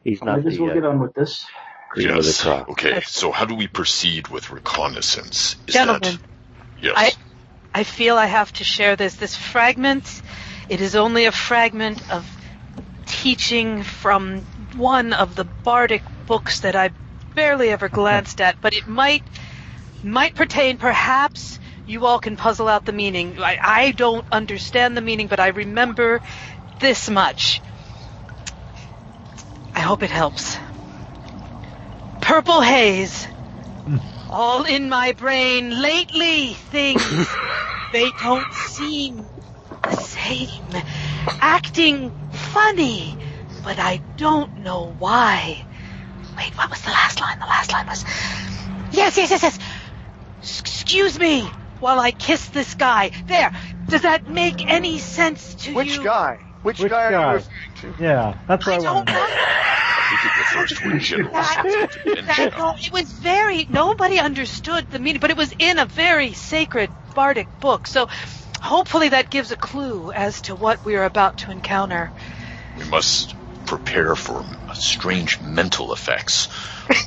He's not Might as the well get uh, on with this. cream of the Yes. Okay, so how do we proceed with reconnaissance? Is Gentlemen, that yes? I I feel I have to share this. This fragment, it is only a fragment of teaching from one of the bardic books that I barely ever glanced at, but it might might pertain perhaps you all can puzzle out the meaning. I, I don't understand the meaning, but I remember this much. I hope it helps. Purple haze. Hmm. All in my brain lately things they don't seem the same. Acting funny, but I don't know why. Wait, what was the last line? The last line was Yes, yes, yes, yes. Excuse me while I kiss this guy. There. Does that make any sense to Which you? Which guy? Which, Which guy, are guy? you referring to? Yeah, that's what I, I want don't to know. know. I think the first one general That- sense to mention. That, no, it was very, nobody understood the meaning, but it was in a very sacred bardic book. So hopefully that gives a clue as to what we are about to encounter. We must prepare for strange mental effects.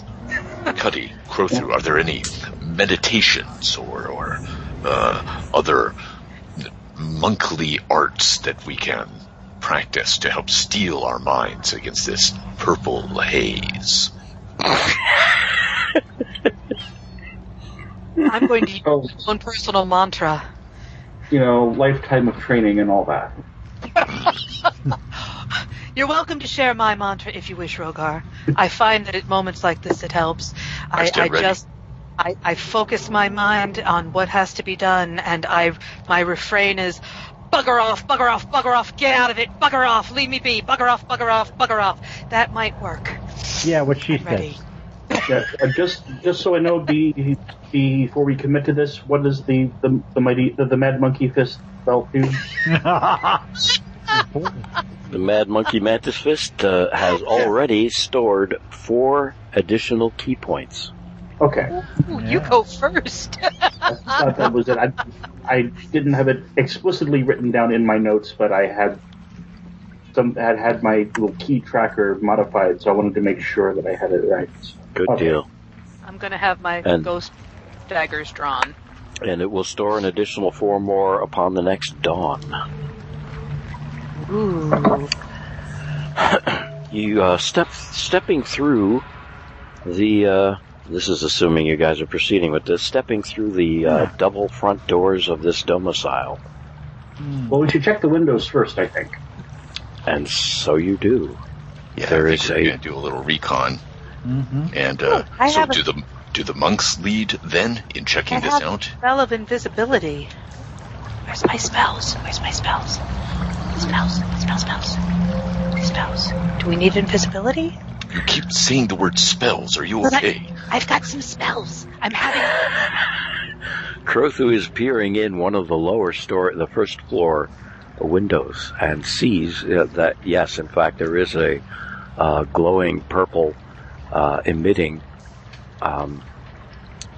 Cuddy, Crothu, are there any meditations or, or uh, other monkly arts that we can practice to help steel our minds against this purple haze? I'm going to use Oh, my own personal mantra. you know, lifetime of training and all that. You're welcome to share my mantra if you wish, Rhogar. I find that at moments like this it helps. I I, stand I ready. just I, I focus my mind on what has to be done and I my refrain is bugger off, bugger off, bugger off, get out of it, bugger off, leave me be, bugger off, bugger off, bugger off. That might work. Yeah, what she I'm said. Yeah, uh, just just so I know, be, before we commit to this, what does the the, the mighty the, the mad monkey fist spell do? The Mad Monkey Mantis Fist uh, has already stored four additional ki points. Okay, Ooh, You go first. I thought that was it. I, I didn't have it explicitly written down in my notes, but I had some had had my little ki tracker modified, so I wanted to make sure that I had it right. Good Okay. deal. I'm going to have my And- ghost daggers drawn. and it will store an additional four more upon the next dawn. Ooh. You uh, step stepping through the. Uh, this is assuming you guys are proceeding with this. Stepping through the uh, double front doors of this domicile, Well, we should check the windows first, I think. and so you do. Yeah, There I is think we're a- gonna do a little recon. Mm-hmm. And uh, I so have a- do the do the monks lead then in checking I this have out? spell of invisibility. Where's my spells? Where's my spells? Spells, spells, spells. Spells. Do we need invisibility? You keep saying the word spells. Are you But I- okay? I've got some spells. I'm having. Crothu is peering in one of the lower store, the first floor windows, and sees uh, that yes, in fact, there is a uh, glowing purple uh, emitting. Um,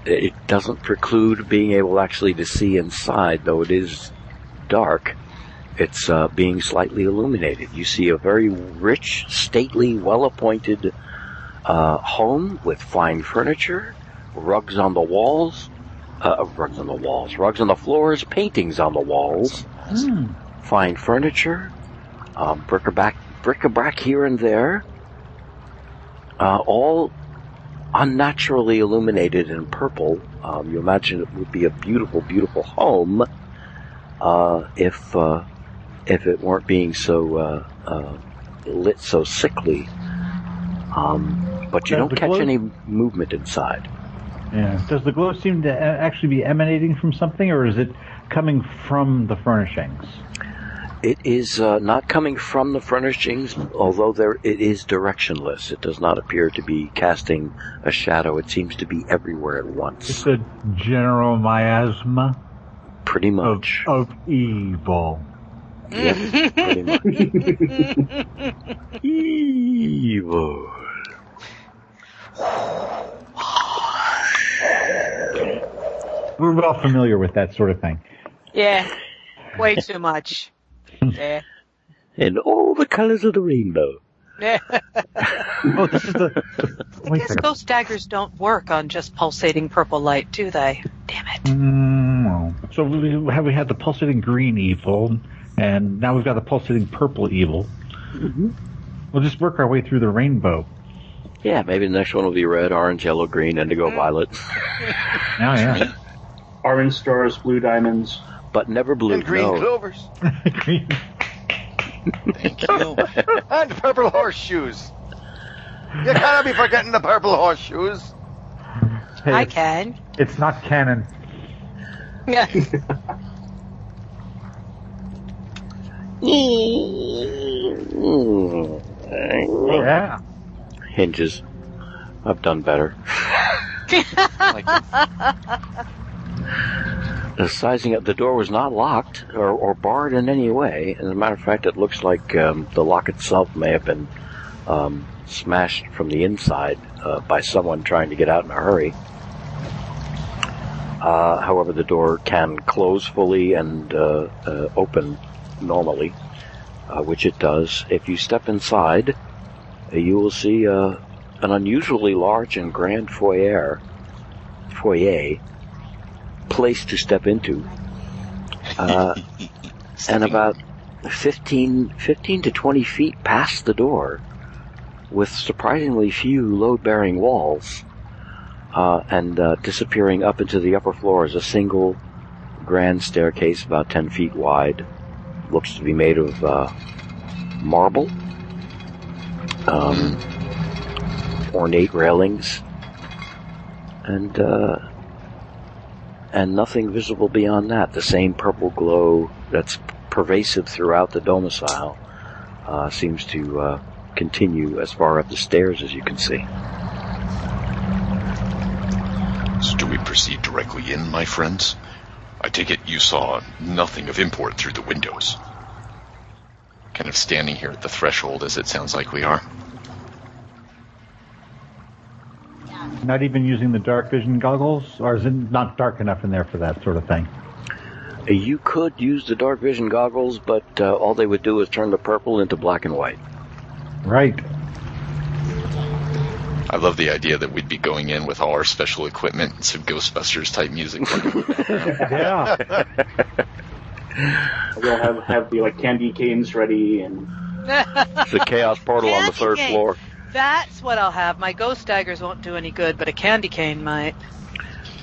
it doesn't preclude being able actually to see inside, though it is dark. It's uh, being slightly illuminated. You see a very rich, stately, well-appointed uh, home with fine furniture, rugs on the walls, uh, rugs on the walls, rugs on the floors, paintings on the walls, fine furniture, um, bric-a-brac, bric-a-brac here and there, uh, all unnaturally illuminated in purple. Um, you imagine it would be a beautiful, beautiful home uh, if uh, if it weren't being so uh, uh, lit so sickly. Um, but you Does don't catch glow- any movement inside. Yeah. Does the glow seem to actually be emanating from something, or is it coming from the furnishings? It is uh, not coming from the furnishings, although there it is directionless. It does not appear to be casting a shadow. It seems to be everywhere at once. It's a general miasma Pretty of, much. of evil. Yes, pretty much. Evil. We're well familiar with that sort of thing. Yeah. Way too much. Yeah. And all the colors of the rainbow. Yeah. Oh, this is the. I guess second. ghost daggers don't work on just pulsating purple light, do they? Damn it. Mm, so we have we had the pulsating green evil, and now we've got the pulsating purple evil. We'll just work our way through the rainbow. Yeah, maybe the next one will be red, orange, yellow, green, indigo, violet, Now, yeah. Orange stars, blue diamonds. But never blue. And green no. clovers. Green. Thank you. And purple horseshoes. You cannot be forgetting the purple horseshoes. Hey, I it's, can. it's not canon. Yeah. Yeah. Hinges. I've done better. Like, The sizing of the door was not locked or, or barred in any way. As a matter of fact, it looks like um, the lock itself may have been um, smashed from the inside uh, by someone trying to get out in a hurry. Uh, however, the door can close fully and uh, uh, open normally, uh, which it does. If you step inside, you will see uh, an unusually large and grand foyer. Foyer place to step into. Uh, and about 15, 15 to 20 feet past the door, with surprisingly few load-bearing walls, uh, and uh, disappearing up into the upper floor is a single grand staircase about 10 feet wide. Looks to be made of uh, marble. Um, ornate railings. And uh, and nothing visible beyond that. The same purple glow that's pervasive throughout the domicile uh, seems to uh, continue as far up the stairs as you can see. So do we proceed directly in, my friends? I take it you saw nothing of import through the windows. kind of standing here at the threshold as it sounds like we are. Not even using the dark vision goggles, or is it not dark enough in there for that sort of thing? Uh, You could use the dark vision goggles, but uh, all they would do is turn the purple into black and white. Right. I love the idea that we'd be going in with all our special equipment and some Ghostbusters type music. Yeah. We'll have have the like candy canes ready and the chaos portal on the third cane. floor. That's what I'll have. My ghost daggers won't do any good, but a candy cane might.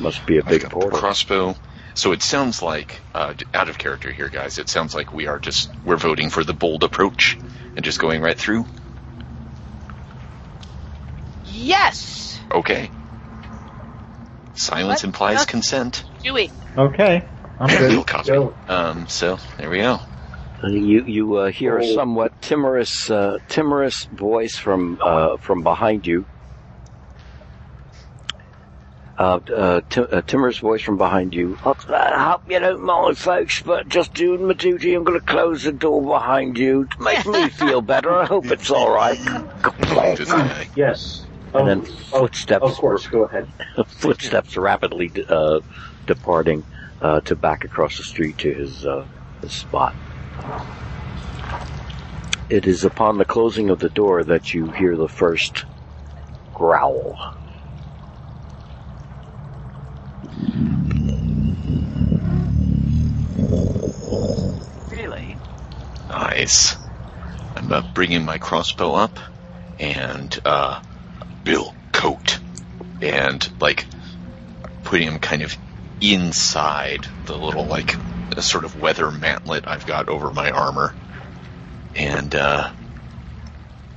Must be a I've big got portal. crossbow. So it sounds like, uh, out of character here, guys. It sounds like we are just we're voting for the bold approach and just going right through. Yes! Okay. Silence What? implies Not- consent. Dewey. Okay. I'm Real good. copy. go. Um, so there we go. You you uh, hear a Oh. somewhat timorous uh, timorous voice from uh, from behind you. Uh, uh, ti- a timorous voice from behind you. I hope you don't mind, folks, but just doing my duty. I'm going to close the door behind you to make me feel better. I hope it's all right. Yes. And then footsteps. Of course, go ahead. footsteps rapidly uh, departing uh, to back across the street to his, uh, his spot. It is upon the closing of the door that you hear the first growl. Really? Nice. I'm uh, bringing my crossbow up, and uh, Bill coat, and like putting him kind of inside the little like uh, sort of weather mantlet I've got over my armor, and uh,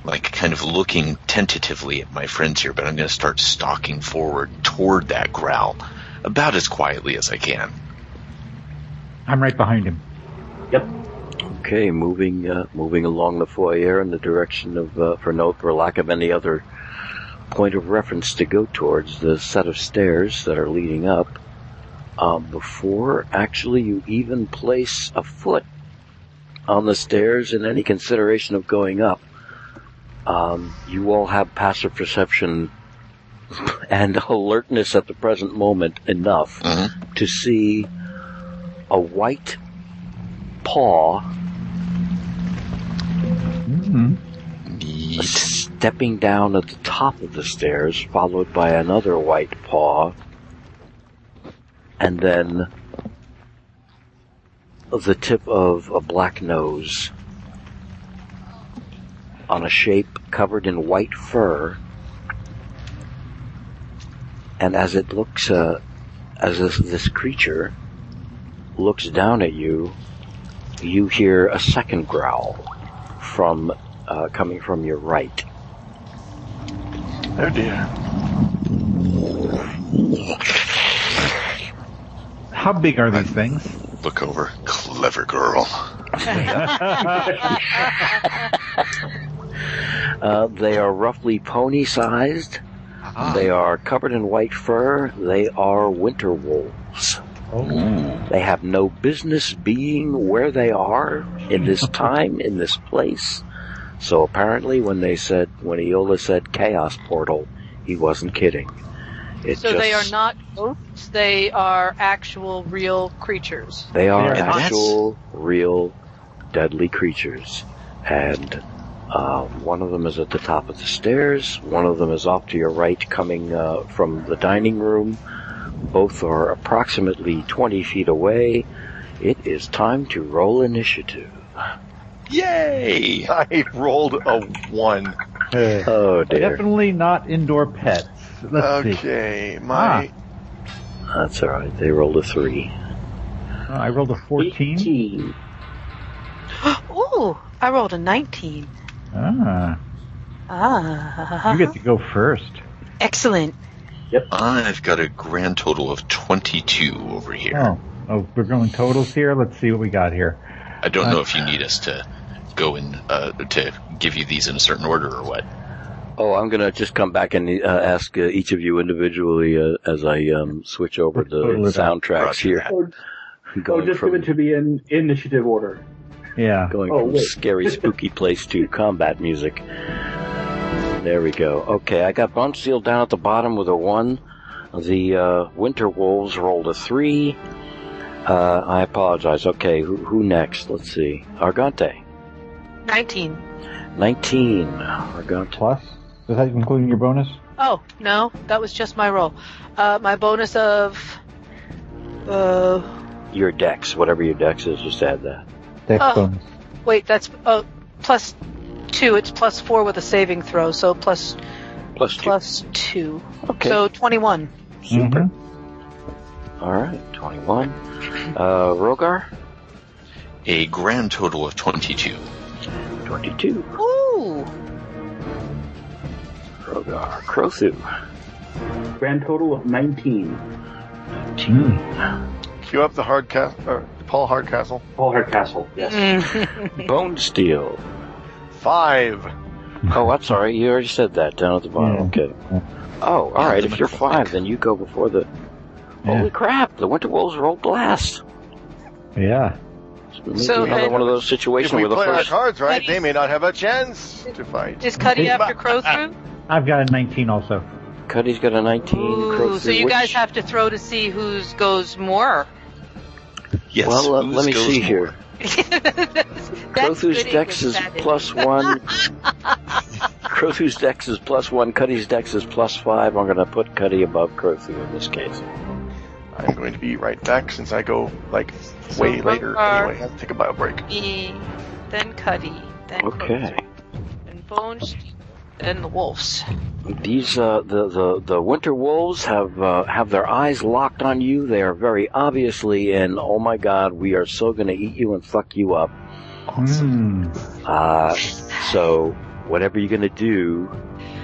like kind of looking tentatively at my friends here. But I'm going to start stalking forward toward that growl, about as quietly as I can. I'm right behind him. Yep. Okay, moving uh, moving along the foyer in the direction of, uh, for no for lack of any other point of reference to go towards, the set of stairs that are leading up. Um, before actually you even place a foot on the stairs in any consideration of going up, um, you all have passive perception and alertness at the present moment enough Mhm. to see a white paw hmm stepping down at the top of the stairs, followed by another white paw, and then the tip of a black nose on a shape covered in white fur. And as it looks, uh, as this, this creature looks down at you, you hear a second growl from uh, coming from your right. Oh dear. How big are these things? Look over. Clever girl. Uh, they are roughly pony-sized. They are covered in white fur. They are winter wolves. Oh. They have no business being where they are in this time, in this place. So apparently, when they said, when Eola said chaos portal, he wasn't kidding. It So they are not ghosts, they are actual real creatures. They are They actual, real, deadly creatures. And uh, one of them is at the top of the stairs. One of them is off to your right, coming uh, from the dining room. Both are approximately 20 feet away. It is time to roll initiative. Yay! I rolled a one. Oh dear. definitely not indoor pets. Let's see. Okay, my That's alright. They rolled a three. Oh, I rolled a 14. 18. Ooh, I rolled a 19. Ah, Ah. you get to go first. Excellent. Yep. I've got a grand total of 22 over here. Oh, oh, we're going totals here. Let's see what we got here. I don't know if you need us to go in, uh, to give you these in a certain order or what. Oh, I'm gonna just come back and uh, ask uh, each of you individually uh, as I um, switch over the Total it up. soundtracks Roger here. that. Oh, oh, Going just from give it to me in initiative order. Yeah. going Oh, from wait. scary, spooky place to combat music. There we go. Okay, I got Bonesteele down at the bottom with a one. The uh, Winter Wolves rolled a three. Uh, I apologize. Okay, who, who next? Let's see. Argante. 19. 19. Argante. Plus? Is that including your bonus? Oh no, that was just my roll. Uh, my bonus of uh, Your dex, whatever your dex is, just add that. Dex Oh. bonus. wait, that's uh, plus two. It's plus four with a saving throw, so plus Plus two. plus two. Okay. So twenty-one. Super. Mhm. All right, 21. Uh, Rhogar? A grand total of 22. 22. Ooh. Rhogar. Crothu? Grand total of 19. 19. Cue up the hard ca- or Paul Hardcastle. Paul Hardcastle, yes. Bonesteele. Five. Oh, I'm sorry. You already said that down at the bottom. Yeah. Okay. Oh, all Yeah, right. If you're microphone. five, then you go before the. Yeah. Holy crap! The Winter Wolves rolled last. Yeah. Maybe So another one of those If situations we where the play our first. cards right, they may not have a chance to fight. Is Cuddy after Crothu? I've got a 19 also. Cuddy's got a 19. Ooh, Crothu, so you which- guys have to throw to see whose goes more. Yes. Well, uh, let me see more? here. Crothu's dex is plus one. Crothu's dex is plus one. Cuddy's dex is plus five. I'm going to put Cuddy above Crothu in this case. I'm going to be right back since I go like way later Rhogar- anyway. I have to take a bio break. Me, then Cuddy, then Okay. and Bones, and the wolves. These uh, the, the the winter wolves have uh, have their eyes locked on you. They are very obviously in. Oh my God, we are so going to eat you and fuck you up. Hmm. Uh, so whatever you're going to do,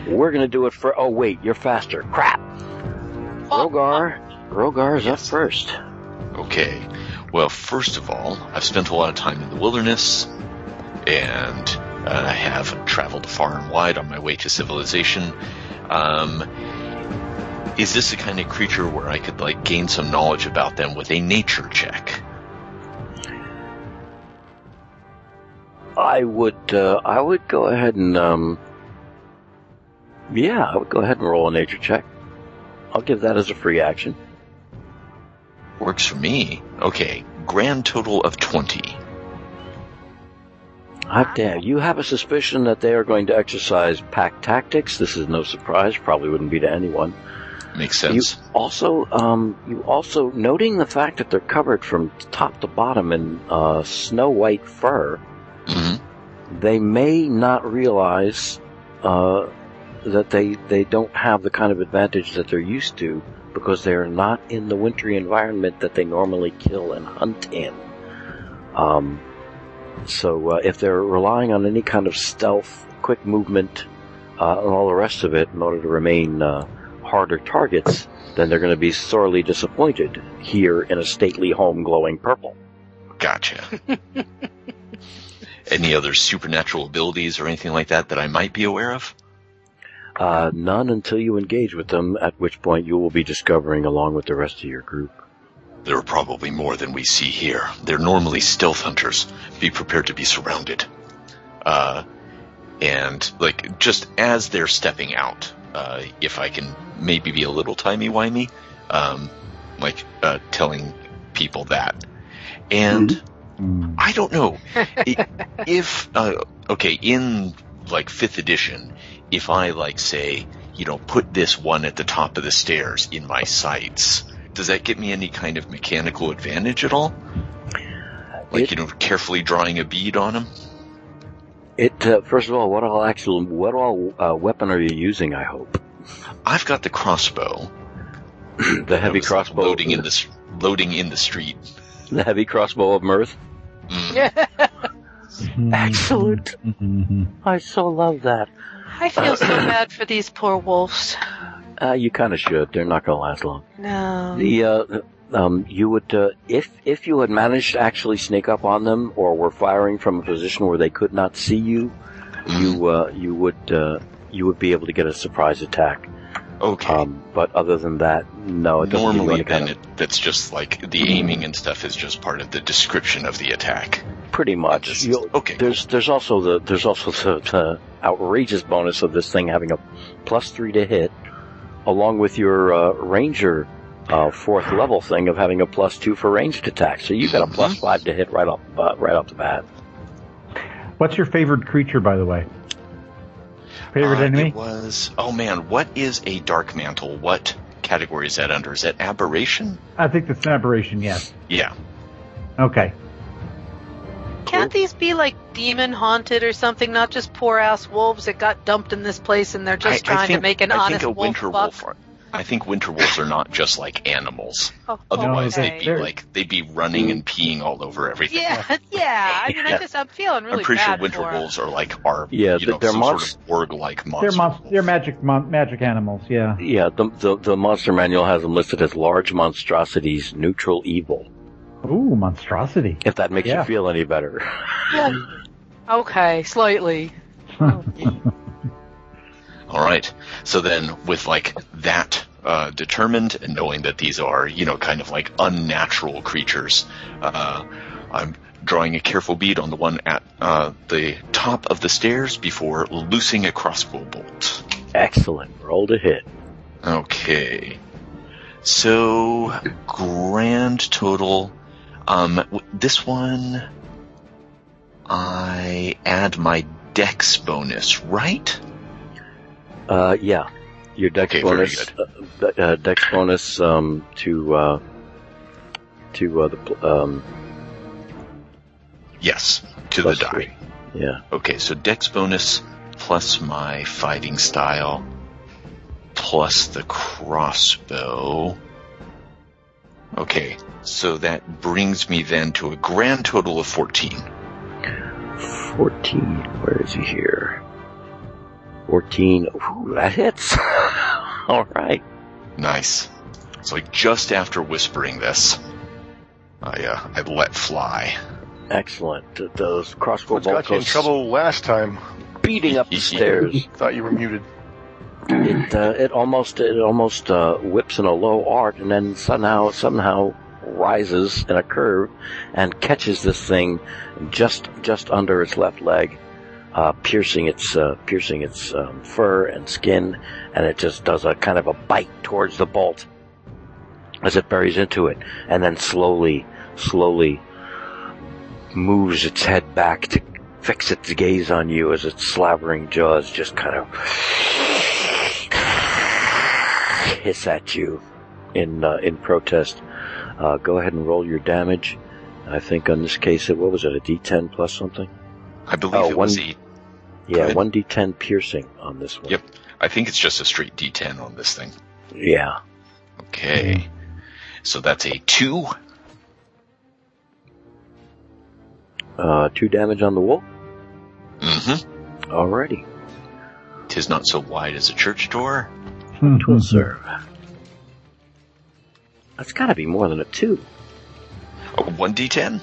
we're going to do it for. Oh wait, you're faster. Crap. Rhogar, Rhogar is up first. Okay. Well, first of all, I've spent a lot of time in the wilderness, and uh, I have traveled far and wide on my way to civilization. Um, is this the kind of creature where I could like gain some knowledge about them with a nature check? I would uh, I would go ahead and um, yeah, I would go ahead and roll a nature check. I'll give that as a free action. Works for me. Okay. Grand total of 20. Hot damn. You have a suspicion that they are going to exercise pack tactics. This is no surprise. Probably wouldn't be to anyone. Makes sense. You also, um, you also noting the fact that they're covered from top to bottom in uh, snow white fur. hmm They may not realize uh, that they they don't have the kind of advantage that they're used to because they are not in the wintry environment that they normally kill and hunt in. Um, so uh, if they're relying on any kind of stealth, quick movement, uh, and all the rest of it in order to remain uh, harder targets, then they're going to be sorely disappointed here in a stately home glowing purple. Gotcha. Any other supernatural abilities or anything like that that I might be aware of? Uh, none until you engage with them, at which point you will be discovering along with the rest of your group. There are probably more than we see here. They're normally stealth hunters. Be prepared to be surrounded. Uh, and like just as they're stepping out, uh, if I can maybe be a little timey wimey, um, like uh, telling people that. And Hmm. I don't know if uh, okay in like fifth edition, if I like say you know put this one at the top of the stairs in my sights, does that get me any kind of mechanical advantage at all? Like It- you know, carefully drawing a bead on him. It uh, first of all, what all actual what all uh, weapon are you using? I hope I've got the crossbow. the heavy was, crossbow, loading in the loading in the street. the heavy crossbow of mirth. Mm. Excellent. Mhm. I so love that. I feel so bad for these poor wolves. Uh, you kind of should. They're not going to last long. No. The uh, um, you would uh, if if you had managed to actually sneak up on them or were firing from a position where they could not see you, you uh, you would uh, you would be able to get a surprise attack. Okay. Um, but other than that, no, it doesn't Normally, any kind then of- it, that's just like the aiming and stuff is just part of the description of the attack. pretty much. You'll- okay, There's there's also the there's also the, the outrageous bonus of this thing having a plus three to hit, along with your uh, ranger uh, fourth level thing of having a plus two for ranged attack. So you've got a plus five to hit right off uh, right off the bat. What's your favorite creature, by the way? Favorite Uh, enemy? It was. Oh man, what is a dark mantle? What category is that under? Is that aberration? I think that's an aberration. Yes. Yeah. Okay. Can't these be like demon haunted or something? Not just poor ass wolves that got dumped in this place and they're just I, I trying think, to make an I honest think a wolf winter buck? wolf. Are, I think winter wolves are not just like animals. Oh, Otherwise, okay. they'd be They're- like they'd be running and peeing all over everything. Yeah, yeah. I mean, Yeah. I just I'm feeling really I'm pretty sure winter for 'em. wolves are like are Yeah, you know, they're some monst- sort of org-like They're monster. mon- they're magic mon- magic animals. Yeah. Yeah, the, the the monster manual has them listed as large monstrosities, neutral evil. Ooh, monstrosity. If that makes Yeah. you feel any better. Okay, slightly. All right. So then, with like that uh, determined, and knowing that these are, you know, kind of like unnatural creatures, uh, I'm drawing a careful bead on the one at uh, the top of the stairs before loosing a crossbow bolt. Excellent. Roll to hit. Okay. So grand total. Um, this one, I add my dex bonus, right? Uh, yeah. Your dex Okay, very bonus, uh, uh, dex bonus, um, to, uh, to, uh, the, um, Yes, to the die. three. Yeah. Okay, so dex bonus plus my fighting style plus the crossbow. Okay, so that brings me then to a grand total of 14. 14. Where is he here? 14. Ooh, that hits. Alright. Nice. It's like just after whispering this, I uh, I let fly. Excellent. Those crossbow What got you in bolts trouble last time? beating up the stairs. Thought you were muted. It uh, it almost it almost uh, whips in a low arc and then somehow somehow rises in a curve and catches this thing just just under its left leg, uh, piercing its uh, piercing its um, fur and skin, and it just does a kind of a bite towards the bolt as it buries into it, and then slowly slowly moves its head back to fix its gaze on you as its slavering jaws just kind of hiss at you in uh, in protest. Uh, go ahead and roll your damage. I think on this case, it what was it? A D10 plus something? I believe Oh, it was one- a. Yeah, one D10 piercing on this one. Yep. I think it's just a straight D10 on this thing. Yeah. Okay. So that's a two. Uh, two damage on the wolf. Mm-hmm. Alrighty. Tis not so wide as a church door. Twill serve. That's got to be more than a two. Oh, one D10.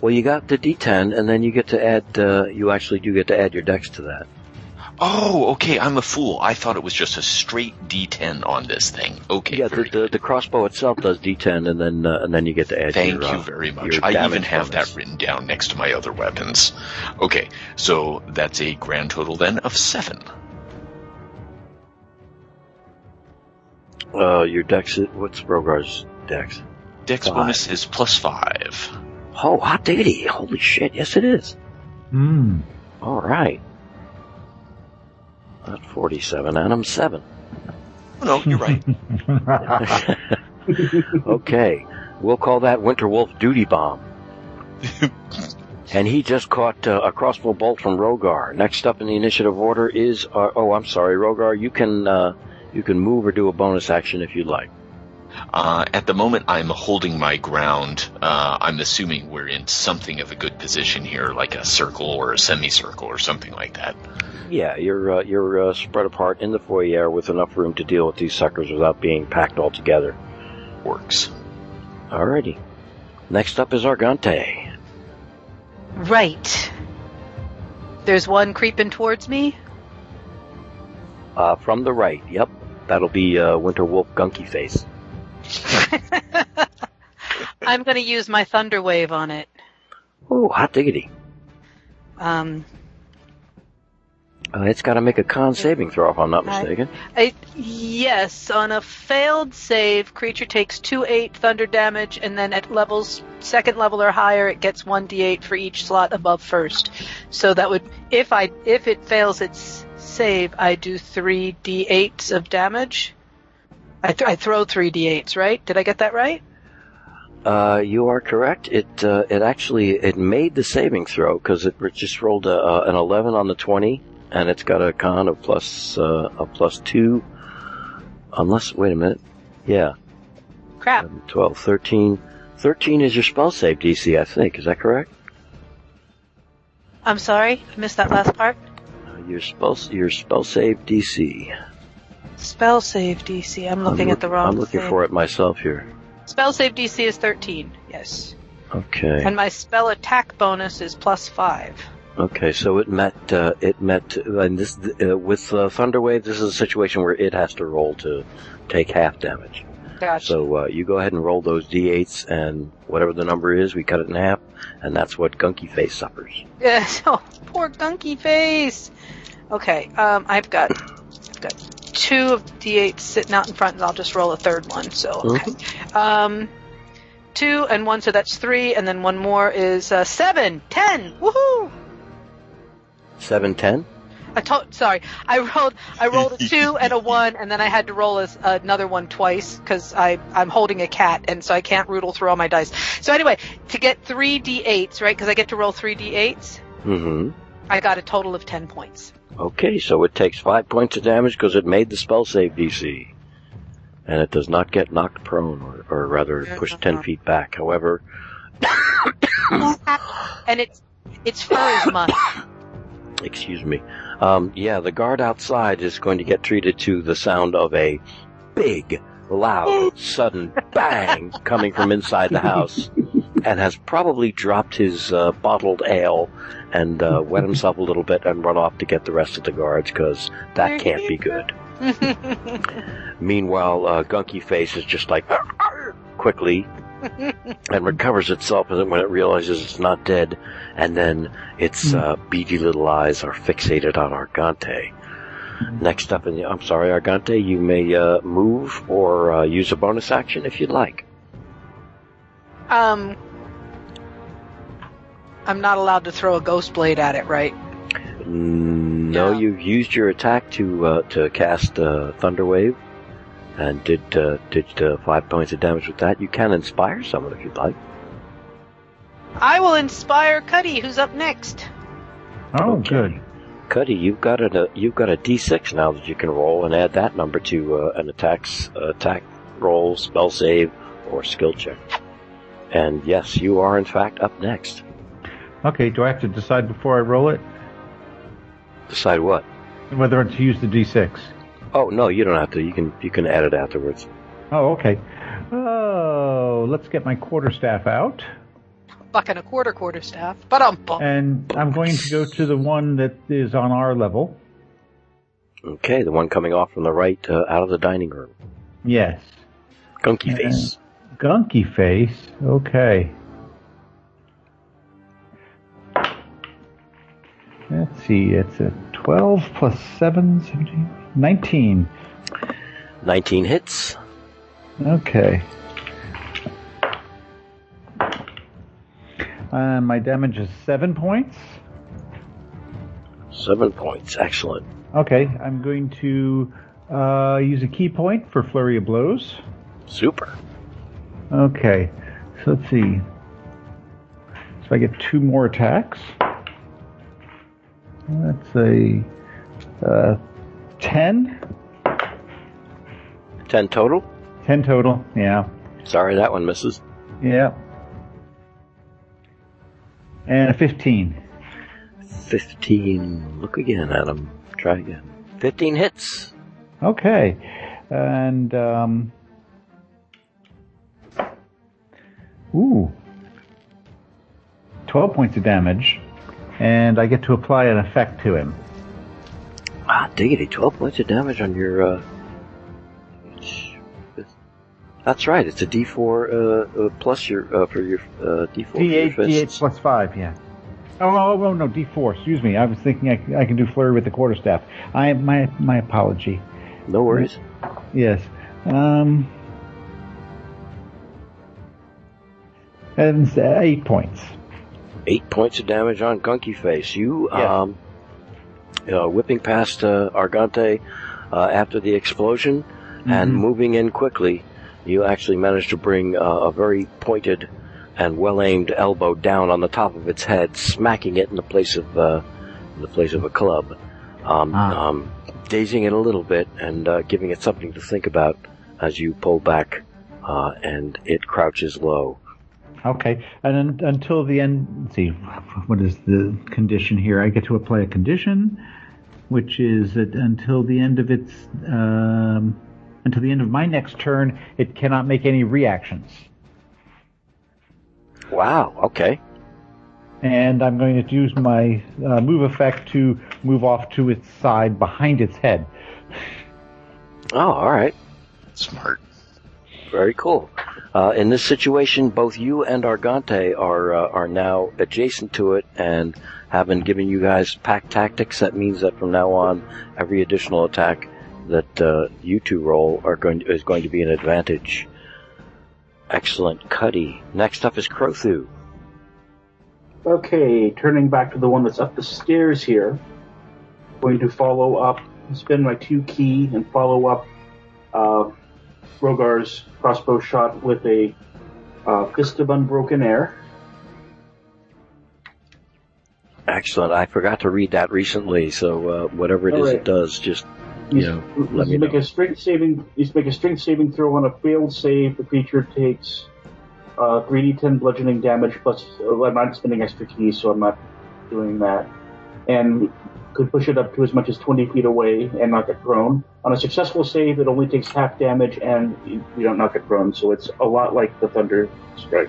Well, you got the D10, and then you get to add. Uh, you actually do get to add your dex to that. Oh, okay. I'm a fool. I thought it was just a straight D10 on this thing. Okay. yeah, the, the the crossbow itself does D10, and then uh, and then you get to add. Thank your, you uh, very much. your I even damage have bonus. that written down next to my other weapons. Okay, so that's a grand total then of seven. Uh, your dex. What's Rhogar's dex? Dex Five. bonus is plus five. Oh, hot diggity! Holy shit! Yes, it is. Hmm. All right. Not forty-seven, and I'm seven. Oh, no, you're right. okay, we'll call that Winter Wolf duty bomb. and he just caught uh, a crossbow bolt from Rhogar. Next up in the initiative order is, uh, oh, I'm sorry, Rhogar. You can uh, you can move or do a bonus action if you'd like. Uh, at the moment, I'm holding my ground. Uh, I'm assuming we're in something of a good position here, like a circle or a semicircle or something like that. Yeah, you're uh, you're uh, spread apart in the foyer with enough room to deal with these suckers without being packed all together. Works. Alrighty. Next up is Argante. Right. There's one creeping towards me. Uh, from the right, yep. That'll be uh, Winter Wolf Gunky Face. I'm going to use my Thunderwave on it. Oh, hot diggity. Um, Uh, it's got to make a con saving throw, if I'm not I- mistaken. I, yes, on a failed save, creature takes 2 8 thunder damage, and then at levels, second level or higher, it gets 1d8 for each slot above first. So that would, if I, if it fails its save, I do 3 d8s of damage. I, th- I throw 3 d8s, right? Did I get that right? Uh, you are correct. It uh, it actually it made the saving throw because it just rolled a, uh, an 11 on the 20, and it's got a con of plus uh, a plus two. Unless wait a minute, yeah, Crap. 12, 13. 13 is your spell save DC, I think. Is that correct? I'm sorry, I missed that last part. Your spell your spell save DC. Spell save DC. I'm looking I'm at the wrong I'm looking thing. for it myself here. Spell save DC is 13. Yes. Okay. And my spell attack bonus is plus 5. Okay, so it met uh, it met and this uh, with uh, Thunderwave. This is a situation where it has to roll to take half damage. Gotcha. So uh, you go ahead and roll those d8s, and whatever the number is, we cut it in half, and that's what Gunky Face suffers. Yeah, Oh, poor gunky face. Okay. Um, I've got I've got two of d8 sitting out in front, and I'll just roll a third one. So okay. Um, two and one, so that's three, and then one more is uh, seven, ten. Woohoo! Seven ten. I told, sorry, I rolled, I rolled a two and a one, and then I had to roll a, another one twice because I, I'm holding a cat, and so I can't roodle through all my dice. So anyway, to get three d8s, right? Because I get to roll three d8s. Mm-hmm. I got a total of ten points. Okay, so it takes five points of damage because it made the spell save DC, and it does not get knocked prone, or, or rather pushed ten feet back. However, and it's it's fur is month. excuse me. Um, yeah, the guard outside is going to get treated to the sound of a big, loud, sudden bang coming from inside the house, and has probably dropped his uh, bottled ale and uh, wet himself a little bit and run off to get the rest of the guards because that can't be good. Meanwhile, uh, Gunky Face is just like quickly and recovers itself when it realizes it's not dead, and then its uh, beady little eyes are fixated on Argante. Next up in the, I'm sorry, Argante, you may uh, move or uh, use a bonus action if you'd like. Um, I'm not allowed to throw a ghost blade at it, right? No, you've used your attack to uh, to cast uh, Thunderwave, and did uh, did uh, five points of damage with that. You can inspire someone if you'd like. I will inspire Cuddy, who's up next. Oh, good. Cuddy, you've got a you've got a D6 now that you can roll and add that number to uh, an attack's uh, attack roll, spell save, or skill check. And yes, you are in fact up next. Okay, do I have to decide before I roll it Decide what? whether to use the d6? Oh no, you don't have to. You can you can add it afterwards. Oh, okay. Oh, let's get my quarterstaff out. Buck and a quarter quarterstaff. But um, And I'm going to go to the one that is on our level. Okay, the one coming off from the right uh, out of the dining room. Yes. Gunky face. Gunky face. Okay. Let's see, it's a 12 plus 7, 17, 19. 19 hits. Okay. Uh, my damage is 7 points. Seven points. Excellent. Okay, I'm going to uh, use a ki point for Flurry of Blows. Super. Okay, so let's see. So I get two more attacks. That's a uh, 10. 10 total? 10 total, yeah. Sorry, that one misses. Yeah. And a 15. 15. Look again, at Adam. Try again. 15 hits. Okay. And, um. Ooh. 12 points of damage. And I get to apply an effect to him. Diggity. 12 points of damage on your, uh. That's right. It's a D4 uh, uh, plus your uh, for your uh, D4 for your D8, D8 plus 5, yeah. Oh, oh, oh, no, D4. Excuse me. I was thinking I, I can do flurry with the quarterstaff. I my my apology. No worries. Yes. Um. And uh, eight points. Eight points of damage on Gunky Face. You, um, uh, whipping past uh, Argante uh, after the explosion and Mhm. moving in quickly, you actually managed to bring uh, a very pointed and well-aimed elbow down on the top of its head, smacking it in the place of uh, in the place of a club, um, Ah. um, dazing it a little bit and uh, giving it something to think about as you pull back, uh, and it crouches low. Okay, and un, until the end. Let's see, what is the condition here? I get to apply a condition, which is that until the end of its um, until the end of my next turn, it cannot make any reactions. Wow. Okay. And I'm going to use my uh, move effect to move off to its side behind its head. Oh, all right. Smart. Very cool. Uh, in this situation, both you and Argante are uh, are now adjacent to it and have been giving you guys pack tactics. That means that from now on, every additional attack that uh, you two roll are going is going to be an advantage. Excellent, Cuddy. Next up is Crothu. Okay, turning back to the one that's up the stairs here. Going to follow up, spin my two ki and follow up uh, Rhogar's crossbow shot with a uh, fist of unbroken air. Excellent. I forgot to read that recently, so uh, whatever it is Alright. it does, just you You know, let me you make know. a strength saving. You make a strength saving throw on a failed save. The creature takes uh, 3d10 bludgeoning damage plus. Uh, I'm not spending extra keys, so I'm not doing that. And could push it up to as much as 20 feet away and knock it prone. On a successful save, it only takes half damage, and you you don't knock it prone. So it's a lot like the thunder strike.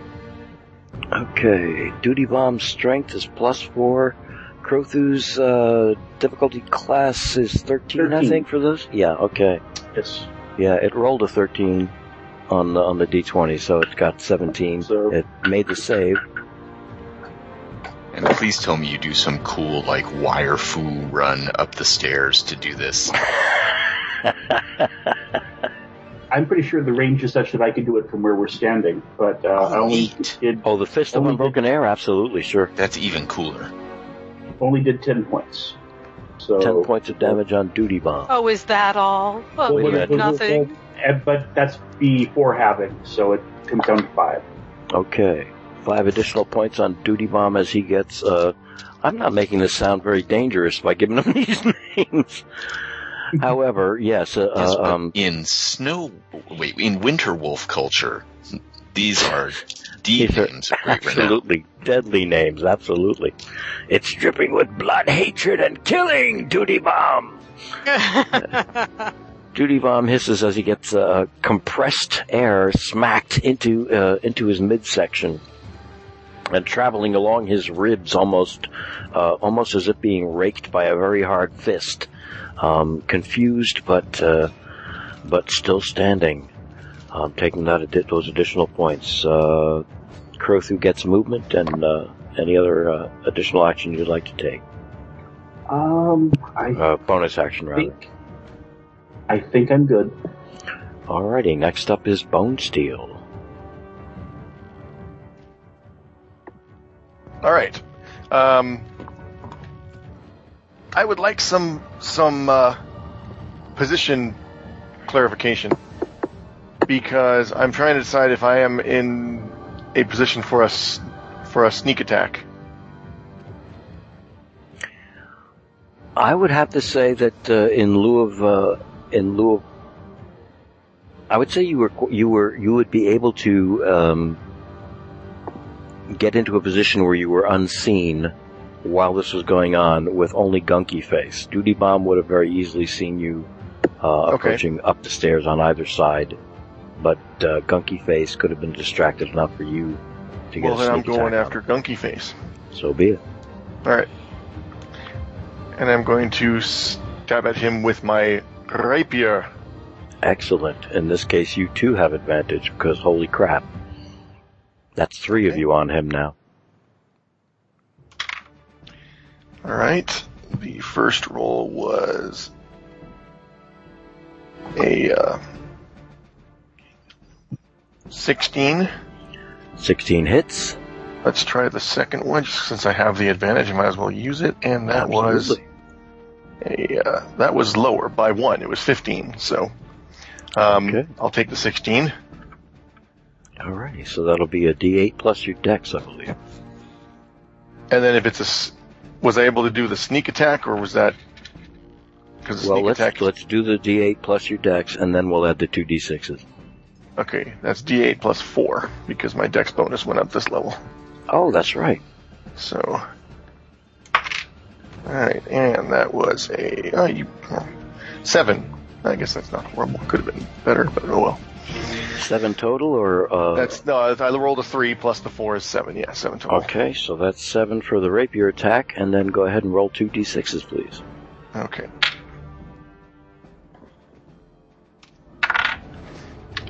Okay, duty bomb strength is plus four. Crothu's uh, difficulty class is 13, I think, for this. Yeah, okay. Yes. Yeah, it rolled a 13 on the, on the d20, so it's got 17. So- It made the save. And please tell me you do some cool, like, wire fu run up the stairs to do this. I'm pretty sure the range is such that I could do it from where we're standing, but uh, I only did Oh, the fist of unbroken air, absolutely, sure. That's even cooler. only did 10 points. So 10 points of damage on duty bomb. Oh, is that all? Oh, Wait a nothing. But that's before having, so it comes down to five. Okay. Five additional points on duty bomb as he gets, uh, I'm not making this sound very dangerous by giving him these names. However, yes, uh, Yes, uh, um, in snow, wait, in winter wolf culture, these are deep These names renown. absolutely deadly names, absolutely. It's dripping with blood, hatred, and killing, duty bomb! Duty bomb hisses as he gets uh, compressed air smacked into uh, into his midsection and traveling along his ribs, almost uh, almost as if being raked by a very hard fist. Um, confused, but uh, but still standing, um, taking that addi- those additional points. Uh, Crothu gets movement and uh, any other uh, additional action you'd like to take. Um, I Uh, bonus action, rather. think I think I'm good. Alrighty, next up is Bonesteele. All right. Um, I would like some some uh, position clarification because I'm trying to decide if I am in a position for us for a sneak attack. I would have to say that uh, in lieu of uh, in lieu of, I would say you were you were you would be able to um, get into a position where you were unseen while this was going on with only Gunky Face. Duty Bomb would have very easily seen you uh, Okay. approaching up the stairs on either side, but uh, Gunky Face could have been distracted enough for you to get Well, then I'm going after Gunky Face. So be it. All right. And I'm going to stab at him with my rapier. Excellent. In this case, you too have advantage because holy crap. That's three of you on him now. All right. The first roll was a uh, 16. 16 hits. Let's try the second one. Just since I have the advantage, I might as well use it. And that was a uh, that was lower by one. It was 15. So um, Okay. I'll take the 16. Alrighty, so that'll be a D8 plus your dex, I believe. And then if it's a, was I able to do the sneak attack or was that? Because Well, sneak let's attack. let's do the D8 plus your dex, and then we'll add the two D6s. Okay, that's D8 plus four because my dex bonus went up this level. Oh, that's right. So, all right, and that was a oh, you, seven. I guess that's not horrible. Could have been better, but oh well. Seven total, or uh, That's no. I rolled a three plus the four is seven. Yeah, seven total. okay. So that's seven for the rapier attack, and then go ahead and roll two D6s, please. Okay.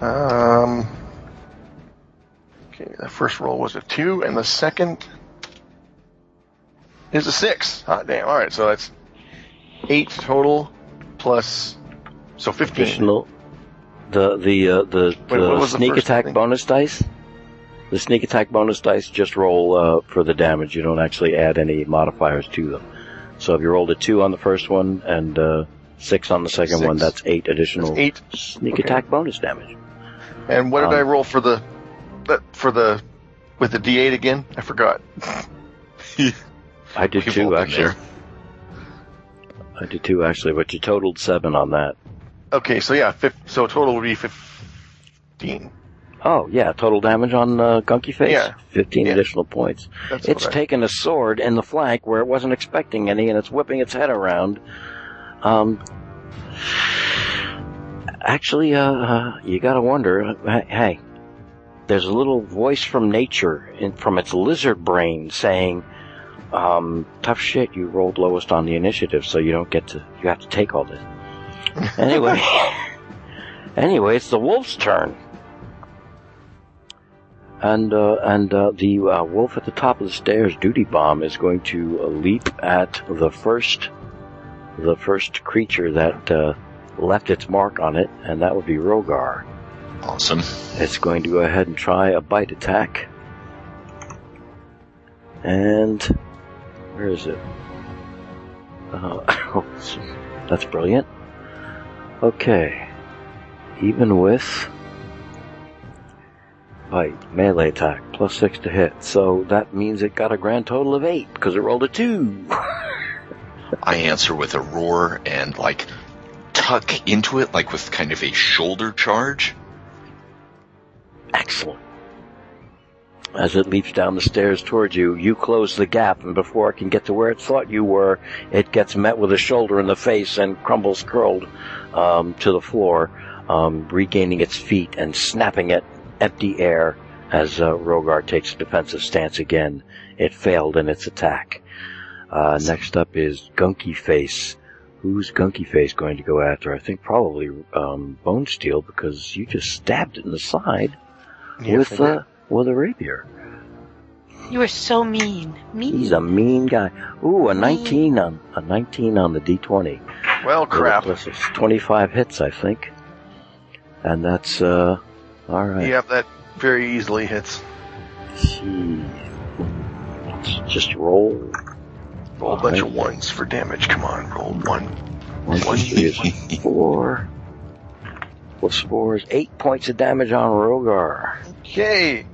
Um. Okay, the first roll was a two, and the second is a six. Hot damn! All right, so that's eight total plus so fifteen. Additional, the the uh, the, Wait, the was the sneak attack thing? bonus dice. The sneak attack bonus dice just roll uh, for the damage. You don't actually add any modifiers to them. So if you rolled a two on the first one and uh, six on the second Six. one, that's eight additional That's eight. sneak Okay. attack bonus damage. And what did Um, I roll for the for the with the D8 again? I forgot. I did two actually. I did two actually, but you totaled seven on that. Okay, so yeah, fif- so total would be fifteen. Oh yeah, total damage on uh, Gunky Face. Yeah. Fifteen Yeah. additional points. That's It's taken a sword in the flank where it wasn't expecting any, and it's whipping its head around. Um, actually, uh, uh, you gotta wonder. uh, Hey, there's a little voice from nature, in, from its lizard brain, saying, um, "Tough shit. You rolled lowest on the initiative, so you don't get to. You have to take all this." Anyway, anyway, it's the wolf's turn. And uh, and uh, the uh, wolf at the top of the stairs, duty bomb, is going to uh, leap at the first, the first creature that uh, left its mark on it, and that would be Rhogar. Awesome. It's going to go ahead and try a bite attack. And where is it? Uh, that's brilliant. Okay, even with bite melee attack plus six to hit, so that means it got a grand total of eight because it rolled a two. I answer with a roar and like tuck into it like with kind of a shoulder charge. Excellent. As it leaps down the stairs towards you, you close the gap, and before it can get to where it thought you were, it gets met with a shoulder in the face and crumbles curled um, to the floor, um, regaining its feet and snapping at empty air as uh, Rhogar takes a defensive stance again. It failed in its attack. Uh, next up is Gunky Face. Who's Gunky Face going to go after? I think probably um, Bonesteele because you just stabbed it in the side with uh, with a rapier. You are so mean. Mean. He's a mean guy. Ooh, a 19 on a 19 on the D20. well, crap. This is 25 hits, I think. And that's uh, all right. Yep, that very easily hits. Gee. Let's just roll. Roll a bunch of ones for damage. Come on, roll one. One, two, three is four. Plus four is eight points of damage on Rhogar. Okay.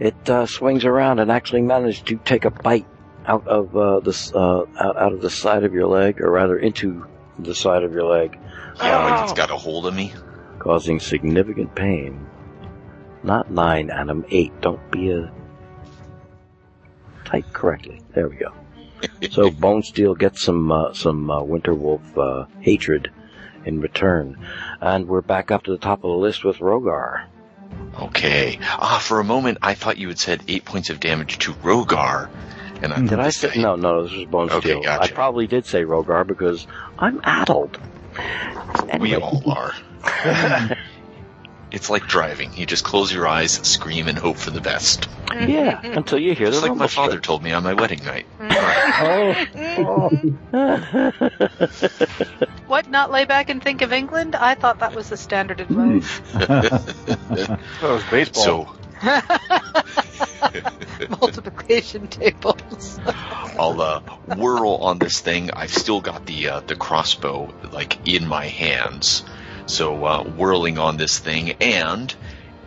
It uh, swings around and actually manages to take a bite out of uh, the uh, out, out of the side of your leg, or rather into the side of your leg, Yeah, like it's got a hold of me. causing significant pain. Not nine, Adam. Eight. Don't be a type correctly. There we go. So Bonesteele gets some uh, some uh, Winter Wolf uh, hatred in return, and we're back up to the top of the list with Rhogar. Okay. Ah, for a moment I thought you had said eight points of damage to Rhogar. And I Did I say no? No, this was Bone Okay, Steel. gotcha. I probably did say Rhogar because I'm addled. We all are. It's like driving. You just close your eyes, scream, and hope for the best. Yeah, until you hear Just the like my rumble father told me on my wedding night. oh. What? Not lay back and think of England? I thought that was the standard advice. That was baseball. So Multiplication tables. I'll uh, whirl on this thing. I've still got the uh, the crossbow like in my hands, so uh, whirling on this thing. And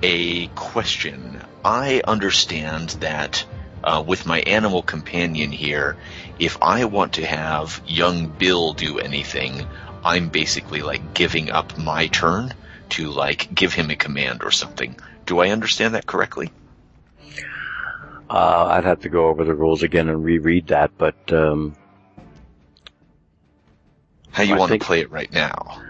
a question: I understand that uh, with my animal companion here, if I want to have young Bill do anything, I'm basically like giving up my turn to like give him a command or something. Do I understand that correctly? Uh, I'd have to go over the rules again and reread that, but um, How you I want think- to play it right now?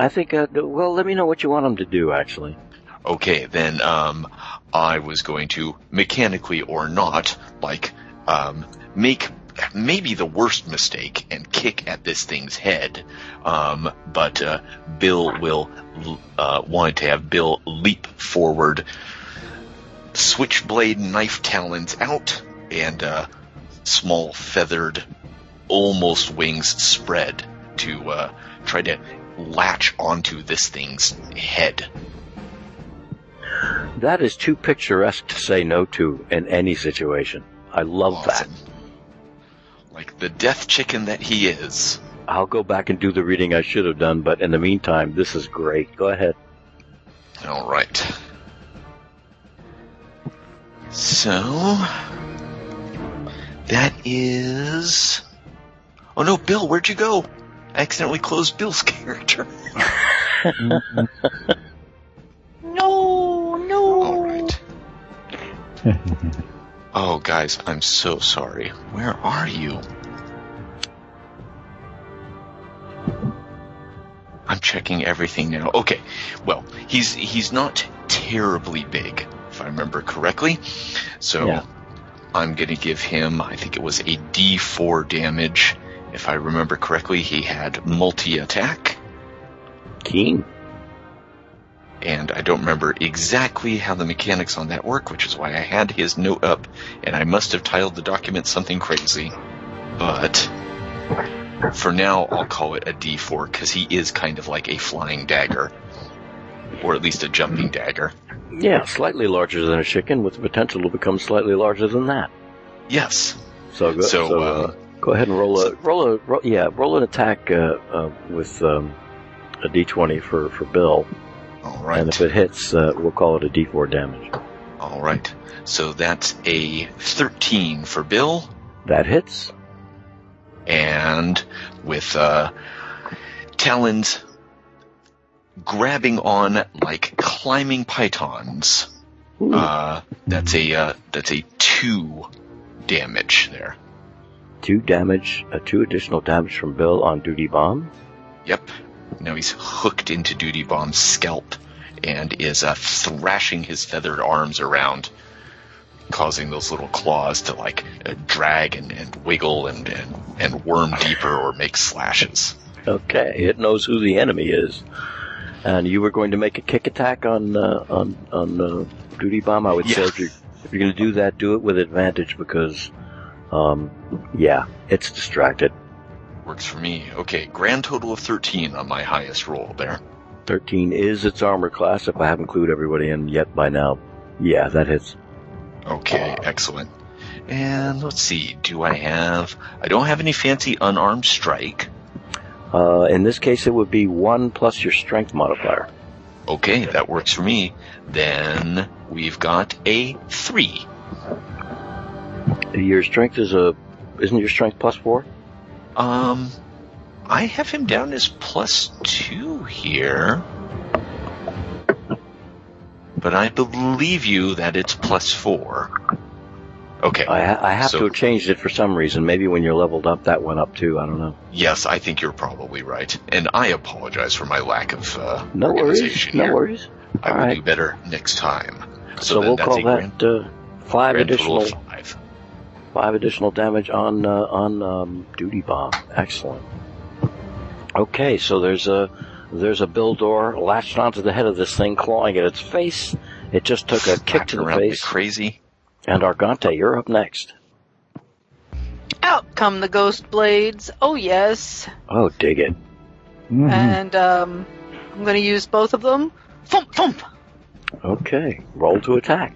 I think. Uh, well, let me know what you want them to do. Actually, Okay, then um, I was going to mechanically or not, like, um, make maybe the worst mistake and kick at this thing's head. Um, but uh, Bill will uh, want to have Bill leap forward, switchblade knife talons out, and uh, small feathered, almost wings spread to uh, try to latch onto this thing's head. that is too picturesque to say no to in any situation. I love Awesome. Like the death chicken that he is. I'll go back and do the reading I should have done, but in the meantime, this is great. Go ahead. All right. So that is. Oh no, Bill, where'd you go? I accidentally closed Bill's character. No, no. All right. Oh, guys, I'm so sorry. Where are you? I'm checking everything now. Okay. Well, he's he's not terribly big, if I remember correctly. So Yeah. I'm going to give him, I think it was a D4 damage. If I remember correctly, he had multi attack. Keen. and I don't remember exactly how the mechanics on that work, which is why I had his note up, and I must have titled the document something crazy. But for now, I'll call it a D4 because he is kind of like a flying dagger, or at least a jumping dagger. Yeah, slightly larger than a chicken, with the potential to become slightly larger than that. Yes. So good. So, So, uh, go ahead and roll a so- roll a roll, yeah roll an attack uh, uh, with um, a d20 for for Bill, All right. and if it hits, uh, we'll call it a d4 damage. All right. So that's a 13 for Bill, That hits. and with uh, talons grabbing on like climbing pythons. Uh, that's a uh, that's a two damage there. Two damage, uh, two additional damage from Bill on duty bomb. Yep. Now he's hooked into Duty Bomb's scalp and is uh, thrashing his feathered arms around, causing those little claws to like uh, drag and, and wiggle and, and and worm deeper or make slashes. Okay, it knows who the enemy is. And you were going to make a kick attack on uh, on on uh, duty bomb. I would say if you're if you're going to do that, do it with advantage because, um, yeah, it's distracted. Works for me. Okay, grand total of 13 on my highest roll there. Thirteen is its armor class. If I haven't clued everybody in yet by now, yeah, that hits. Okay, excellent. And let's see, do I have. I don't have any fancy unarmed strike. Uh, in this case, it would be one plus your strength modifier. Okay, that works for me. Then we've got a 3. Your strength is a isn't your strength plus four? Um, I have him down as plus two here. But I believe you that it's plus four. Okay. I, I have So- to have changed it for some reason. Maybe when you're leveled up, that went up too. I don't know. Yes, I think you're probably right. And I apologize for my lack of uh, No worries. No worries. I All will right. do better next time. So, So, we'll call that uh, five additional five. Five additional damage on uh, on um, duty bomb. Excellent. Okay, so there's a There's a bill door latched onto the head of this thing, clawing at its face. It just took a kick to the face. crazy. And Argante, you're up next. Out come the ghost blades. Oh yes. Oh, dig it. Mhm. And um, I'm going to use both of them. Thump thump. Okay, roll to attack.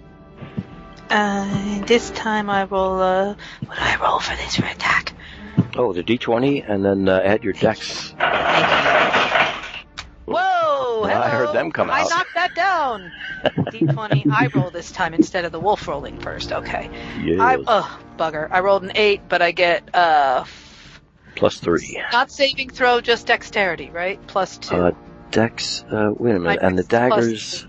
Uh, this time I roll, uh, what do I roll for this for attack? Oh, the d20, and then uh, add your dex. Whoa! Well, I heard them come out. I knocked that down. D20. I roll this time instead of the wolf rolling first. Okay. Yes. I oh bugger. I rolled an eight, but I get uh Plus three. not saving throw, just dexterity, right? Plus two. Uh, dex, uh, wait a minute, My and the daggers,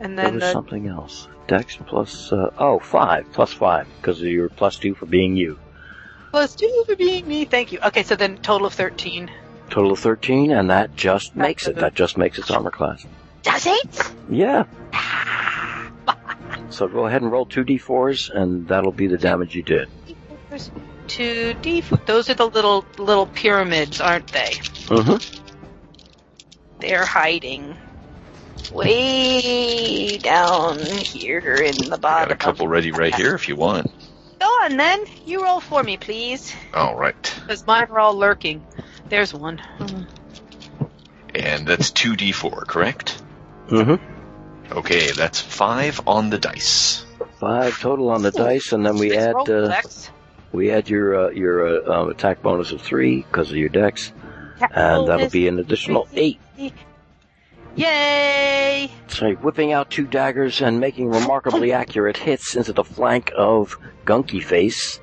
and there then was the something else. Dex plus, uh, oh, five, plus five, because of your plus two for being you. plus two for being me. Thank you. Okay, so then total of thirteen. Total of 13, and that just makes it. That just makes its armor class. Does it? Yeah. So go ahead and roll two d4s, and that'll be the damage you did. Two D. Those are the little little pyramids, aren't they? Mm-hmm. They're hiding way down here in the bottom. Got a couple ready right here if you want. Go on then. You roll for me, please. All right. Because mine are all lurking. There's one. And that's 2d4, correct? Mm-hmm. Okay, that's five on the dice. Five total on the dice, and then we Let's add uh, we add your uh, your uh, um, attack bonus of three because of your dex, and that'll be an additional eight. Yay! So whipping out two daggers and making remarkably accurate hits into the flank of Gunky Face,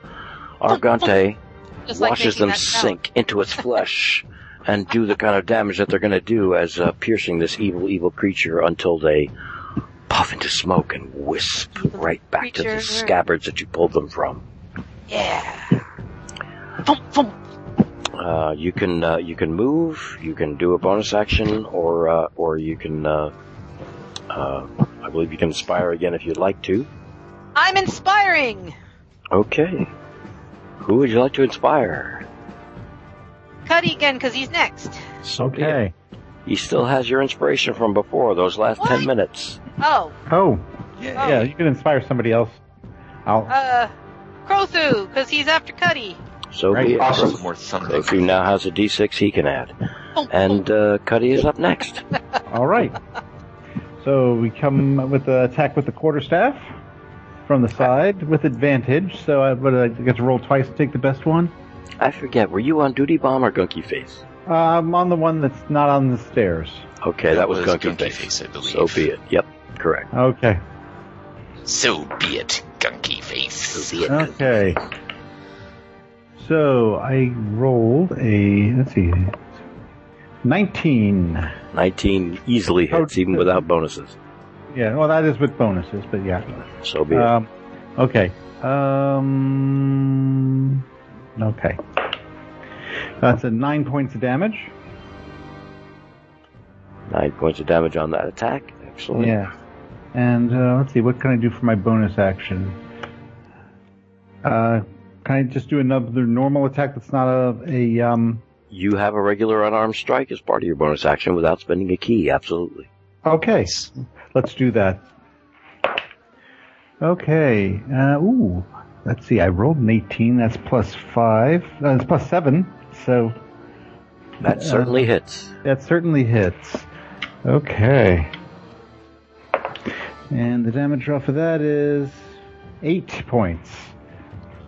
Argante Just like watches them sink into its flesh and do the kind of damage that they're going to do as uh, piercing this evil, evil creature until they puff into smoke and wisp right back to the scabbards that you pulled them from. Yeah. Uh, you can uh, you can move, you can do a bonus action, or uh, or you can uh, uh, I believe you can inspire again if you'd like to. I'm inspiring. Okay. Who would you like to inspire? Cuddy again, because he's next. Okay. He still has your inspiration from before, those last ten minutes. Oh, Oh, Yeah. yeah, you can inspire somebody else. I'll. uh, Crothu, because he's after Cuddy. So Right. be it. Awesome. Some more thunder. Crothu now has a d6 he can add. And uh, Cuddy is up next. All right. So we come with the attack with the quarterstaff from the side with advantage. So I, but I get to roll twice to take the best one. I forget, were you on Duty Bomb or Gunky Face? Uh, I'm on the one that's not on the stairs. Okay, that, was, was Gunky, Gunky Face. Face, I believe. So be it. Yep, correct. Okay. So be it, gunky face. So be it. Okay. So I rolled a let's see, nineteen. 19 easily hits, Oh, even without bonuses. Yeah, well that is with bonuses, but yeah. So be it. Um, okay. Um. Okay. That's a nine points of damage. Nine points of damage on that attack. Excellent. Yeah. And uh, let's see, what can I do for my bonus action? Uh, can I just do another normal attack that's not a, a um? You have a regular unarmed strike as part of your bonus action without spending a ki. Absolutely. Okay, let's do that. Okay. Uh, ooh, let's see. I rolled an 18. That's plus five. Uh, that's plus seven. So That Uh, certainly hits. that certainly hits. Okay. And the damage off of that is eight points.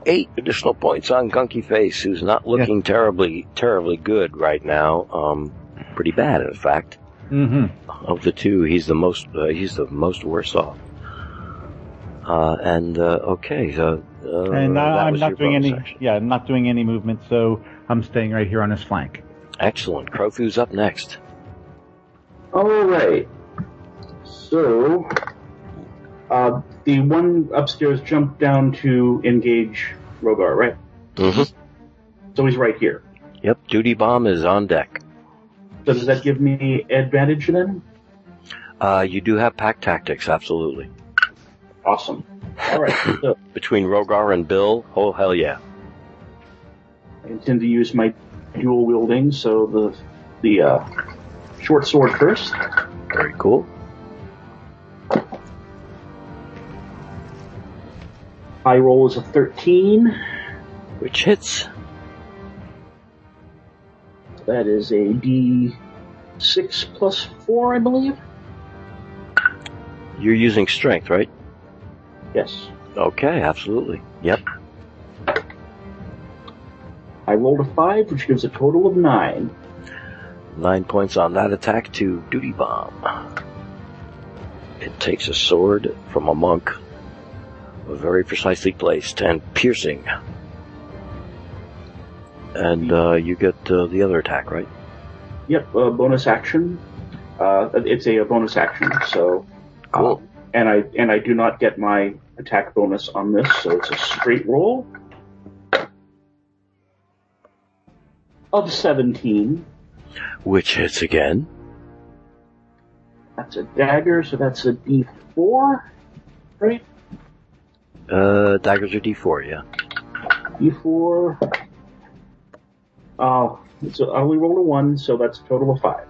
Eight additional points on Gunky Face, who's not looking terribly, terribly good right now. Um, pretty bad, in fact. Mm-hmm. Of the two, he's the most, uh, he's the most worse off. Uh, and, uh, okay, so, uh, and that I, I'm not doing any. action. Yeah, I'm not doing any movement, so I'm staying right here on his flank. Excellent. Crothu's up next. All right. So, uh, the one upstairs jumped down to engage Rhogar, right? Mm-hmm. So he's right here. Yep, duty bomb is on deck. So does that give me advantage then? Uh, you do have pack tactics, absolutely. Awesome. All right. So Between Rhogar and Bill, oh hell yeah. I intend to use my dual wielding, so the the uh, short sword first. Very cool. High roll is a 13. Which hits. That is a D6 plus 4, I believe. You're using strength, right? Yes. Okay, absolutely. Yep. I rolled a 5, which gives a total of 9. Nine points on that attack to Duty Bomb. It takes a sword from a monk, very precisely placed and piercing. And uh, you get uh, the other attack, right? Yep, uh, bonus action. Uh, it's a, bonus action, so. Cool. uh, and I and I do not get my attack bonus on this, so it's a straight roll of 17. Which hits again. That's a dagger, so that's a D4, right? Uh, daggers are D4, yeah. D4. Oh, so I only rolled a one, so that's a total of five.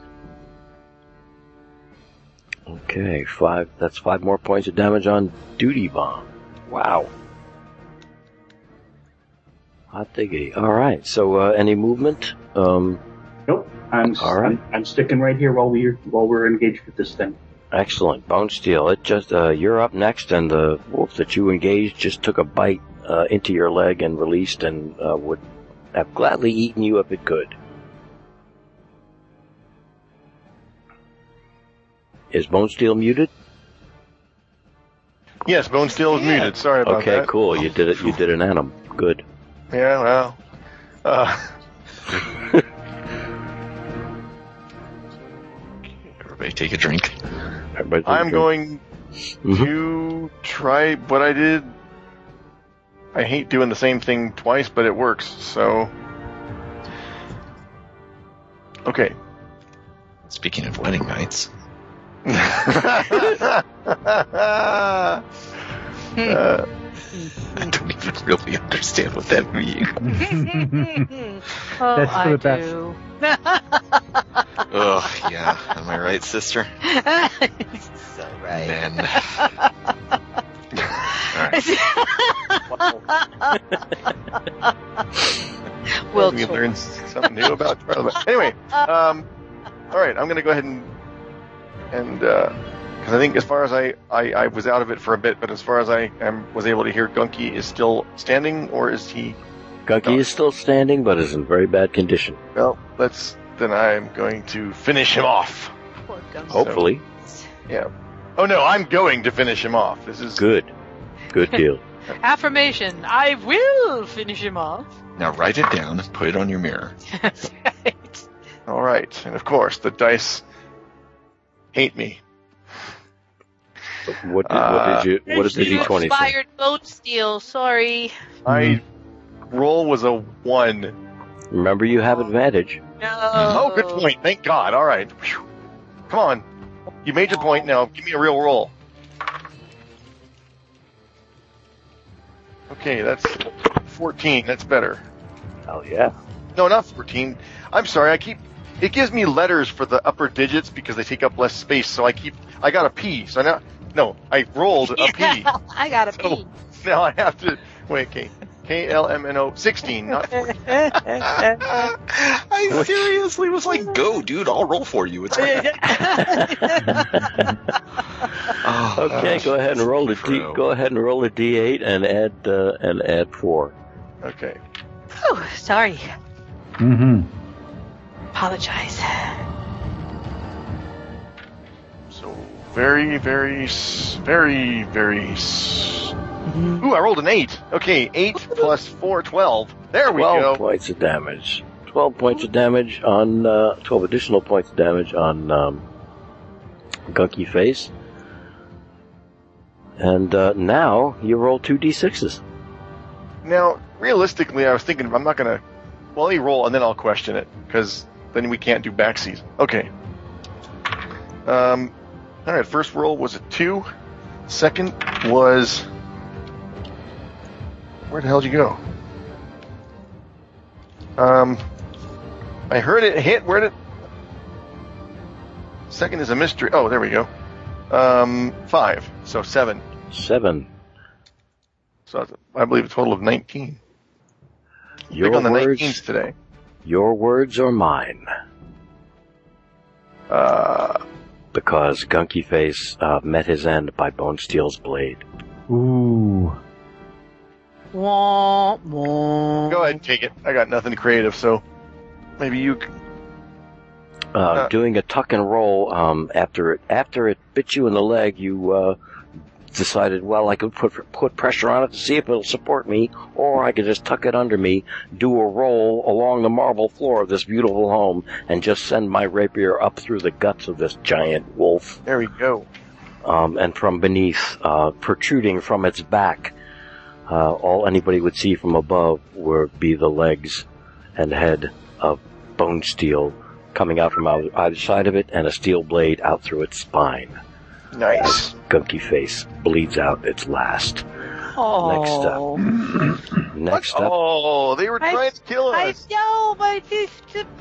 Okay, five. That's five more points of damage on Duty Bomb. Wow. Hot diggity. All right. So, uh, any movement? Um, Nope, I'm All right. I'm, I'm sticking right here while we're while we're engaged with this thing. Excellent. Bonesteele. It just uh, you're up next, and the wolf that you engaged just took a bite uh, into your leg and released, and uh, would have gladly eaten you if it could. Is Bonesteele muted? Yes, Bonesteele is muted. Sorry about Okay, that. Okay, cool. You did it. You did an anim. Good. Yeah, well. Uh, Everybody take a drink. Everybody take a I'm drink. going Mhm. to try what I did. I hate doing the same thing twice, but it works, so. Okay. Speaking of wedding nights, uh, I don't even really understand what that means. oh, That's for I the best. do. Oh, yeah. Am I right, sister? so right. Man. Alright. Will we talk. learned something new about Charlie. Anyway, um, all right, I'm going to go ahead and and because I think as far as I, I I was out of it for a bit, but as far as I am, was able to hear, Gunky is still standing, or is he? Gunky is still standing, but is in very bad condition. Well, let's. Then I'm going to finish him off. Poor gum. Hopefully, Yeah. Oh no, I'm going to finish him off. This is good. Good deal. Affirmation. I will finish him off. Now write it down and put it on your mirror. That's right. all right, and of course the dice hate me. What did, Uh, what did you? What did the You D twenty say? Inspired Bonesteele. Sorry. My roll was a one. Remember, you have advantage. No. Oh, good point. Thank God. All right. Phew. Come on. You made your point. Now give me a real roll. Okay, that's 14. That's better. Oh yeah. No, not 14. I'm sorry. I keep. It gives me letters for the upper digits because they take up less space. So I keep. I got a P. So now. No, I rolled a P. I got a So- P. Now I have to. Wait, okay. K L M N O 16, not 14. I seriously was like, go, dude, I'll roll for you. It's fine. Oh, Okay, go ahead and roll a D. True. Go ahead and roll a D8 and add uh, and add four. Okay. Oh, sorry. Mm-hmm. Apologize. Very, very, very, very. s- Ooh, I rolled an eight. Okay, eight plus four, twelve. There we Twelve go. points of damage. Twelve points of damage on uh, twelve additional points of damage on um, Gunky Face. And uh, now you roll two d6s. Now, realistically, I was thinking I'm not gonna. Well, let me roll and then I'll question it because then we can't do backseas. Okay. Um. All right. First roll was a two. Second was. Where the hell did you go? Um. I heard it hit. Where did? Second is a mystery. Oh, there we go. Um, five. So seven. Seven. So I believe a total of 19. Your Big on the words, 19s today. your words or mine? Uh, Because Gunky Face uh, met his end by Bonesteele's blade. Ooh. Wah, wah. go ahead and take it. I got nothing creative, so maybe you. c- Uh, Uh, doing a tuck and roll um, after it after it bit you in the leg, you uh, decided, well, I could put put pressure on it to see if it'll support me, or I could just tuck it under me, do a roll along the marble floor of this beautiful home, and just send my rapier up through the guts of this giant wolf. There we go. um, and from beneath, uh, protruding from its back, uh, all anybody would see from above would be the legs and head of Bonesteele coming out from either side of it, and a steel blade out through its spine. Nice. Gunky face bleeds out its last. Oh. Next up, Next up. Oh, they were I- trying to kill us. I us. know, but these,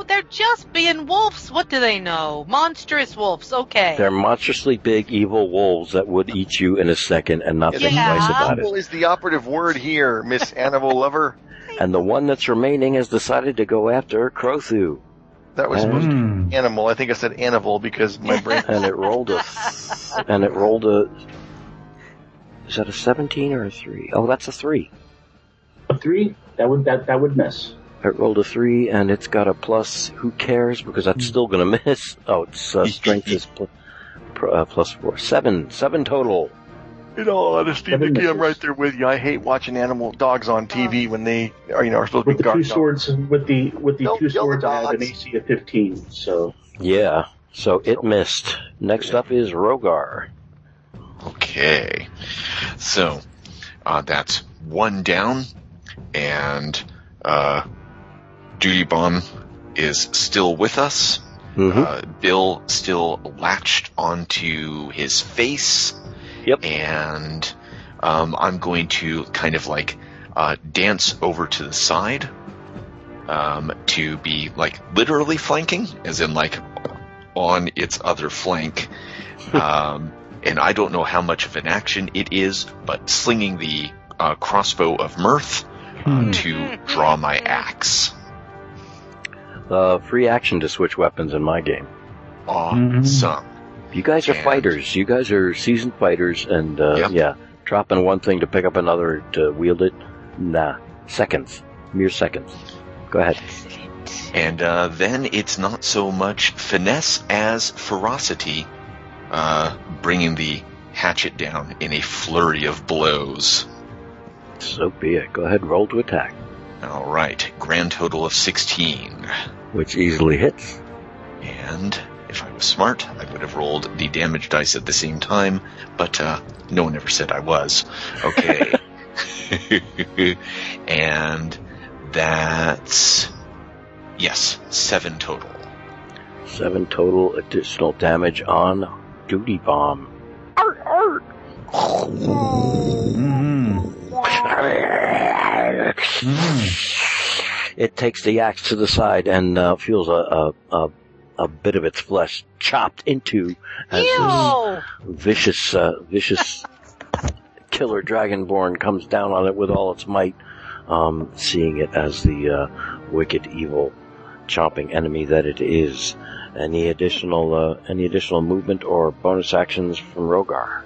they're just being wolves. What do they know? Monstrous wolves. Okay. they're monstrously big, evil wolves that would eat you in a second and not think Yeah. twice about it. Animal is the operative word here, Miss Animal Lover. And the one that's remaining has decided to go after Crothu. That was supposed Mm. animal. I think I said animal because my brain. and it rolled a and it rolled a is that a 17 or a 3 oh that's a 3 A three that would that that would miss. it rolled a 3 and it's got a plus who cares because that's still gonna miss oh it's uh, strength is pl- pr- uh, plus 4 7 7 total In all honesty, Seven Nikki, I'm right there with you. I hate watching animal dogs on TV when they are, you know, are supposed to With be the two guard dogs. swords, with the with the Don't two swords, I have an dogs. AC of 15. So yeah so it missed next up is Rhogar Okay. So, uh, that's one down, and, uh, Duty Bomb is still with us. mm-hmm. Uh, Bill still latched onto his face. Yep. And, um, I'm going to kind of like, uh, dance over to the side, um, to be like literally flanking, as in like on its other flank. um, and I don't know how much of an action it is, but slinging the uh, crossbow of mirth uh, to draw my axe. uh, free action to switch weapons in my game Awesome. You guys are And- fighters you guys are seasoned fighters and uh, Yep. yeah dropping one thing to pick up another to wield it nah seconds mere seconds go ahead And uh, then it's not so much finesse as ferocity, uh, bringing the hatchet down in a flurry of blows. So be it. Go ahead roll to attack, All right, grand total of 16. which easily hits. And if I was smart, I would have rolled the damage dice at the same time, but uh, no one ever said I was. Okay. and that's, yes, seven total. Seven total additional damage on Duty Bomb. It takes the axe to the side and uh, feels a, a, a, a bit of its flesh chopped into as this vicious, uh, vicious killer dragonborn comes down on it with all its might, um, seeing it as the uh, wicked, evil, chomping enemy that it is. Any additional, uh, any additional movement or bonus actions from Rhogar?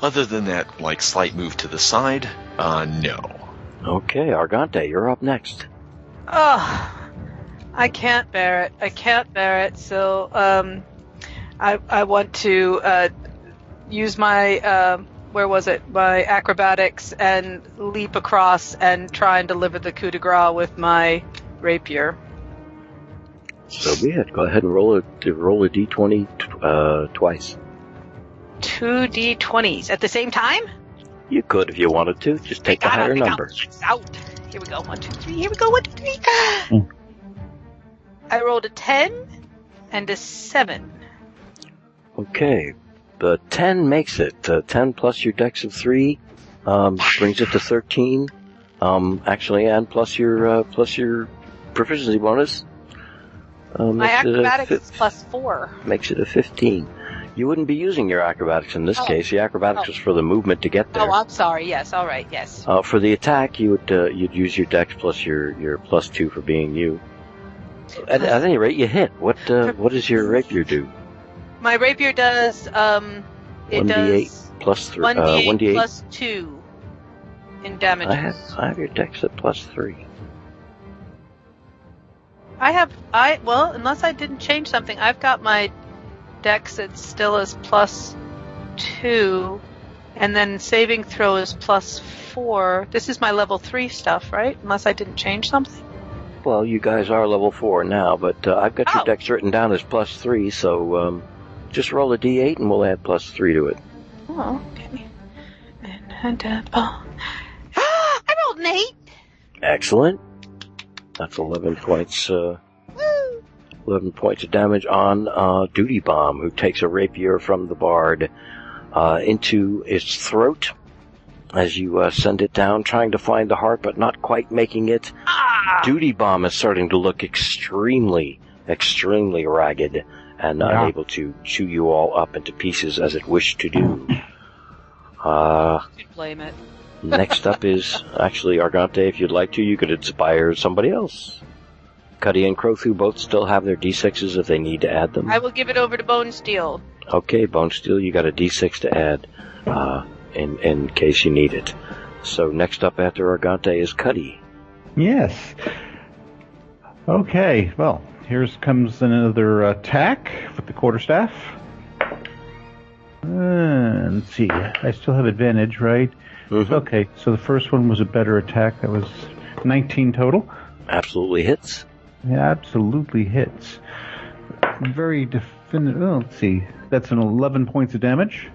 Other than that, like, slight move to the side, uh, no. Okay, Argante, you're up next. Oh, I can't bear it. I can't bear it. So, um, I I want to uh, use my uh, where was it? My acrobatics and leap across and try and deliver the coup de grace with my rapier. So be it. Go ahead and roll a roll a d20 uh, twice. Two d20s at the same time? You could if you wanted to. Just take the Gotta higher pick number. Out. Out. Here we go. One, two, three. Here we go. One, two, three. I rolled a ten and a seven. Okay, the ten makes it. Uh, ten plus your dex of three um, brings it to thirteen. Um, actually, and plus your uh, plus your proficiency bonus Uh, My makes it a acrobatics is plus four. makes it a 15. You wouldn't be using your acrobatics in this Oh. case. The acrobatics Oh. was for the movement to get there. Oh, I'm sorry. Yes, all right. Yes. Uh, for the attack, you would uh, you'd use your dex plus your, your plus two for being you. At, at any rate, you hit. What uh, what does your rapier do? My rapier does. Um, it One d does eight plus three. one Uh, one d eight eight. plus two in damages. I have I have your dex at plus three. I have I well, unless I didn't change something, I've got my dex it still is plus two, and then saving throw is plus four. This is my level three stuff, right? Unless I didn't change something. Well, you guys are level four now, but uh, I've got your Oh. dex written down as plus three, so um, just roll a d8 and we'll add plus three to it. Oh, okay. And, and uh, oh. I rolled an eight. Excellent. That's 11 points, uh, 11 points of damage on, uh, Duty Bomb, who takes a rapier from the bard, uh, into its throat as you, uh, send it down, trying to find the heart, but not quite making it. Duty Bomb is starting to look extremely, extremely ragged and Yeah. unable to chew you all up into pieces as it wished to do. Uh, Could blame it. Next up is actually Argante. If you'd like to, you could inspire somebody else. Cuddy and Crothu both still have their d6s if they need to add them. I will give it over to Bonesteele. Okay, Bonesteele, you got a d6 to add uh, in in case you need it. So next up after Argante is Cuddy. Yes. Okay, well, here's comes another attack with the quarterstaff. Uh, let's see. I still have advantage, right? Mhm. Okay, so the first one was a better attack. That was 19 total. Absolutely hits. Yeah, absolutely hits. Very definitive. Oh, let's see. That's an 11 points of damage.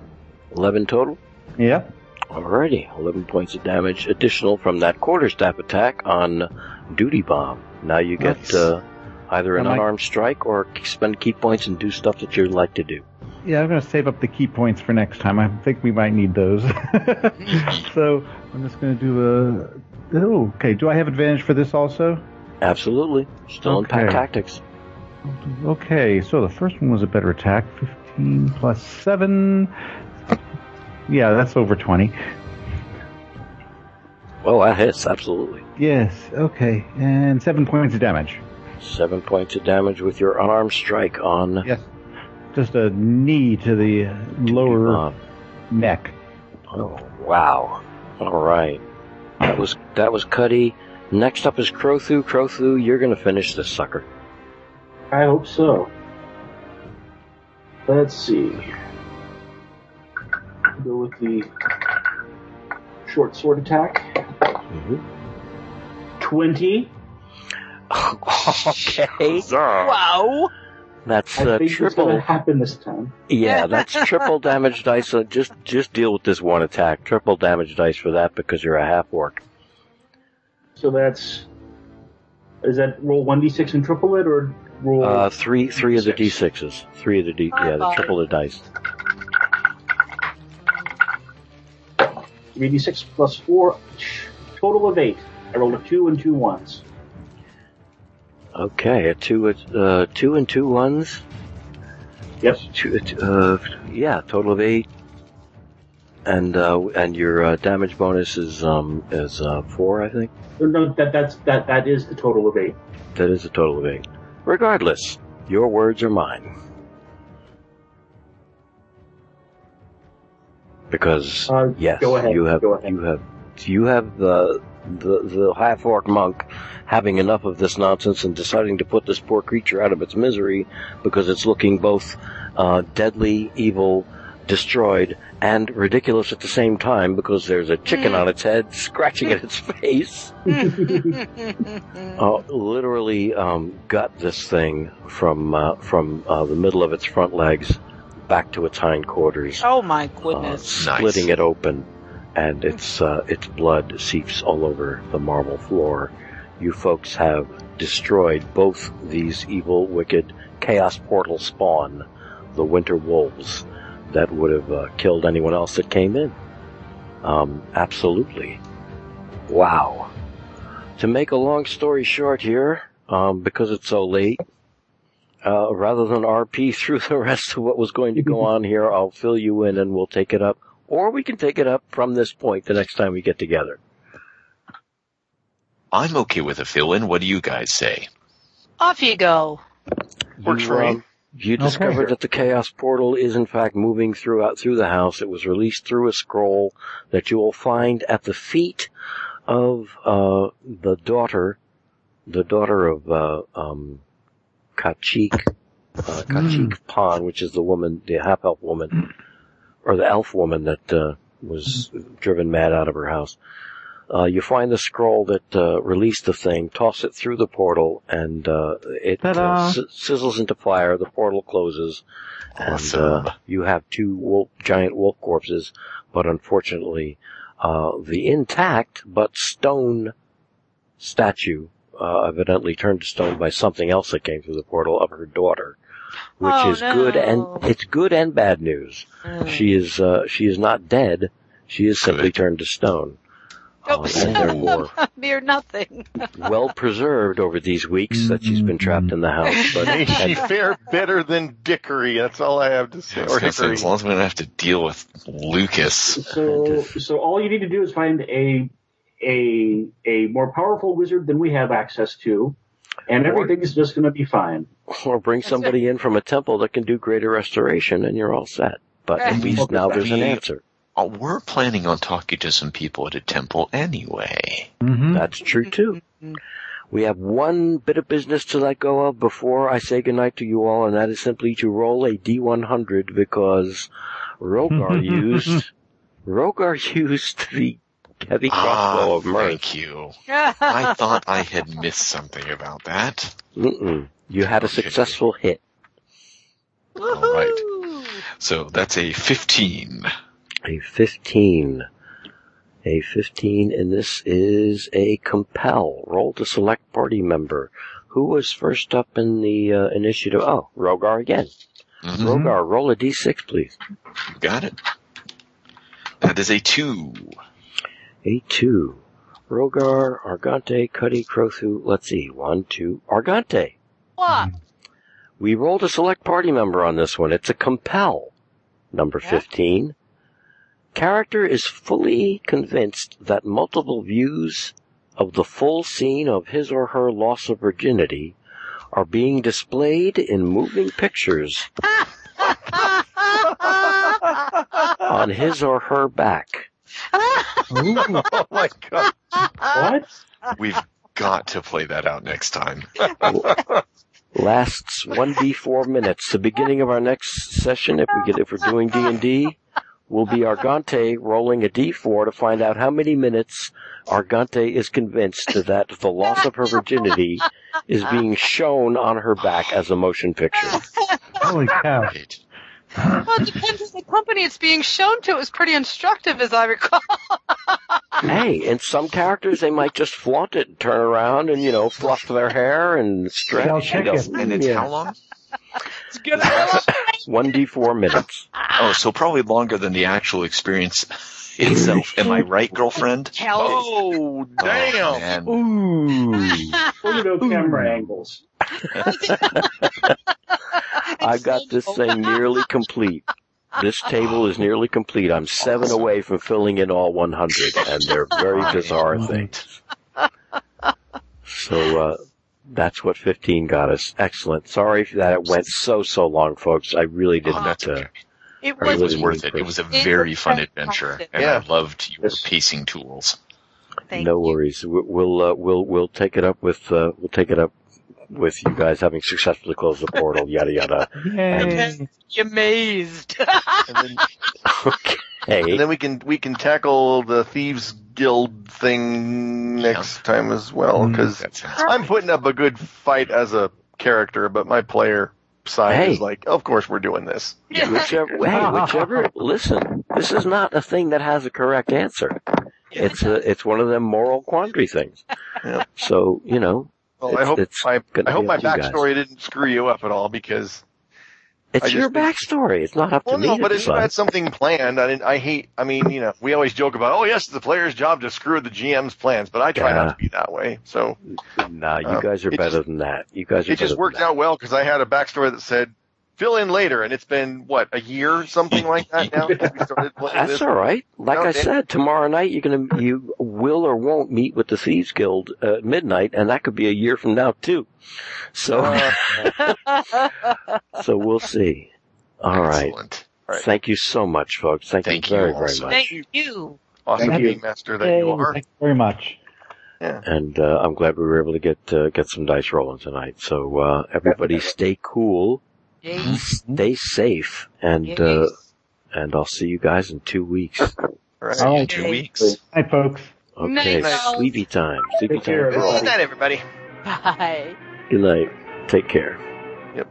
11 total. Yeah. Alrighty, 11 points of damage additional from that quarterstaff attack on Duty Bomb. Now you get Nice. uh, either an unarmed strike or spend ki points and do stuff that you'd like to do. Yeah, I'm going to save up the ki points for next time. I think we might need those. so I'm just going to do a. Oh, okay. Do I have advantage for this also? Absolutely. Still in pack tactics. Okay, so the first one was a better attack. 15 plus 7. Yeah, that's over 20. Well, that hits, absolutely. Yes, okay. And 7 points of damage. Seven points of damage with your unarmed strike on Yes. Just a knee to the lower Bomb. neck. Oh, wow. All right. That was that was Cuddy. Next up is Crothu. Crothu, you're gonna finish this sucker. I hope so. Let's see. Go with the short sword attack. Mm-hmm. 20. okay. Wow. That's I uh, going triple. to happen this time. Yeah, that's triple damage dice. So just just deal with this one attack. Triple damage dice for that because you're a half orc. So that's. Is that roll 1d6 and triple it, or roll. Uh, three three of the d6s. Three of the d. Yeah, the triple the dice. 3d6 plus 4, total of 8. I rolled a 2 and two ones. Okay, a two uh two and two ones. Yep. Two, uh, yeah, total of eight. And uh, and your uh, damage bonus is um is uh, four, I think. No, that, that's, that, that is the total of 8. That is a total of eight. Regardless, your words are mine. Because Uh, yes, go ahead, you have go ahead. you have you have the the the half orc monk having enough of this nonsense and deciding to put this poor creature out of its misery because it's looking both uh, deadly, evil, destroyed, and ridiculous at the same time because there's a chicken on its head scratching at its face. uh, literally um, gut this thing from uh, from uh, the middle of its front legs back to its hindquarters oh my uh, goodness. splitting it open, and its uh, its blood seeps all over the marble floor. You folks have destroyed both these evil, wicked chaos portal spawn, the winter wolves, that would have uh, killed anyone else that came in. Um, absolutely. Wow. To make a long story short here, um, because it's so late, uh, rather than RP through the rest of what was going to go on here, I'll fill you in and we'll take it up. Or we can take it up from this point the next time we get together. I'm okay with a fill-in. What do you guys say? Off you go. Works for me. um, you Okay. discovered that the chaos portal is in fact moving throughout through the house. It was released through a scroll that you will find at the feet of uh, the daughter, the daughter of uh, um, Kachik, uh, Kachik Pan, which is the woman, the half elf woman, or the elf woman that uh, was driven mad out of her house. Uh, you find the scroll that uh, released the thing, toss it through the portal, and uh, it uh, s- sizzles into fire. The portal closes, and Awesome. uh, you have two wolf, giant wolf corpses. But unfortunately, uh, the intact but stone statue, uh, evidently turned to stone by something else that came through the portal of her daughter, which Oh, is good and it's good and bad news. Mm. She is uh, she is not dead. She is simply turned to stone. Oh, Uh, and therefore, mere nothing. well preserved over these weeks that she's been trapped in the house. But May she fare better than Dickory. That's all I have to say. I was Or say, as long as we don't have to deal with Lucas. So, so all you need to do is find a a a more powerful wizard than we have access to, and everything is just going to be fine. or bring somebody in from a temple that can do greater restoration, and you're all set. But at least now there's an answer. Uh, we're planning on talking to some people at a temple anyway. Mm-hmm. That's true too. We have one bit of business to let go of before I say goodnight to you all, and that is simply to roll a D100 because Rhogar used Rhogar used the heavy crossbow Ah, of mirth. thank you. I thought I had missed something about that. Mm-mm. You had a successful hit. All right. So that's a 15. A 15. A 15, and this is a compel. Roll to select party member. Who was first up in the uh, initiative? Oh, Rhogar again. Mhm. Rhogar, roll a d6, please. Got it. That is a 2. A 2. Rhogar, Argante, Cuddy, Crothu. Let's see. One, two. Argante. What? Hmm. We rolled a select party member on this one. It's a compel. Number Yeah. 15. Character is fully convinced that multiple views of the full scene of his or her loss of virginity are being displayed in moving pictures on his or her back. oh my god. What? We've got to play that out next time. Lasts 1d4 minutes. The beginning of our next session, if we get, if we're doing D&D, will be Argante rolling a d4 to find out how many minutes Argante is convinced that the loss of her virginity is being shown on her back as a motion picture. Holy cow. Right. Well, it depends on the company it's being shown to. It was pretty instructive, as I recall. Hey, in some characters they might just flaunt it and turn around and, you know, fluff their hair and stretch. They'll you know. it. And it's Yeah. how long? It's good. 1d4 minutes. Oh, so probably longer than the actual experience itself. Am I right, girlfriend? Oh, damn. Oh, man. Ooh. Well, you know, camera angles. I got this thing nearly complete. This table is nearly complete. I'm seven away from filling in all 100, and they're very bizarre things. So, uh, that's what 15 got us. Excellent. Sorry that it went so, so long, folks. I really Oh, didn't, that's uh, okay. It Are you It was. was worth it. It was a It very was fun fantastic. adventure, and Yeah. I loved your Yes. pacing tools. Thank no you. worries. We- We'll, uh, we'll, we'll take it up with, uh, we'll take it up with you guys having successfully closed the portal, yada yada. Yay. You're amazed. And then, Okay. and then we can we can tackle the thieves guild thing next time as well because I'm putting up a good fight as a character, but my player side Hey. is like, of course we're doing this. Whichever, hey, whichever, listen, this is not a thing that has a correct answer. It's a, it's one of them moral quandary things. Yeah. So, you know, Well, I hope it's I, I hope my up to you guys. backstory didn't screw you up at all because It's your think- backstory. It's not up to Well, me no, but if you had something planned, I didn't, I hate. I mean, you know, we always joke about, oh yes, it's the player's job to screw the GM's plans, but I try Yeah. not to be that way. So Nah, you Uh, guys are better just- than that. You guys are it just worked out well because I had a backstory that said fill in later, and it's been what a year, something like that now. since we started that. playing That's this. all right. Like No, I it- said, tomorrow night you're gonna you will or won't meet with the Thieves Guild at midnight, and that could be a year from now too. So Uh, so we'll see. All right. Excellent. All right. Thank you so much, folks. Thank, Thank you you very, all very much. Thank you. awesome Thank you. game master that you are. Thank you very much. And uh, I'm glad we were able to get uh, get some dice rolling tonight. So uh, everybody, stay cool, Yay. stay safe, and uh, and I'll see you guys in two weeks. All right. All right. Two weeks. Hi, folks. Okay, Night, sleepy time. Sleepy Take time. for all. Good night, everybody. Bye. Good night. Take care. Yep.